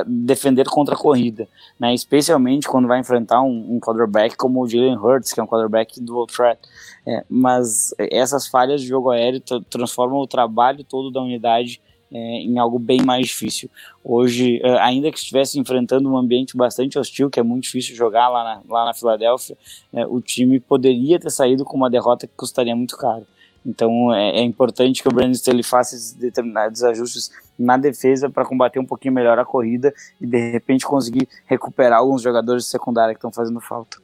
C: defender contra a corrida, né? especialmente quando vai enfrentar um, um quarterback como o Jalen Hurts, que é um quarterback dual threat. É, mas essas falhas de jogo aéreo transformam o trabalho todo da unidade é, em algo bem mais difícil. Hoje, é, ainda que estivesse enfrentando um ambiente bastante hostil, que é muito difícil jogar lá na, lá na Filadélfia, é, o time poderia ter saído com uma derrota que custaria muito caro. Então é, é importante que o Brandon Staley faça esses determinados ajustes na defesa para combater um pouquinho melhor a corrida e de repente conseguir recuperar alguns jogadores de secundária que estão fazendo falta.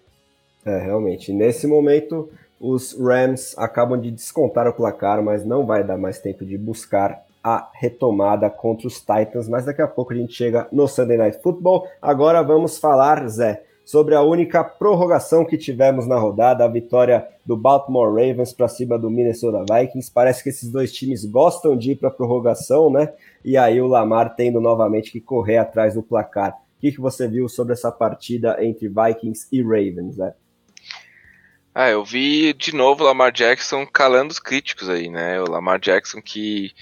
B: É, realmente. Nesse momento, os Rams acabam de descontar o placar, mas não vai dar mais tempo de buscar a retomada contra os Titans. Mas daqui a pouco a gente chega no Sunday Night Football. Agora vamos falar, Zé, sobre a única prorrogação que tivemos na rodada, a vitória do Baltimore Ravens para cima do Minnesota Vikings. Parece que esses dois times gostam de ir para prorrogação, né? E aí o Lamar tendo novamente que correr atrás do placar. O que, que você viu sobre essa partida entre Vikings e Ravens, né?
D: Ah, eu vi de novo o Lamar Jackson calando os críticos aí, né? O Lamar Jackson que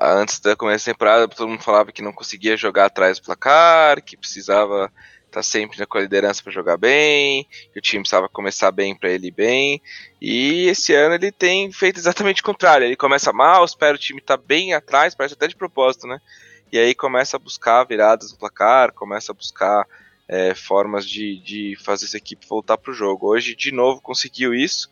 D: antes da começo da temporada todo mundo falava que não conseguia jogar atrás do placar, que precisava tá sempre com a liderança para jogar bem, que o time precisava começar bem para ele bem. E esse ano ele tem feito exatamente o contrário. Ele começa mal, espera o time tá bem atrás, parece até de propósito, né? E aí começa a buscar viradas no placar, começa a buscar é, formas de, de fazer essa equipe voltar para o jogo. Hoje, de novo, conseguiu isso.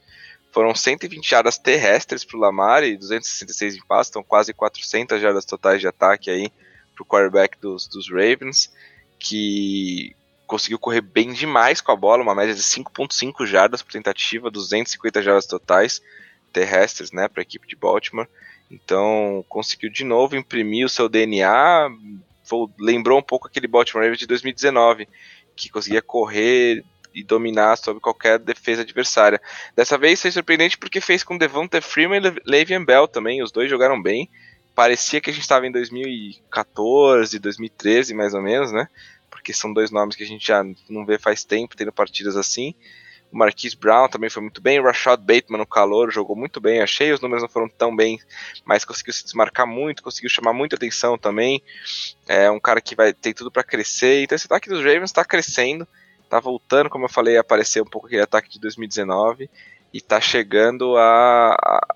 D: Foram 120 jardas terrestres para o Lamar e 266 em passe, então quase 400 jardas totais de ataque aí para o quarterback dos, dos Ravens, que conseguiu correr bem demais com a bola, uma média de 5.5 jardas por tentativa, 250 jardas totais terrestres, né, para a equipe de Baltimore. Então conseguiu de novo imprimir o seu DNA, lembrou um pouco aquele Baltimore Ravens de 2019, que conseguia correr e dominar sobre qualquer defesa adversária. Dessa vez foi surpreendente porque fez com Devonta Freeman e Le'Veon Bell também, os dois jogaram bem. Parecia que a gente estava em 2014, 2013 mais ou menos, né? Porque são dois nomes que a gente já não vê faz tempo tendo partidas assim. O Marquise Brown também foi muito bem. O Rashad Bateman no calor jogou muito bem. Achei os números não foram tão bem, mas conseguiu se desmarcar muito, conseguiu chamar muita atenção também. É um cara que vai ter tudo para crescer. Então esse ataque dos Ravens está crescendo, está voltando, como eu falei, a aparecer um pouco aquele ataque de 2019 e está chegando a, a,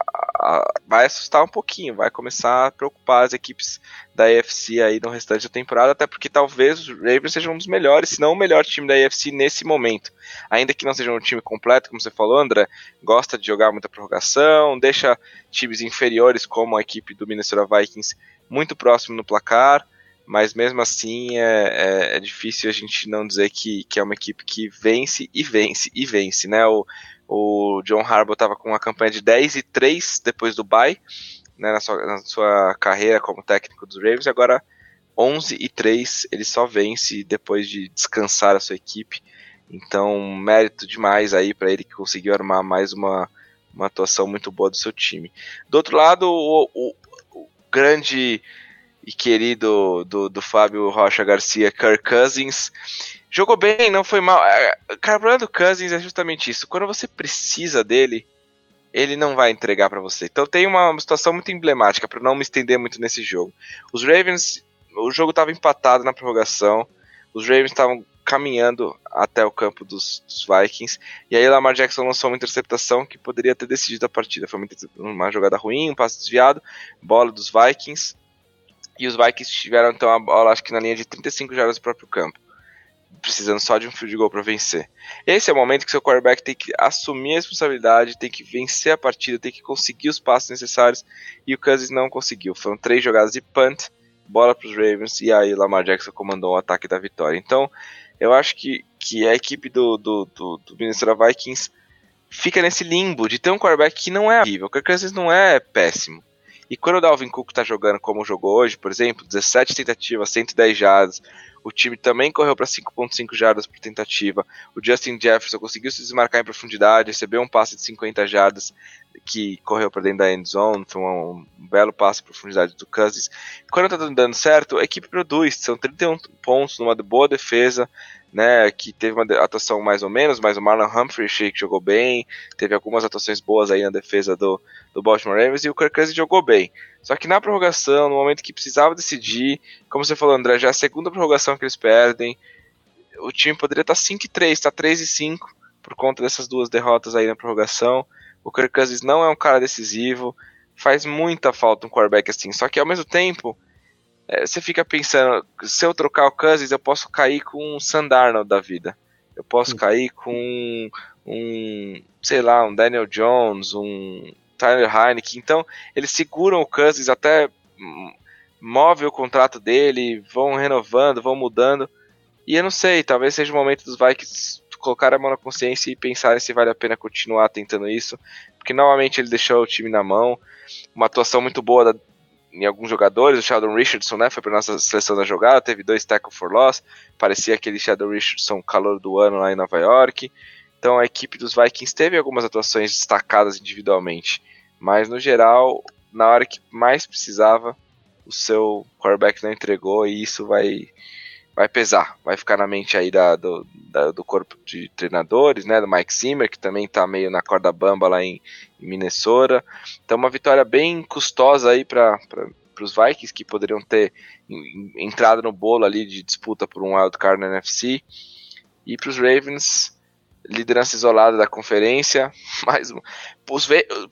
D: vai assustar um pouquinho, vai começar a preocupar as equipes da AFC aí no restante da temporada, até porque talvez os Ravens sejam um dos melhores, se não o melhor time da AFC nesse momento. Ainda que não seja um time completo, como você falou, André, gosta de jogar muita prorrogação, deixa times inferiores como a equipe do Minnesota Vikings muito próximo no placar, mas mesmo assim é, é, é difícil a gente não dizer que, que é uma equipe que vence e vence e vence, né? O, o John Harbaugh estava com uma campanha de 10 e 3 depois do bye, né, na, sua, na sua carreira como técnico dos Ravens, agora 11 e 3 ele só vence depois de descansar a sua equipe. Então, mérito demais aí para ele que conseguiu armar mais uma, uma atuação muito boa do seu time. Do outro lado, o, o, o grande e querido do, do Fábio Rocha Garcia, Kirk Cousins, Jogou bem, não foi mal. É, cara, o problema do Cousins é justamente isso. Quando você precisa dele, ele não vai entregar para você. Então tem uma situação muito emblemática para não me estender muito nesse jogo. Os Ravens, o jogo estava empatado na prorrogação. Os Ravens estavam caminhando até o campo dos, dos, Vikings. E aí Lamar Jackson lançou uma interceptação que poderia ter decidido a partida. Foi uma, uma jogada ruim, um passe desviado, bola dos Vikings. E os Vikings tiveram então a bola, acho que na linha de 35 jardas do próprio campo precisando só de um field goal para vencer. Esse é o momento que seu quarterback tem que assumir a responsabilidade, tem que vencer a partida, tem que conseguir os passos necessários e o Cousins não conseguiu. Foram três jogadas de punt, bola para os Ravens e aí o Lamar Jackson comandou o ataque da vitória. Então, eu acho que, que a equipe do, do, do, do Minnesota Vikings fica nesse limbo de ter um quarterback que não é horrível. O Cousins não é péssimo. E quando o Dalvin Cook está jogando como jogou hoje, por exemplo, 17 tentativas, 110 jardas, o time também correu para 5.5 jardas por tentativa. O Justin Jefferson conseguiu se desmarcar em profundidade, recebeu um passe de 50 jardas que correu para dentro da end zone, foi um, um, belo passe em profundidade do Cousins. Quando está dando certo, a equipe produz, são 31 pontos numa boa defesa, né, que teve uma atuação mais ou menos, mas o Marlon Humphrey que jogou bem, teve algumas atuações boas aí na defesa do, do Baltimore Ravens e o Kirk Cousins jogou bem. Só que na prorrogação, no momento que precisava decidir, como você falou, André, já é a segunda prorrogação que eles perdem, o time poderia estar 5 e 3, está 3 e 5 por conta dessas duas derrotas aí na prorrogação. O Kirk Cousins não é um cara decisivo, faz muita falta um quarterback assim, só que ao mesmo tempo é, você fica pensando, se eu trocar o Cousins, eu posso cair com um Sandarnold da vida. Eu posso Sim. cair com um, sei lá, um Daniel Jones, um Tyler Heineken. Então, eles seguram o Cousins até hum, move o contrato dele, vão renovando, vão mudando. E eu não sei, talvez seja o momento dos Vikings colocar a mão na consciência e pensarem se vale a pena continuar tentando isso, porque novamente ele deixou o time na mão. Uma atuação muito boa da, em alguns jogadores, o Sheldon Richardson, né, foi para nossa seleção da jogada, teve dois tackle for loss, parecia aquele Sheldon Richardson calor do ano lá em Nova York. Então a equipe dos Vikings teve algumas atuações destacadas individualmente, mas no geral, na hora que mais precisava, o seu quarterback não entregou e isso vai vai pesar, vai ficar na mente aí da, do, da, do corpo de treinadores, né, do Mike Zimmer, que também está meio na corda bamba lá em, em Minnesota. Então uma vitória bem custosa aí para os Vikings, que poderiam ter entrado no bolo ali de disputa por um wild card na NFC. E para os Ravens, liderança isolada da conferência, [LAUGHS] mais os,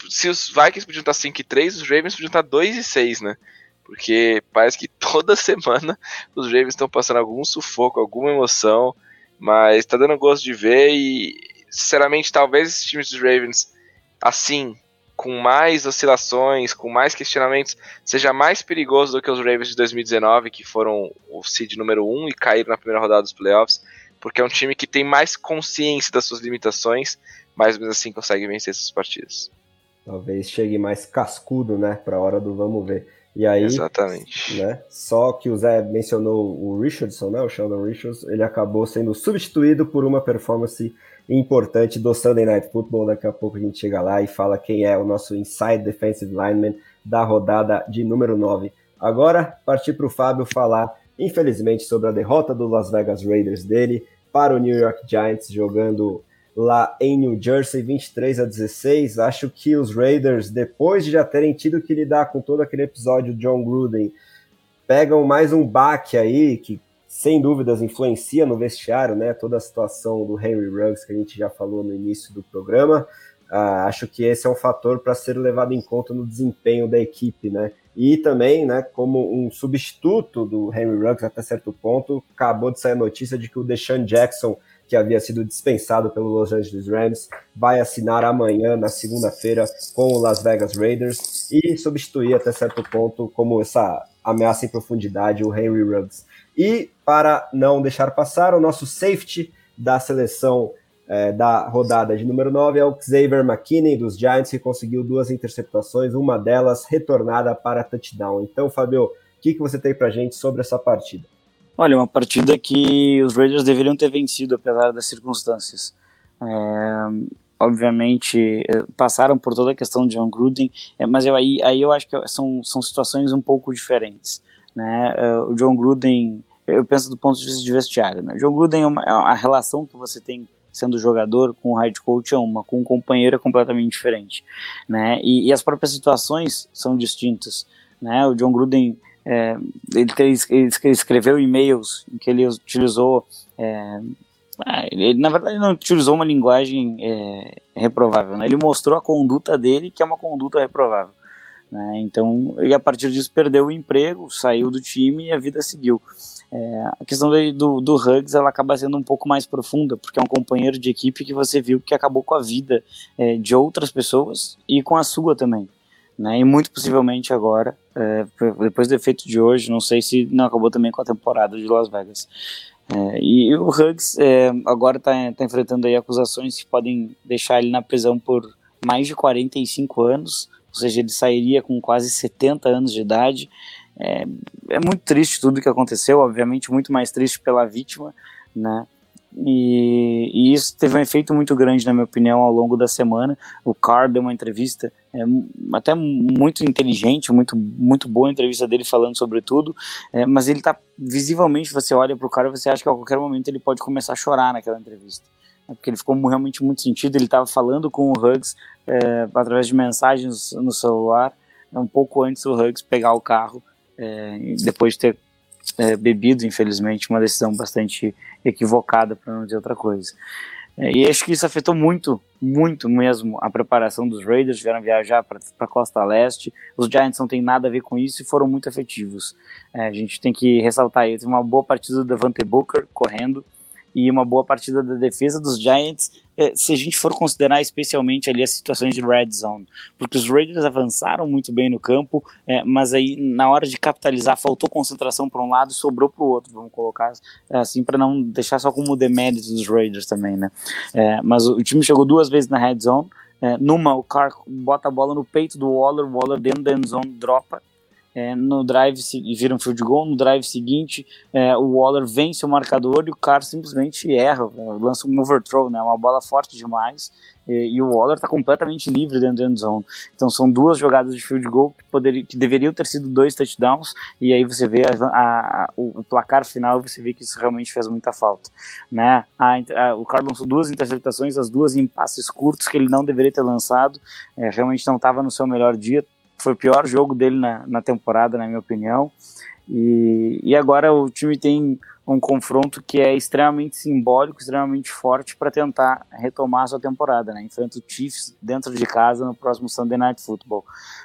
D: se os Vikings podiam estar 5 e 3, os Ravens podiam estar 2 e 6, né? Porque parece que [LAUGHS] toda semana os Ravens estão passando algum sufoco, alguma emoção, mas tá dando gosto de ver e, sinceramente, talvez esses times dos Ravens, assim, com mais oscilações, com mais questionamentos, seja mais perigoso do que os Ravens de 2019, que foram o seed número 1 e caíram na primeira rodada dos playoffs, porque é um time que tem mais consciência das suas limitações, mas mesmo assim consegue vencer essas partidas.
B: Talvez chegue mais cascudo, né, para a hora do vamos ver. E aí,
D: Exatamente.
B: Né, só que o Zé mencionou o Richardson, né, o Sheldon Richardson, ele acabou sendo substituído por uma performance importante do Sunday Night Football. Daqui a pouco a gente chega lá e fala quem é o nosso inside defensive lineman da rodada de número 9. Agora, partir para o Fábio falar, infelizmente, sobre a derrota do Las Vegas Raiders dele para o New York Giants, jogando lá em New Jersey, 23 a 16. Acho que os Raiders, depois de já terem tido que lidar com todo aquele episódio de John Gruden, pegam mais um baque aí, que sem dúvidas influencia no vestiário, né? Toda a situação do Henry Ruggs que a gente já falou no início do programa. Uh, acho que esse é um fator para ser levado em conta no desempenho da equipe, né? E também, né, como um substituto do Henry Ruggs até certo ponto, acabou de sair a notícia de que o Deshaun Jackson que havia sido dispensado pelo Los Angeles Rams, vai assinar amanhã, na segunda-feira, com o Las Vegas Raiders e substituir até certo ponto, como essa ameaça em profundidade, o Henry Ruggs. E para não deixar passar, o nosso safety da seleção é, da rodada de número 9 é o Xavier McKinney, dos Giants, que conseguiu duas interceptações, uma delas retornada para touchdown. Então, Fabio, o que, que você tem para gente sobre essa partida?
C: Olha, uma partida que os Raiders deveriam ter vencido, apesar das circunstâncias. É, obviamente, é, passaram por toda a questão de John Gruden, é, mas eu, aí, aí eu acho que são, são situações um pouco diferentes. Né? É, o John Gruden, eu penso do ponto de vista de vestiário. Né? O John Gruden, é uma, é a relação que você tem sendo jogador com o head coach é uma, com um companheiro é completamente diferente. Né? E, e as próprias situações são distintas. Né? O John Gruden é, ele, ele, escreveu e-mails em que ele utilizou. É, ah, ele, na verdade, não utilizou uma linguagem é, reprovável. Né? Ele mostrou a conduta dele, que é uma conduta reprovável. Né? Então, e a partir disso, perdeu o emprego, saiu do time e a vida seguiu. É, a questão do, do Hugs ela acaba sendo um pouco mais profunda, porque é um companheiro de equipe que você viu que acabou com a vida é, de outras pessoas e com a sua também né? E muito possivelmente agora, é, depois do efeito de hoje, não sei se não acabou também com a temporada de Las Vegas. É, e o Huggs é, agora está tá enfrentando aí acusações que podem deixar ele na prisão por mais de 45 anos, ou seja, ele sairia com quase 70 anos de idade. É, é muito triste tudo que aconteceu, obviamente muito mais triste pela vítima, né? E, e, isso teve um efeito muito grande, na minha opinião, ao longo da semana. O Carr deu uma entrevista é, até muito inteligente, muito, muito boa a entrevista dele falando sobre tudo, é, mas ele tá visivelmente, você olha pro cara e você acha que a qualquer momento ele pode começar a chorar naquela entrevista. É, porque ele ficou realmente muito sentido, ele estava falando com o Hugs é, através de mensagens no celular, é, um pouco antes do Hugs pegar o carro, é, depois de ter é, bebido, infelizmente, uma decisão bastante equivocada, para não dizer outra coisa. É, e acho que isso afetou muito, muito mesmo a preparação dos Raiders, vieram viajar para a Costa Leste. Os Giants não têm nada a ver com isso e foram muito efetivos. É, a gente tem que ressaltar aí, teve uma boa partida do Devante Booker correndo, e uma boa partida da defesa dos Giants, é, se a gente for considerar especialmente ali as situações de red zone, porque os Raiders avançaram muito bem no campo, é, mas aí na hora de capitalizar faltou concentração para um lado sobrou para o outro, vamos colocar é, assim para não deixar só como demérito dos Raiders também, né? É, mas o, o, time chegou duas vezes na red zone, é, numa o Carr bota a bola no peito do Waller, o Waller dentro da end zone dropa é, no drive e vira um field goal, no drive seguinte é, o Waller vence o marcador e o Carr simplesmente erra, lança um overthrow, né, uma bola forte demais e, e o Waller está completamente livre dentro da end zone. Então são duas jogadas de field goal que, poderia, que deveriam ter sido dois touchdowns e aí você vê a, a, o, o, placar final você vê que isso realmente fez muita falta. Né? A, o Carr lançou duas interceptações, as duas em passes curtos que ele não deveria ter lançado, é, realmente não estava no seu melhor dia, foi o pior jogo dele na, na temporada, na minha opinião. E, e agora o time tem um confronto que é extremamente simbólico, extremamente forte para tentar retomar a sua temporada, né? Enfrenta o Chiefs dentro de casa no próximo Sunday Night Football.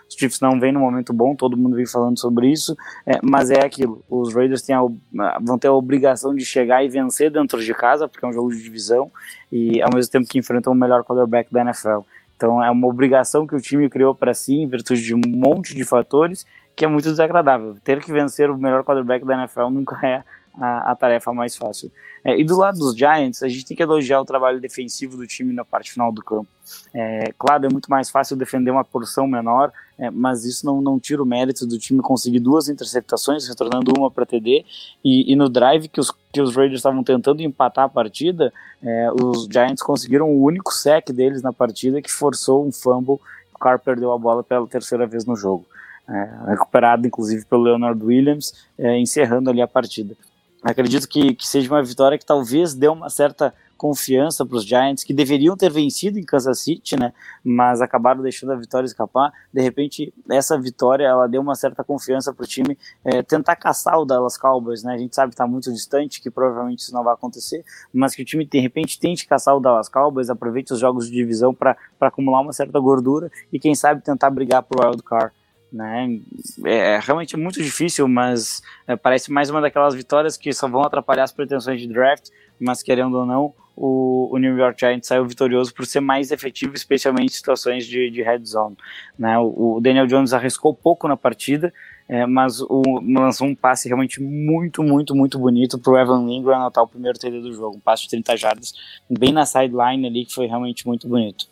C: Os Chiefs não vêm no momento bom, todo mundo vem falando sobre isso, é, mas é aquilo. Os Raiders a, vão ter a obrigação de chegar e vencer dentro de casa, porque é um jogo de divisão, e ao mesmo tempo que enfrentam o melhor quarterback da NFL. Então é uma obrigação que o time criou para si, em virtude de um monte de fatores, que é muito desagradável. Ter que vencer o melhor quarterback da NFL nunca é a, a tarefa mais fácil. É, e do lado dos Giants, a gente tem que elogiar o trabalho defensivo do time na parte final do campo. É, claro, é muito mais fácil defender uma porção menor, é, mas isso não, não tira o mérito do time conseguir duas interceptações, retornando uma para TD, e, e, no drive que os, que os Raiders estavam tentando empatar a partida, é, os Giants conseguiram o único sec deles na partida que forçou um fumble, o Carr perdeu a bola pela terceira vez no jogo. É, recuperado inclusive pelo Leonard Williams, é, encerrando ali a partida. Acredito que, que seja uma vitória que talvez dê uma certa confiança para os Giants, que deveriam ter vencido em Kansas City, né, mas acabaram deixando a vitória escapar. De repente, essa vitória ela deu uma certa confiança para o time é, tentar caçar o Dallas Cowboys. Né? A gente sabe que está muito distante, que provavelmente isso não vai acontecer, mas que o time de repente tente caçar o Dallas Cowboys, aproveite os jogos de divisão para acumular uma certa gordura e quem sabe tentar brigar para o wild card né? É, é realmente muito difícil, mas é, parece mais uma daquelas vitórias que só vão atrapalhar as pretensões de draft, mas querendo ou não, o, o New York Giants saiu vitorioso por ser mais efetivo, especialmente em situações de, de red zone. Né? O, o Daniel Jones arriscou pouco na partida, é, mas o, lançou um passe realmente muito, muito, muito bonito para o Evan Ingram anotar o primeiro TD do jogo, um passe de 30 jardas, bem na sideline ali, que foi realmente muito bonito.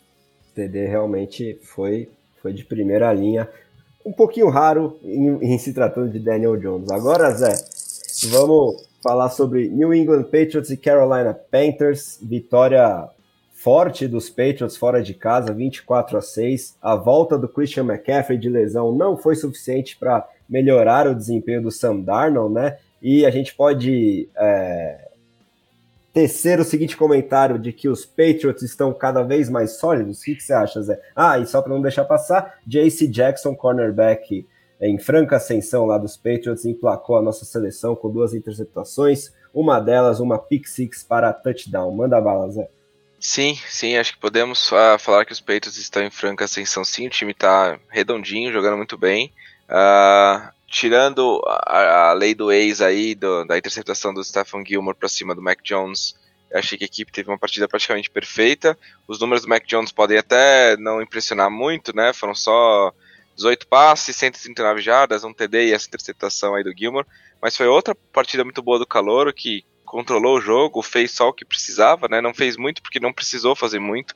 B: O TD realmente foi, foi de primeira linha um pouquinho raro em, em, se tratando de Daniel Jones. Agora, Zé, vamos falar sobre New England Patriots e Carolina Panthers. Vitória forte dos Patriots fora de casa, 24 a 6. A volta do Christian McCaffrey de lesão não foi suficiente para melhorar o desempenho do Sam Darnold, né? E a gente pode é, tecer o seguinte comentário de que os Patriots estão cada vez mais sólidos? O que, que você acha, Zé? Ah, e só para não deixar passar, JC Jackson, cornerback em franca ascensão lá dos Patriots, emplacou a nossa seleção com duas interceptações, uma delas uma pick six para touchdown. Manda bala, Zé.
D: Sim, sim, acho que podemos uh, falar que os Patriots estão em franca ascensão sim, o time está redondinho, jogando muito bem. Uh, tirando a, a, lei do ex aí, do, da interceptação do Stephen Gilmore para cima do Mac Jones, achei que a equipe teve uma partida praticamente perfeita. Os números do Mac Jones podem até não impressionar muito, né? Foram só 18 passes, 139 jardas, um TD e essa interceptação aí do Gilmore. Mas foi outra partida muito boa do Calouro, que controlou o jogo, fez só o que precisava, né? Não fez muito porque não precisou fazer muito.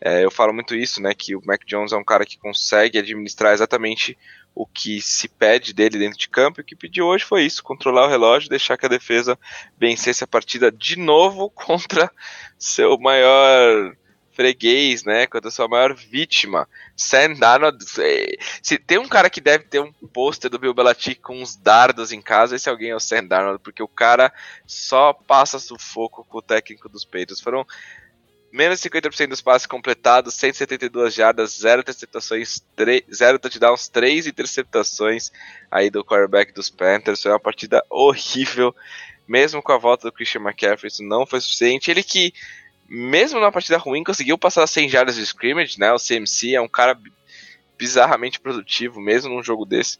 D: É, eu falo muito isso, né? Que o Mac Jones é um cara que consegue administrar exatamente o que se pede dele dentro de campo. E o que pediu hoje foi isso: controlar o relógio, deixar que a defesa vencesse a partida de novo [LAUGHS] contra seu maior freguês, né? Contra sua maior vítima. Sam Darnold. É, se tem um cara que deve ter um pôster do Bill Belichick com uns dardos em casa, esse alguém é o Sam Darnold, porque o cara só passa sufoco com o técnico dos peitos. Foram menos 50% dos passes completados, 172 jardas, 0 interceptações, 0 touchdowns, 3 interceptações aí do quarterback dos Panthers. Foi uma partida horrível, mesmo com a volta do Christian McCaffrey, isso não foi suficiente. Ele que, mesmo numa partida ruim, conseguiu passar 100 jardas de scrimmage, né? O CMC é um cara bizarramente produtivo, mesmo num jogo desse.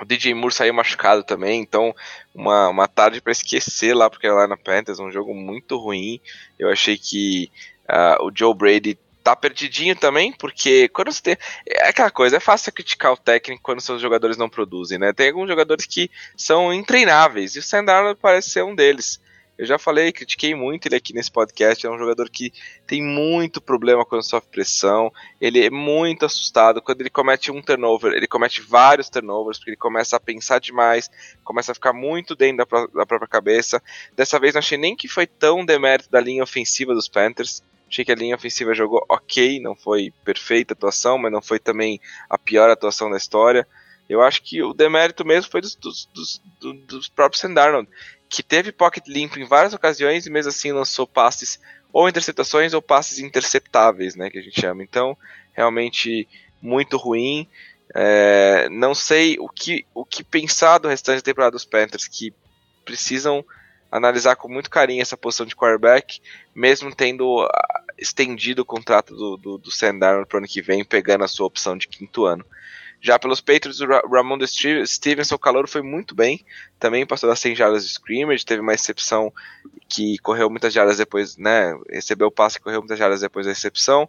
D: O DJ Moore saiu machucado também, então uma, uma tarde para esquecer lá porque lá na Panthers, um jogo muito ruim. Eu achei que uh, o Joe Brady tá perdidinho também, porque quando você tem. É aquela coisa, é fácil criticar o técnico quando seus jogadores não produzem, né? Tem alguns jogadores que são intreináveis, e o Sam parece ser um deles. Eu já falei, critiquei muito ele aqui nesse podcast. É um jogador que tem muito problema quando sofre pressão. Ele é muito assustado. Quando ele comete um turnover, ele comete vários turnovers, porque ele começa a pensar demais, começa a ficar muito dentro da, da própria cabeça. Dessa vez não achei nem que foi tão demérito da linha ofensiva dos Panthers. Achei que a linha ofensiva jogou ok, não foi perfeita atuação, mas não foi também a pior atuação da história. Eu acho que o demérito mesmo foi dos, dos, dos, dos próprios Sam Darnold, que teve pocket limpo em várias ocasiões e mesmo assim lançou passes ou interceptações ou passes interceptáveis, né, que a gente chama. Então, realmente muito ruim. É, não sei o que, o que pensar do restante da temporada dos Panthers, que precisam analisar com muito carinho essa posição de quarterback, mesmo tendo ah, estendido o contrato do, do, do Sam para o ano que vem, pegando a sua opção de quinto ano. Já pelos Patriots, o Ramon Stevenson, o calor foi muito bem. Também passou das 100 jardas de scrimmage. Teve uma recepção que correu muitas jardas depois, né? Recebeu o passe e correu muitas jardas depois da recepção.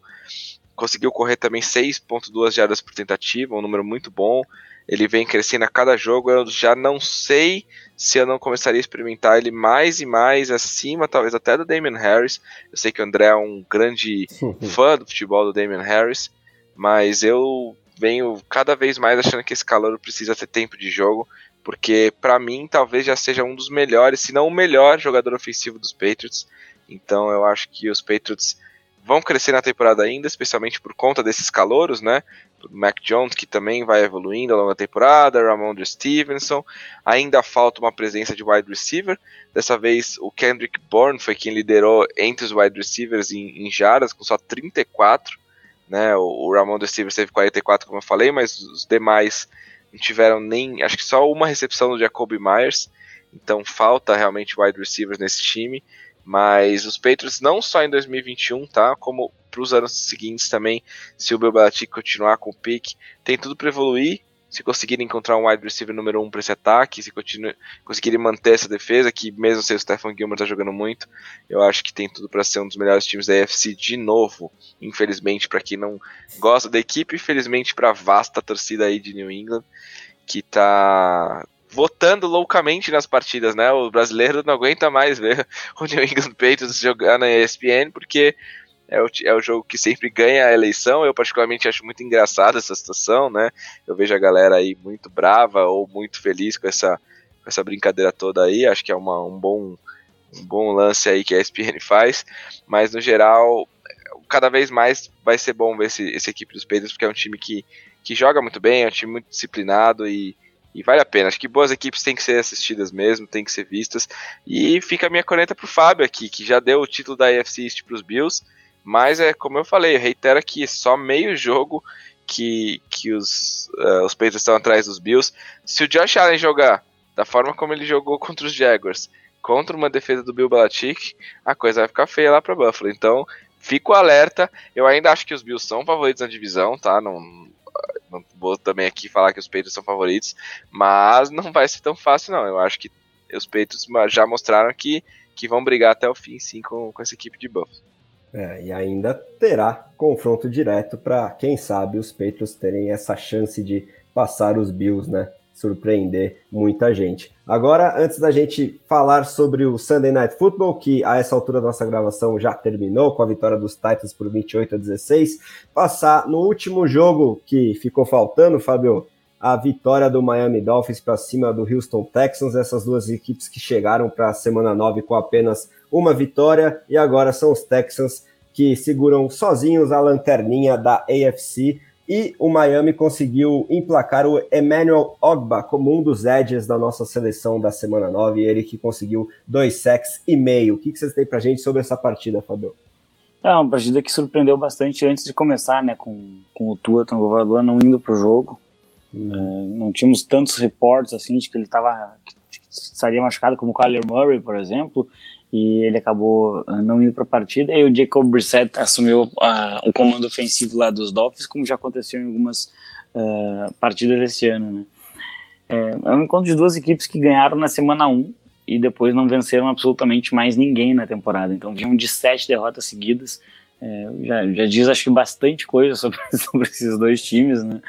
D: Conseguiu correr também 6,2 jardas por tentativa, um número muito bom. Ele vem crescendo a cada jogo. Eu já não sei se eu não começaria a experimentar ele mais e mais acima, talvez até do Damian Harris. Eu sei que o André é um grande [LAUGHS] fã do futebol do Damian Harris, mas eu venho cada vez mais achando que esse calor precisa ter tempo de jogo, porque para mim talvez já seja um dos melhores, se não o melhor jogador ofensivo dos Patriots. Então eu acho que os Patriots vão crescer na temporada ainda, especialmente por conta desses calouros, né? Mac Jones, que também vai evoluindo ao longo da temporada, Ramondre Stevenson. Ainda falta uma presença de wide receiver. Dessa vez, o Kendrick Bourne foi quem liderou entre os wide receivers em, em jardas, com só 34 né? O, o Ramon Stevens teve 44, como eu falei, mas os demais não tiveram nem, acho que só uma recepção do Jacoby Myers. Então falta realmente wide receivers nesse time. Mas os Patriots não só em 2021, tá? Como para os anos seguintes também, se o Bill Belichick continuar com o pick, tem tudo para evoluir se conseguirem encontrar um wide receiver número um para esse ataque, se conseguirem manter essa defesa, que mesmo sem o Stephen Gilmore tá jogando muito, eu acho que tem tudo para ser um dos melhores times da AFC de novo. Infelizmente, para quem não gosta da equipe, infelizmente para vasta torcida aí de New England, que tá votando loucamente nas partidas, né? O brasileiro não aguenta mais ver [LAUGHS] o New England Patriots jogar na ESPN, porque é o, é o jogo que sempre ganha a eleição. Eu, particularmente, acho muito engraçada essa situação, né? Eu vejo a galera aí muito brava ou muito feliz com essa, com essa brincadeira toda aí. Acho que é uma, um, bom, um bom lance aí que a ESPN faz. Mas, no geral, cada vez mais vai ser bom ver esse, esse equipe dos Patriots, porque é um time que, que joga muito bem, é um time muito disciplinado e, e vale a pena. Acho que boas equipes têm que ser assistidas mesmo, têm que ser vistas. E fica a minha corneta pro Fábio aqui, que já deu o título da AFC East pros Bills. Mas é como eu falei, reitero aqui, só meio jogo que, que os, uh, os Patriots estão atrás dos Bills. Se o Josh Allen jogar da forma como ele jogou contra os Jaguars, contra uma defesa do Bill Belichick, a coisa vai ficar feia lá para Buffalo. Então, fico alerta. Eu ainda acho que os Bills são favoritos na divisão, tá? Não, não vou também aqui falar que os Patriots são favoritos, mas não vai ser tão fácil não. Eu acho que os Patriots já mostraram que, que vão brigar até o fim, sim, com, com essa equipe de Buffalo.
B: É, e ainda terá confronto direto para, quem sabe, os Patriots terem essa chance de passar os Bills, né? Surpreender muita gente. Agora, antes da gente falar sobre o Sunday Night Football, que a essa altura da nossa gravação já terminou com a vitória dos Titans por 28 a 16, passar no último jogo que ficou faltando, Fábio, a vitória do Miami Dolphins para cima do Houston Texans, essas duas equipes que chegaram para a semana 9 com apenas uma vitória e agora são os Texans que seguram sozinhos a lanterninha da AFC e o Miami conseguiu emplacar o Emmanuel Ogba como um dos edges da nossa seleção da semana 9, ele que conseguiu dois sacks e meio. O que vocês têm pra gente sobre essa partida, Fabio?
C: É uma partida que surpreendeu bastante antes de começar, né, com, com o Tua Tagovailoa não indo pro jogo. É, não tínhamos tantos reportes assim de que ele estava estaria machucado como o Kyler Murray, por exemplo, e ele acabou ah, não indo para a partida. E o Jacob Brissett assumiu uh, o comando ofensivo lá dos Dolphins, como já aconteceu em algumas uh, partidas esse ano. Né? É, é, um encontro de duas equipes que ganharam na semana 1 e depois não venceram absolutamente mais ninguém na temporada. Então vinham de sete derrotas seguidas. É, já, já diz, acho que, bastante coisa sobre, [LAUGHS] sobre esses dois times, né?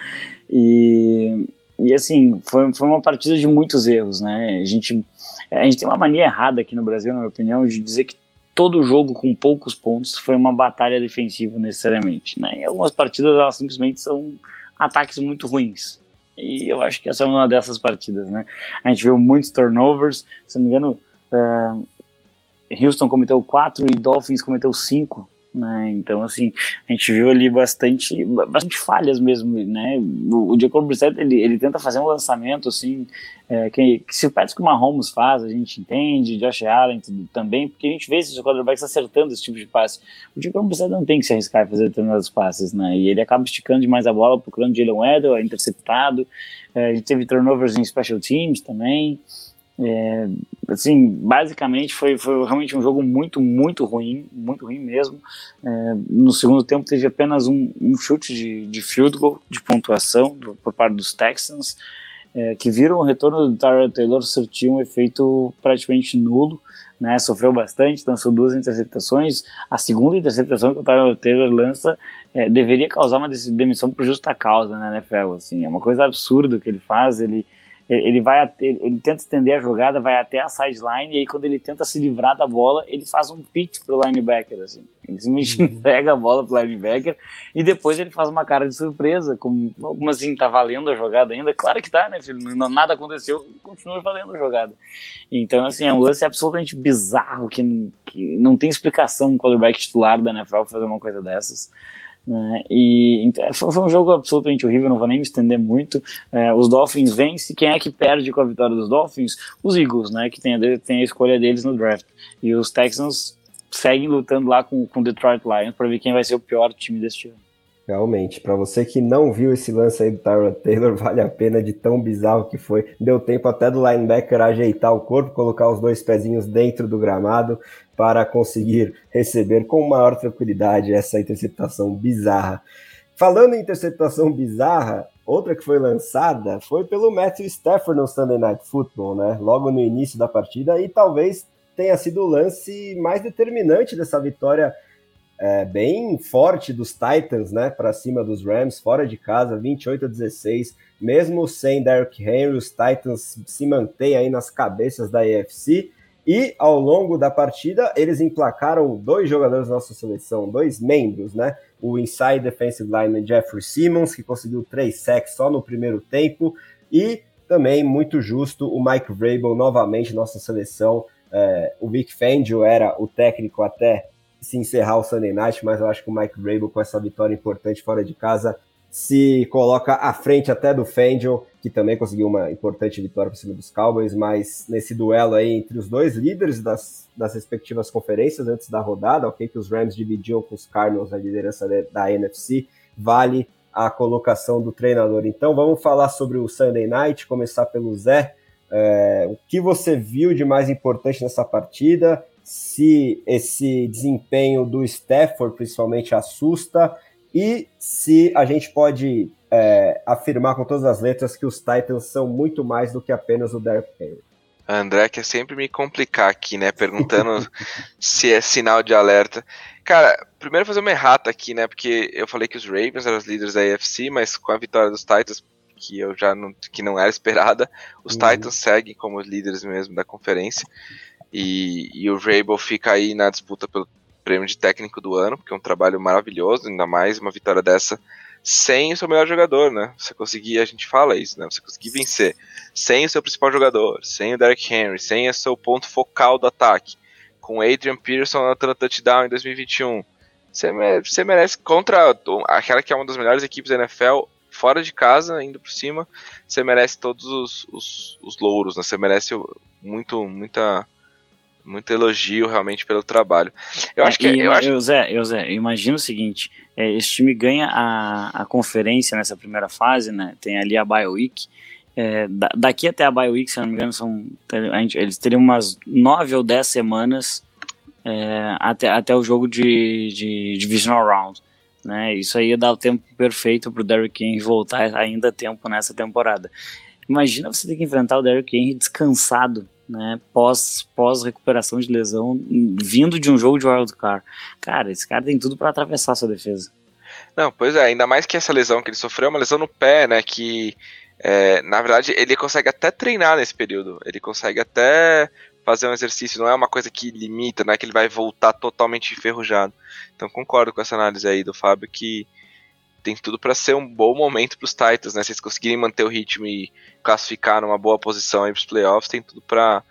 C: E, e assim, foi, foi uma partida de muitos erros, né? A gente, a gente tem uma mania errada aqui no Brasil, na minha opinião, de dizer que todo jogo com poucos pontos foi uma batalha defensiva necessariamente, né? E algumas partidas elas simplesmente são ataques muito ruins. E eu acho que essa é uma dessas partidas, né? A gente viu muitos turnovers, se não me engano, uh, Houston cometeu quatro e Dolphins cometeu cinco né? Então, assim, a gente viu ali bastante, bastante falhas mesmo, né? O, o Jacob Brissett, ele, ele tenta fazer um lançamento, assim, é, que, que se o Patrick Mahomes faz, a gente entende, Josh Allen também, porque a gente vê esses quarterbacks acertando esse tipo de passe. O Jacob Brissett não tem que se arriscar a fazer determinados passes, né? E ele acaba esticando demais a bola, procurando Jalen Edel, é interceptado, é, a gente teve turnovers em special teams também, é, assim, basicamente foi, foi realmente um jogo muito, muito ruim, muito ruim mesmo. É, no segundo tempo teve apenas um, um chute de, de, field goal, de pontuação do, por parte dos Texans, é, que viram o retorno do Tyler Taylor surtir um efeito praticamente nulo. Né, sofreu bastante, lançou duas interceptações. A segunda interceptação que o Tyler Taylor lança é, deveria causar uma demissão por justa causa na NFL. Assim, é uma coisa absurda que ele faz. Ele, ele vai ele tenta estender a jogada, vai até a sideline e aí quando ele tenta se livrar da bola, ele faz um pitch pro linebacker assim. Ele simplesmente uhum. [LAUGHS] entrega a bola pro linebacker e depois ele faz uma cara de surpresa, como, como assim, tá valendo a jogada ainda? Claro que tá, né, filho? Não, nada aconteceu, continua valendo a jogada. Então, assim, é um lance absolutamente bizarro que, que não tem explicação um quarterback titular da NFL fazer uma coisa dessas. Né? E então, foi um jogo absolutamente horrível, não vou nem me estender muito. É, os Dolphins vencem, quem é que perde com a vitória dos Dolphins? Os Eagles, né? Que tem a, tem a escolha deles no draft. E os Texans seguem lutando lá com o Detroit Lions para ver quem vai ser o pior time deste ano.
B: Realmente, para você que não viu esse lance aí do Tyrod Taylor, [LAUGHS] vale a pena de tão bizarro que foi. Deu tempo até do linebacker ajeitar o corpo, colocar os dois pezinhos dentro do gramado para conseguir receber com maior tranquilidade essa interceptação bizarra. Falando em interceptação bizarra, outra que foi lançada foi pelo Matthew Stafford no Sunday Night Football, né? Logo no início da partida, e talvez tenha sido o lance mais determinante dessa vitória é, bem forte dos Titans, né, para cima dos Rams, fora de casa, 28 a 16. Mesmo sem Derrick Henry, os Titans se mantêm aí nas cabeças da AFC. E ao longo da partida, eles emplacaram dois jogadores da nossa seleção, dois membros, né? O inside defensive lineman Jeffrey Simmons, que conseguiu três sacks só no primeiro tempo, e também muito justo o Mike Vrabel novamente nossa seleção. É, o Vic Fangio era o técnico até se encerrar o Sunday Night, mas eu acho que o Mike Vrabel, com essa vitória importante fora de casa, se coloca à frente até do Fangio, que também conseguiu uma importante vitória por cima dos Cowboys, mas nesse duelo aí entre os dois líderes das, das respectivas conferências antes da rodada, ok, que os Rams dividiam com os Cardinals a liderança da NFC, vale a colocação do treinador. Então vamos falar sobre o Sunday Night, começar pelo Zé. É, o que você viu de mais importante nessa partida? se esse desempenho do Stafford principalmente assusta e se a gente pode é, afirmar com todas as letras que os Titans são muito mais do que apenas o Derrick Henry.
D: André quer sempre me complicar aqui, né? Perguntando [LAUGHS] se é sinal de alerta. Cara, primeiro fazer uma errata aqui, né? Porque eu falei que os Ravens eram os líderes da AFC, mas com a vitória dos Titans, que eu já não, que não era esperada, os uhum. Titans seguem como os líderes mesmo da conferência. E, e o Rabel fica aí na disputa pelo prêmio de técnico do ano, porque é um trabalho maravilhoso, ainda mais uma vitória dessa sem o seu melhor jogador, né? Você conseguir, a gente fala isso, né? Você conseguir vencer sem o seu principal jogador, sem o Derrick Henry, sem o seu ponto focal do ataque, com Adrian Peterson anotando touchdown em 2021. Você merece, você merece contra aquela que é uma das melhores equipes da NFL, fora de casa, indo por cima, você merece todos os, os, os louros, né? Você merece muito, muita muito elogio realmente pelo trabalho. Eu acho que
C: e,
D: eu,
C: acho... eu, Zé, eu Zé, imagina o seguinte: é, esse time ganha a, a conferência nessa primeira fase, né? Tem ali a Bye Week. É, daqui até a Bye Week, se não me engano, são, gente, eles teriam umas nove ou dez semanas é, até, até o jogo de, de Divisional Round. Né? Isso aí ia dar o tempo perfeito para o Derrick Henry voltar ainda tempo nessa temporada. Imagina você ter que enfrentar o Derrick Henry descansado né, pós, pós recuperação de lesão, vindo de um jogo de wildcard. Cara, esse cara tem tudo para atravessar sua defesa.
D: Não, pois é, ainda mais que essa lesão que ele sofreu é uma lesão no pé, né, que É, na verdade, ele consegue até treinar nesse período. Ele consegue até fazer um exercício. Não é uma coisa que limita, não é que ele vai voltar totalmente enferrujado. Então concordo com essa análise aí do Fábio que tem tudo para ser um bom momento para os Titans, né? Se eles conseguirem manter o ritmo e classificar numa boa posição aí para os playoffs, tem tudo para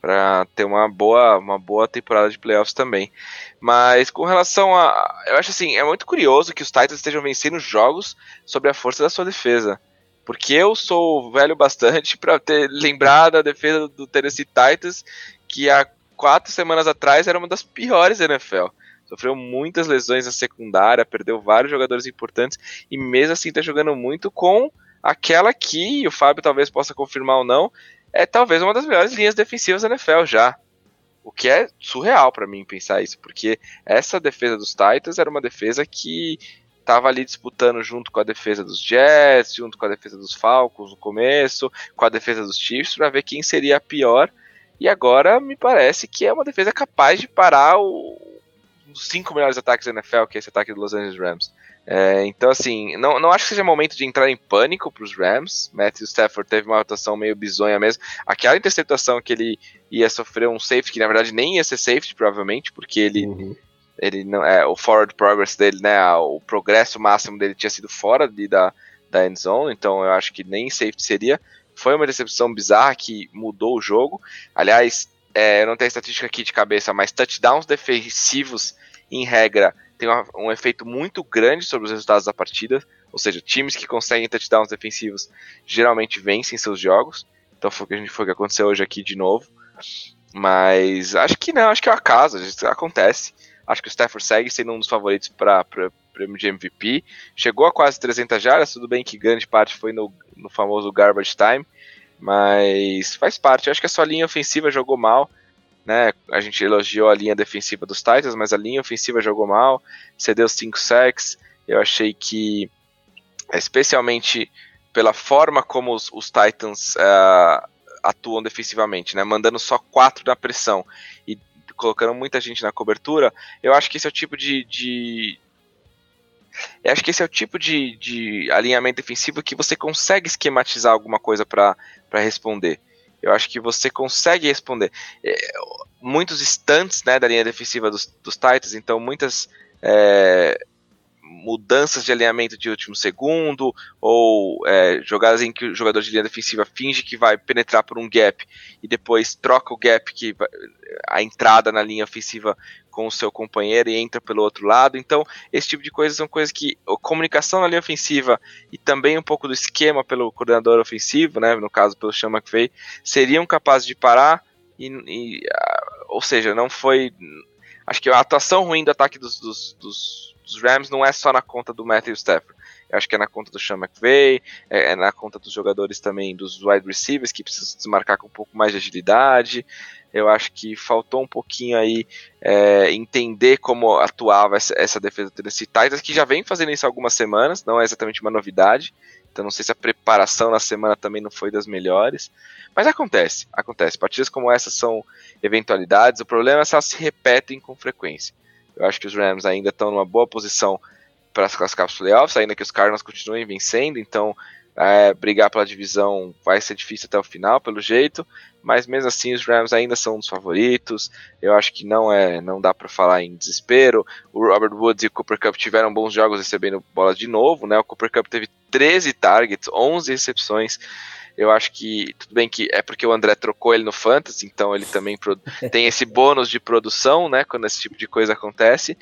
D: para ter uma boa, uma boa temporada de playoffs também. Mas com relação a. Eu acho assim, é muito curioso que os Titans estejam vencendo jogos sobre a força da sua defesa. Porque eu sou velho bastante para ter lembrado a defesa do Tennessee Titans, que há quatro semanas atrás era uma das piores da NFL. Sofreu muitas lesões na secundária, perdeu vários jogadores importantes e mesmo assim está jogando muito com aquela que o Fábio talvez possa confirmar ou não, é talvez uma das melhores linhas defensivas da NFL já. O que é surreal para mim pensar isso, porque essa defesa dos Titans era uma defesa que estava ali disputando junto com a defesa dos Jets, junto com a defesa dos Falcons no começo, com a defesa dos Chiefs, para ver quem seria a pior. E agora me parece que é uma defesa capaz de parar o, dos cinco melhores ataques da NFL, que é esse ataque dos Los Angeles Rams. É, então, assim, não, não acho que seja momento de entrar em pânico para os Rams. Matthew Stafford teve uma atuação meio bizonha mesmo. Aquela interceptação que ele ia sofrer um safety, que na verdade nem ia ser safety, provavelmente, porque ele. Uhum. Ele não é o forward progress dele, né? O progresso máximo dele tinha sido fora de, da, da end zone, então eu acho que nem safety seria. Foi uma decepção bizarra que mudou o jogo. Aliás, é, eu não tenho estatística aqui de cabeça, mas touchdowns defensivos, em regra, tem um, um efeito muito grande sobre os resultados da partida. Ou seja, times que conseguem touchdowns defensivos geralmente vencem seus jogos. Então foi o que, a gente, foi o que aconteceu hoje aqui de novo. Mas acho que não, acho que é o acaso, isso acontece. Acho que o Stafford segue sendo um dos favoritos para prêmio de MVP. Chegou a quase 300 jardas, tudo bem que grande parte foi no, no famoso garbage time, mas faz parte. Eu acho que a sua linha ofensiva jogou mal né? A gente elogiou a linha defensiva dos Titans, mas a linha ofensiva jogou mal, cedeu 5 sacks. Eu achei que, especialmente pela forma como os, os Titans uh, atuam defensivamente, né? Mandando só 4 na pressão e colocando muita gente na cobertura, eu acho que esse é o tipo de, de eu acho que esse é o tipo de, de alinhamento defensivo que você consegue esquematizar alguma coisa para responder. Eu acho que você consegue responder. É, muitos instantes né, da linha defensiva dos, dos Titans, então muitas é, mudanças de alinhamento de último segundo, ou é, jogadas em que o jogador de linha defensiva finge que vai penetrar por um gap e depois troca o gap, que a entrada na linha ofensiva com o seu companheiro e entra pelo outro lado. Então, esse tipo de coisas são coisas que a comunicação na linha ofensiva e também um pouco do esquema pelo coordenador ofensivo, né, no caso pelo Sean McVay, seriam capazes de parar e, e ou seja, não foi acho que a atuação ruim do ataque dos, dos, dos, dos Rams não é só na conta do Matthew Stafford. Acho que é na conta do Sean McVay, é, é, na conta dos jogadores também, dos wide receivers, que precisam desmarcar com um pouco mais de agilidade. Eu acho que faltou um pouquinho aí é, entender como atuava essa, essa defesa do Tennessee Titans, que já vem fazendo isso há algumas semanas, não é exatamente uma novidade. Então não sei se a preparação na semana também não foi das melhores. Mas acontece, acontece. Partidas como essa são eventualidades. O problema é se elas se repetem com frequência. Eu acho que os Rams ainda estão numa boa posição para as classificar para os playoffs, ainda que os Cardinals continuem vencendo. Então é, brigar pela divisão vai ser difícil até o final, pelo jeito, mas mesmo assim os Rams ainda são um dos favoritos. Eu acho que não é, não dá para falar em desespero. O Robert Woods e o Cooper Cup tiveram bons jogos recebendo bolas de novo, né? O Cooper Cup teve 13 targets, 11 recepções. Eu acho que tudo bem que é porque o André trocou ele no Fantasy, então ele também [LAUGHS] tem esse bônus de produção, né? Quando esse tipo de coisa acontece.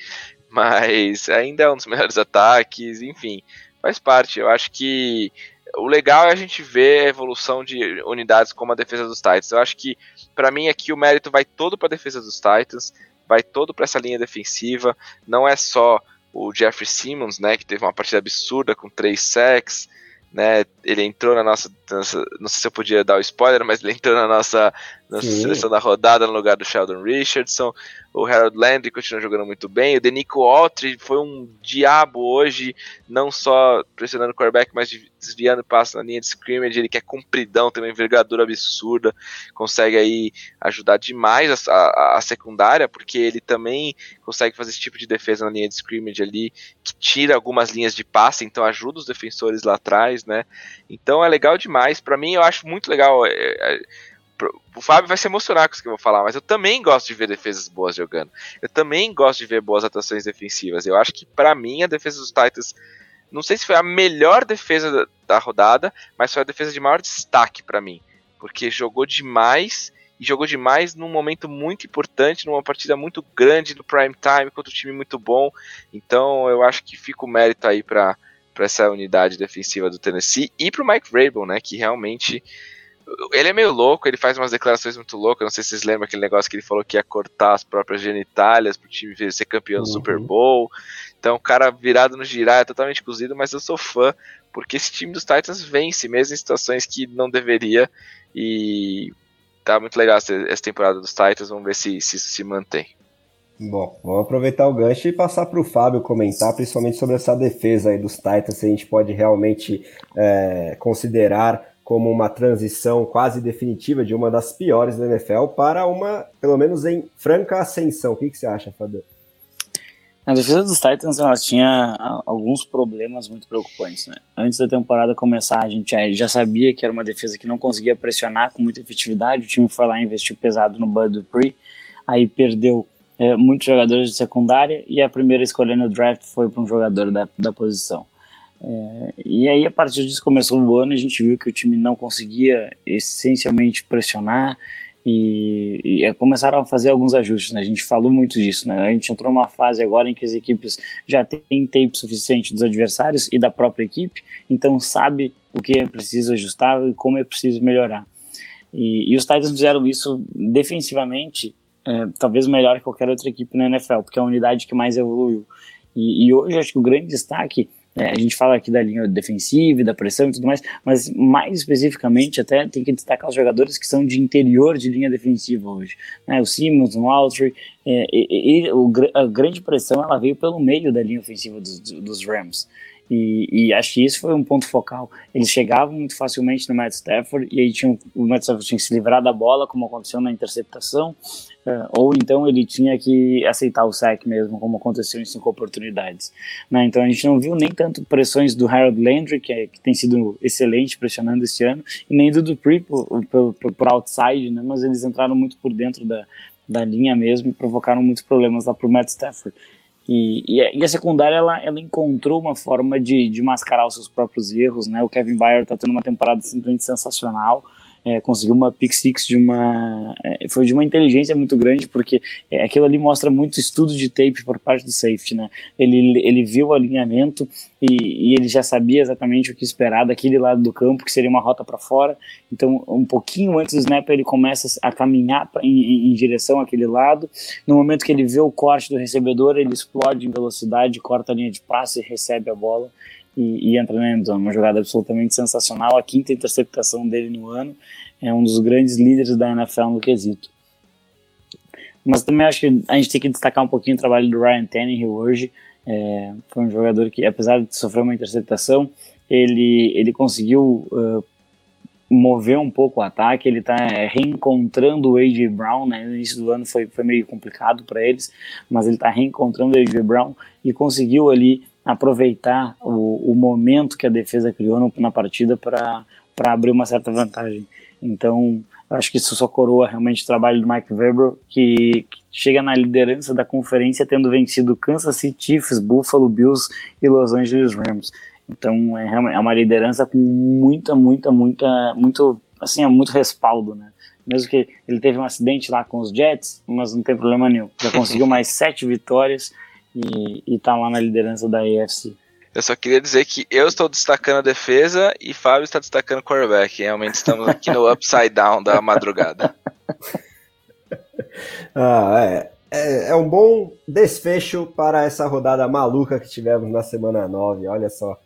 D: Mas ainda é um dos [LAUGHS] melhores ataques, enfim, faz parte. Eu acho que o legal é a gente ver a evolução de unidades como a defesa dos Titans. Eu acho que, para mim, aqui o mérito vai todo para a defesa dos Titans, vai todo para essa linha defensiva. Não é só o Jeffrey Simmons, né, que teve uma partida absurda com três sacks, né? Ele entrou na nossa, nossa, não sei se eu podia dar o spoiler, mas ele entrou na nossa na Sim. seleção da rodada no lugar do Sheldon Richardson. O Harold Landry continua jogando muito bem. O Denico Autry foi um diabo hoje, não só pressionando o quarterback, mas desviando passo na linha de scrimmage. Ele que é compridão, tem uma envergadura absurda, consegue aí ajudar demais a, a, a, secundária, porque ele também consegue fazer esse tipo de defesa na linha de scrimmage ali, que tira algumas linhas de passe, então ajuda os defensores lá atrás, né? Então é legal demais. Para mim, eu acho muito legal. É, é, o Fábio vai se emocionar com isso que eu vou falar, mas eu também gosto de ver defesas boas jogando. Eu também gosto de ver boas atuações defensivas. Eu acho que, para mim, a defesa dos Titans, não sei se foi a melhor defesa da, da rodada, mas foi a defesa de maior destaque para mim. Porque jogou demais e jogou demais num momento muito importante, numa partida muito grande no prime time contra um time muito bom. Então eu acho que fica o mérito aí para essa unidade defensiva do Tennessee e para o Mike Vrabel, né, que realmente ele é meio louco, ele faz umas declarações muito loucas. Não sei se vocês lembram aquele negócio que ele falou que ia cortar as próprias genitálias pro time ser campeão do uhum. Super Bowl. Então, o cara virado no girar é totalmente cozido, mas eu sou fã, porque esse time dos Titans vence mesmo em situações que não deveria. E tá muito legal essa, essa temporada dos Titans. Vamos ver se, se isso se mantém.
B: Bom, vamos aproveitar o gancho e passar para o Fábio comentar, principalmente sobre essa defesa aí dos Titans, se a gente pode realmente é, considerar como uma transição quase definitiva de uma das piores da NFL para uma, pelo menos em franca ascensão. O que, que você acha, Fábio?
C: A defesa dos Titans ela tinha alguns problemas muito preocupantes. Né? Antes da temporada começar, a gente já sabia que era uma defesa que não conseguia pressionar com muita efetividade. O time foi lá investiu pesado no Bud Dupree, aí perdeu é, muitos jogadores de secundária e a primeira escolha no draft foi para um jogador da, da posição. É, e aí, a partir disso, começou o ano, a gente viu que o time não conseguia essencialmente pressionar e, e é, começaram a fazer alguns ajustes. Né? A gente falou muito disso. Né? A gente entrou numa fase agora em que as equipes já têm tempo suficiente dos adversários e da própria equipe, então sabe o que é preciso ajustar e como é preciso melhorar. E, e os Titans fizeram isso defensivamente, é, talvez melhor que qualquer outra equipe na NFL, porque é a unidade que mais evoluiu. E, e hoje acho que o grande destaque é, a gente fala aqui da linha defensiva e da pressão e tudo mais, mas mais especificamente até tem que destacar os jogadores que são de interior de linha defensiva hoje. Né? O Simmons, o Autry, é, e, e, o, a grande pressão ela veio pelo meio da linha ofensiva dos, dos Rams. E, e, acho que isso foi um ponto focal. Eles chegavam muito facilmente no Matt Stafford e aí tinham, o Matt Stafford tinha que se livrar da bola, como aconteceu na interceptação, uh, ou então ele tinha que aceitar o sack mesmo, como aconteceu em cinco oportunidades. Né? Então a gente não viu nem tanto pressões do Harold Landry, que, é, que tem sido excelente pressionando esse ano, e nem do Dupree por, por, por outside, né? mas eles entraram muito por dentro da, da linha mesmo e provocaram muitos problemas lá para o Matt Stafford. E, e, a secundária ela, ela encontrou uma forma de, de mascarar os seus próprios erros, né? O Kevin Byard está tendo uma temporada simplesmente sensacional é, conseguiu uma pick six de uma é, foi de uma inteligência muito grande porque é, aquilo ali mostra muito estudo de tape por parte do safety, né? Ele, ele viu o alinhamento e, e ele já sabia exatamente o que esperar daquele lado do campo que seria uma rota para fora. Então, um pouquinho antes do snap ele começa a caminhar pra, em, em direção àquele lado. No momento que ele vê o corte do recebedor, ele explode em velocidade, corta a linha de passe e recebe a bola e, e entra na endzone. Uma jogada absolutamente sensacional. A quinta interceptação dele no ano é um dos grandes líderes da NFL no quesito. Mas também acho que a gente tem que destacar um pouquinho o trabalho do Ryan Tannehill hoje. É, foi um jogador que, apesar de sofrer uma interceptação, ele, ele conseguiu uh, mover um pouco o ataque. Ele está reencontrando o A.J. Brown. Né? No início do ano foi, foi meio complicado para eles, mas ele está reencontrando o A.J. Brown e conseguiu ali aproveitar o, o momento que a defesa criou na partida para abrir uma certa vantagem. Então, acho que isso só coroa realmente o trabalho do Mike Weber, que, que, chega na liderança da conferência tendo vencido Kansas City Chiefs, Buffalo Bills e Los Angeles Rams. Então, é, é uma liderança com muita, muita, muita, muito, assim, é muito respaldo, né? Mesmo que ele teve um acidente lá com os Jets, mas não tem problema nenhum. Já conseguiu mais sete vitórias e, e tá lá na liderança da AFC.
D: Eu só queria dizer que eu estou destacando a defesa e Fábio está destacando o quarterback. Realmente estamos aqui no upside down da madrugada. [LAUGHS]
B: ah, é. é. É um bom desfecho para essa rodada maluca que tivemos na semana 9. Olha só.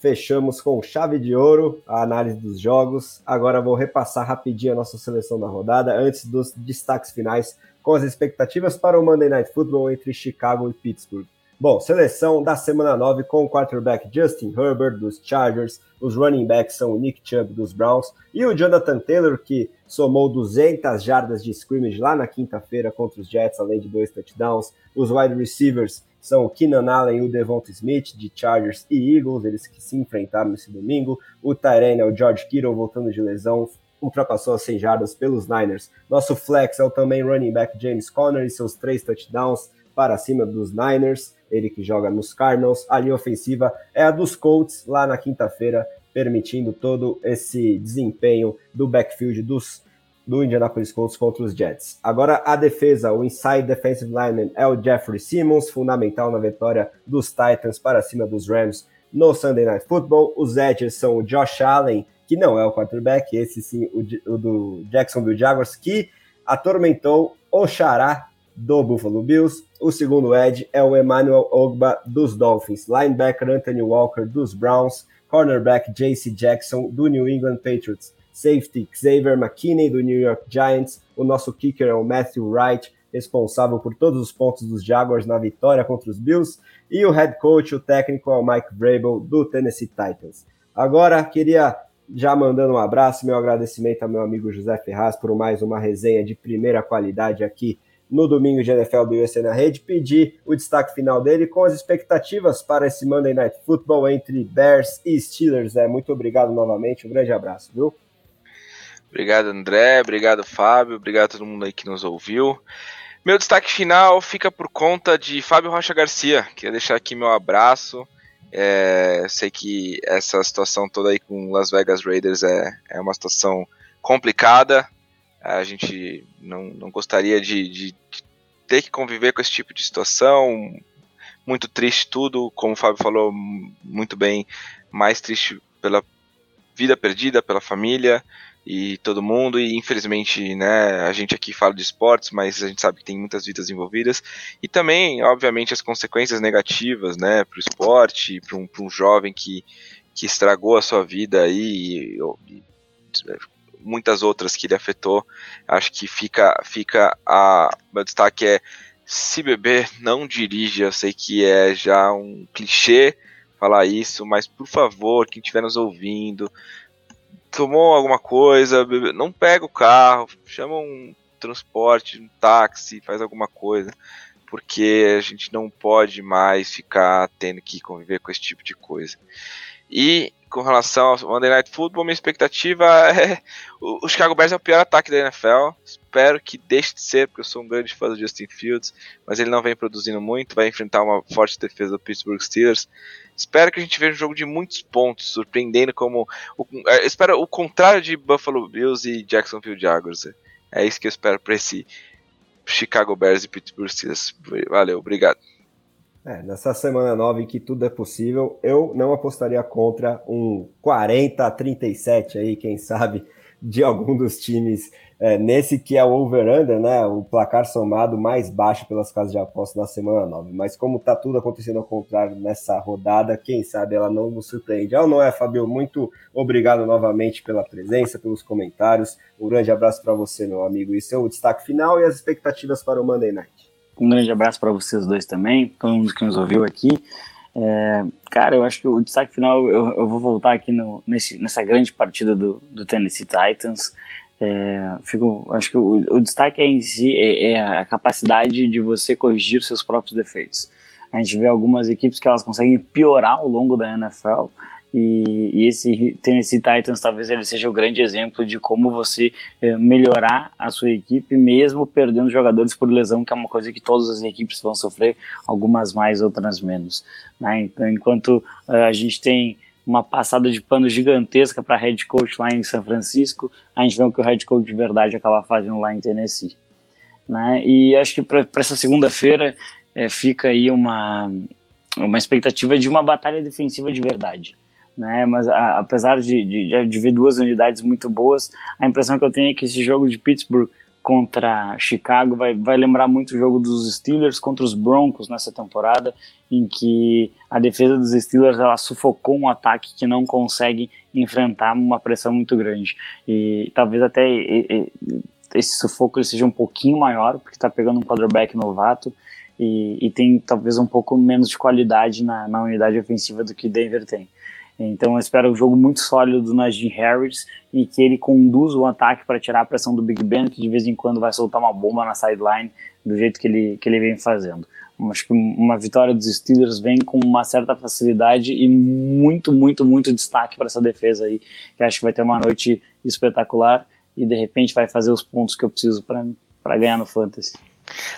B: fechamos com chave de ouro a análise dos jogos. Agora vou repassar rapidinho a nossa seleção da rodada antes dos destaques finais com as expectativas para o Monday Night Football entre Chicago e Pittsburgh. Bom, seleção da semana 9 com o quarterback Justin Herbert dos Chargers, os running backs são o Nick Chubb dos Browns e o Jonathan Taylor, que somou 200 jardas de scrimmage lá na quinta-feira contra os Jets, além de dois touchdowns. Os wide receivers são o Keenan Allen e o Devonta Smith, de Chargers e Eagles, eles que se enfrentaram nesse domingo. O Tyrene é o George Kittle, voltando de lesão, ultrapassou as 100 jardas pelos Niners. Nosso flex é o também running back James Conner e seus três touchdowns para cima dos Niners ele que joga nos Cardinals. A linha ofensiva é a dos Colts, lá na quinta-feira, permitindo todo esse desempenho do backfield dos, do Indianapolis Colts contra os Jets. Agora a defesa, o inside defensive lineman é o Jeffrey Simmons, fundamental na vitória dos Titans para cima dos Rams no Sunday Night Football. Os edges são o Josh Allen, que não é o quarterback, esse sim, o, o do Jacksonville Jaguars, que atormentou o Xará do Buffalo Bills. O segundo edge é o Emmanuel Ogba dos Dolphins, linebacker Anthony Walker dos Browns, cornerback JC Jackson do New England Patriots, safety Xavier McKinney do New York Giants, o nosso kicker é o Matthew Wright, responsável por todos os pontos dos Jaguars na vitória contra os Bills, e o head coach, o técnico, é o Mike Vrabel do Tennessee Titans. Agora, queria já mandando um abraço, meu agradecimento ao meu amigo José Ferraz por mais uma resenha de primeira qualidade aqui no domingo de NFL do USA na rede, pedir o destaque final dele com as expectativas para esse Monday Night Football entre Bears e Steelers. É, muito obrigado novamente, um grande abraço, viu?
D: Obrigado, André, obrigado, Fábio, obrigado a todo mundo aí que nos ouviu. Meu destaque final fica por conta de Fábio Rocha Garcia. Queria deixar aqui meu abraço. É, sei que essa situação toda aí com Las Vegas Raiders é, é uma situação complicada, a gente não, não gostaria de, de, de, ter que conviver com esse tipo de situação. Muito triste tudo, como o Fábio falou muito bem, mais triste pela vida perdida, pela família e todo mundo. E infelizmente, né, a gente aqui fala de esportes, mas a gente sabe que tem muitas vidas envolvidas. E também, obviamente, as consequências negativas, né, para o esporte, para um, um jovem que, que estragou a sua vida aí. E, e, muitas outras que ele afetou. Acho que fica, fica a meu destaque é se beber não dirige. Eu sei que é já um clichê falar isso, mas por favor, quem estiver nos ouvindo, tomou alguma coisa, bebe, não pega o carro, chama um transporte, um táxi, faz alguma coisa, porque a gente não pode mais ficar tendo que conviver com esse tipo de coisa. E com relação ao Monday Night Football, minha expectativa [LAUGHS] é. O Chicago Bears é o pior ataque da NFL. Espero que deixe de ser, porque eu sou um grande fã do Justin Fields, mas ele não vem produzindo muito. Vai enfrentar uma forte defesa do Pittsburgh Steelers. Espero que a gente veja um jogo de muitos pontos, surpreendendo como. O, é, espero o contrário de Buffalo Bills e Jacksonville Jaguars. É isso que eu espero para esse Chicago Bears e Pittsburgh Steelers. Valeu, obrigado.
B: É, nessa semana 9 em que tudo é possível, eu não apostaria contra um 40 a 37 aí, quem sabe, de algum dos times é, nesse que é o over-under, né? O placar somado mais baixo pelas casas de aposta na semana 9. Mas como tá tudo acontecendo ao contrário nessa rodada, quem sabe ela não nos surpreende. Ah, não é, Fabio? Muito obrigado novamente pela presença, pelos comentários. Um grande abraço para você, meu amigo. E seu destaque final e as expectativas para o Monday Night.
C: Um grande abraço para vocês dois também, todo mundo que nos ouviu aqui. É, cara, eu acho que o destaque final, eu, eu vou voltar aqui no, nesse, nessa grande partida do, do Tennessee Titans. É, fico, acho que o, o destaque é em si é, é, a capacidade de você corrigir seus próprios defeitos. A gente vê algumas equipes que elas conseguem piorar ao longo da NFL e, e, esse Tennessee Titans talvez ele seja o grande exemplo de como você é, melhorar a sua equipe, mesmo perdendo jogadores por lesão, que é uma coisa que todas as equipes vão sofrer, algumas mais, outras menos. Né? Então, enquanto uh, a gente tem uma passada de pano gigantesca para head coach lá em São Francisco, a gente vê o que o head coach de verdade acaba fazendo lá em Tennessee. Né? E acho que para essa segunda-feira é, fica aí uma, uma expectativa de uma batalha defensiva de verdade né? Mas a, apesar de, de, de ver duas unidades muito boas, a impressão que eu tenho é que esse jogo de Pittsburgh contra Chicago vai, vai lembrar muito o jogo dos Steelers contra os Broncos nessa temporada, em que a defesa dos Steelers ela sufocou um ataque que não consegue enfrentar uma pressão muito grande. E talvez até esse sufoco seja um pouquinho maior, porque está pegando um quarterback novato e, e, tem talvez um pouco menos de qualidade na, na unidade ofensiva do que Denver tem. Então eu espero um jogo muito sólido do Najee Harris e que ele conduza o ataque para tirar a pressão do Big Ben, que de vez em quando vai soltar uma bomba na sideline do jeito que ele, que ele vem fazendo. Acho que uma vitória dos Steelers vem com uma certa facilidade e muito, muito, muito destaque para essa defesa aí, que acho que vai ter uma noite espetacular e de repente vai fazer os pontos que eu preciso para ganhar no Fantasy.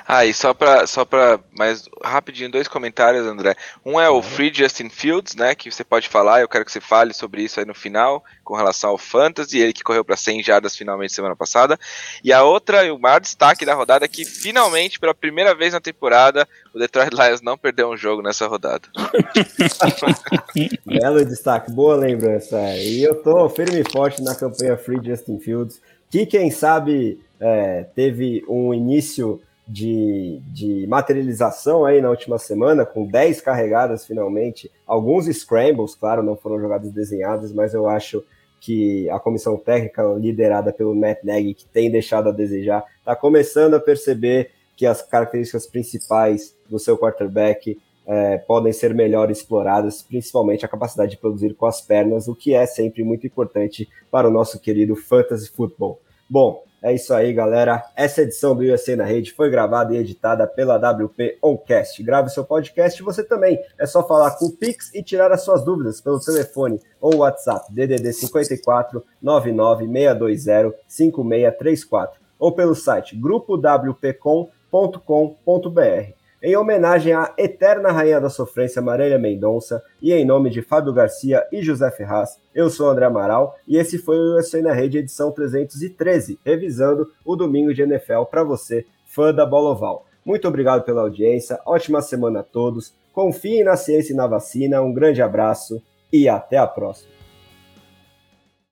D: Ah, e só pra, só pra mais rapidinho, dois comentários, André. Um é o Free Justin Fields, né, que você pode falar, eu quero que você fale sobre isso aí no final, com relação ao Fantasy, ele que correu para 100 jardas finalmente semana passada. E a outra, o maior destaque da rodada é que finalmente, pela primeira vez na temporada, o Detroit Lions não perdeu um jogo nessa rodada. [LAUGHS]
B: Belo destaque, boa lembrança. E eu tô firme e forte na campanha Free Justin Fields, que quem sabe é, teve um início de, de materialização aí na última semana, com 10 carregadas finalmente, alguns scrambles, claro, não foram jogadas desenhadas, mas eu acho que a comissão técnica liderada pelo Matt Nagy, que tem deixado a desejar, está começando a perceber que as características principais do seu quarterback é, podem ser melhor exploradas, principalmente a capacidade de produzir com as pernas, o que é sempre muito importante para o nosso querido fantasy football. Bom, é isso aí, galera. Essa edição do USA na Rede foi gravada e editada pela WP Oncast. Grave seu podcast você também. É só falar com o Pix e tirar as suas dúvidas pelo telefone ou WhatsApp DDD 54 99620 5634 ou pelo site grupowpcom.com.br em homenagem à eterna rainha da sofrência Marília Mendonça e em nome de Fábio Garcia e José Ferraz, eu sou André Amaral e esse foi o USA na Rede edição 313, revisando o domingo de NFL para você, fã da Bola Oval. Muito obrigado pela audiência, ótima semana a todos, confiem na ciência e na vacina, um grande abraço e até a próxima.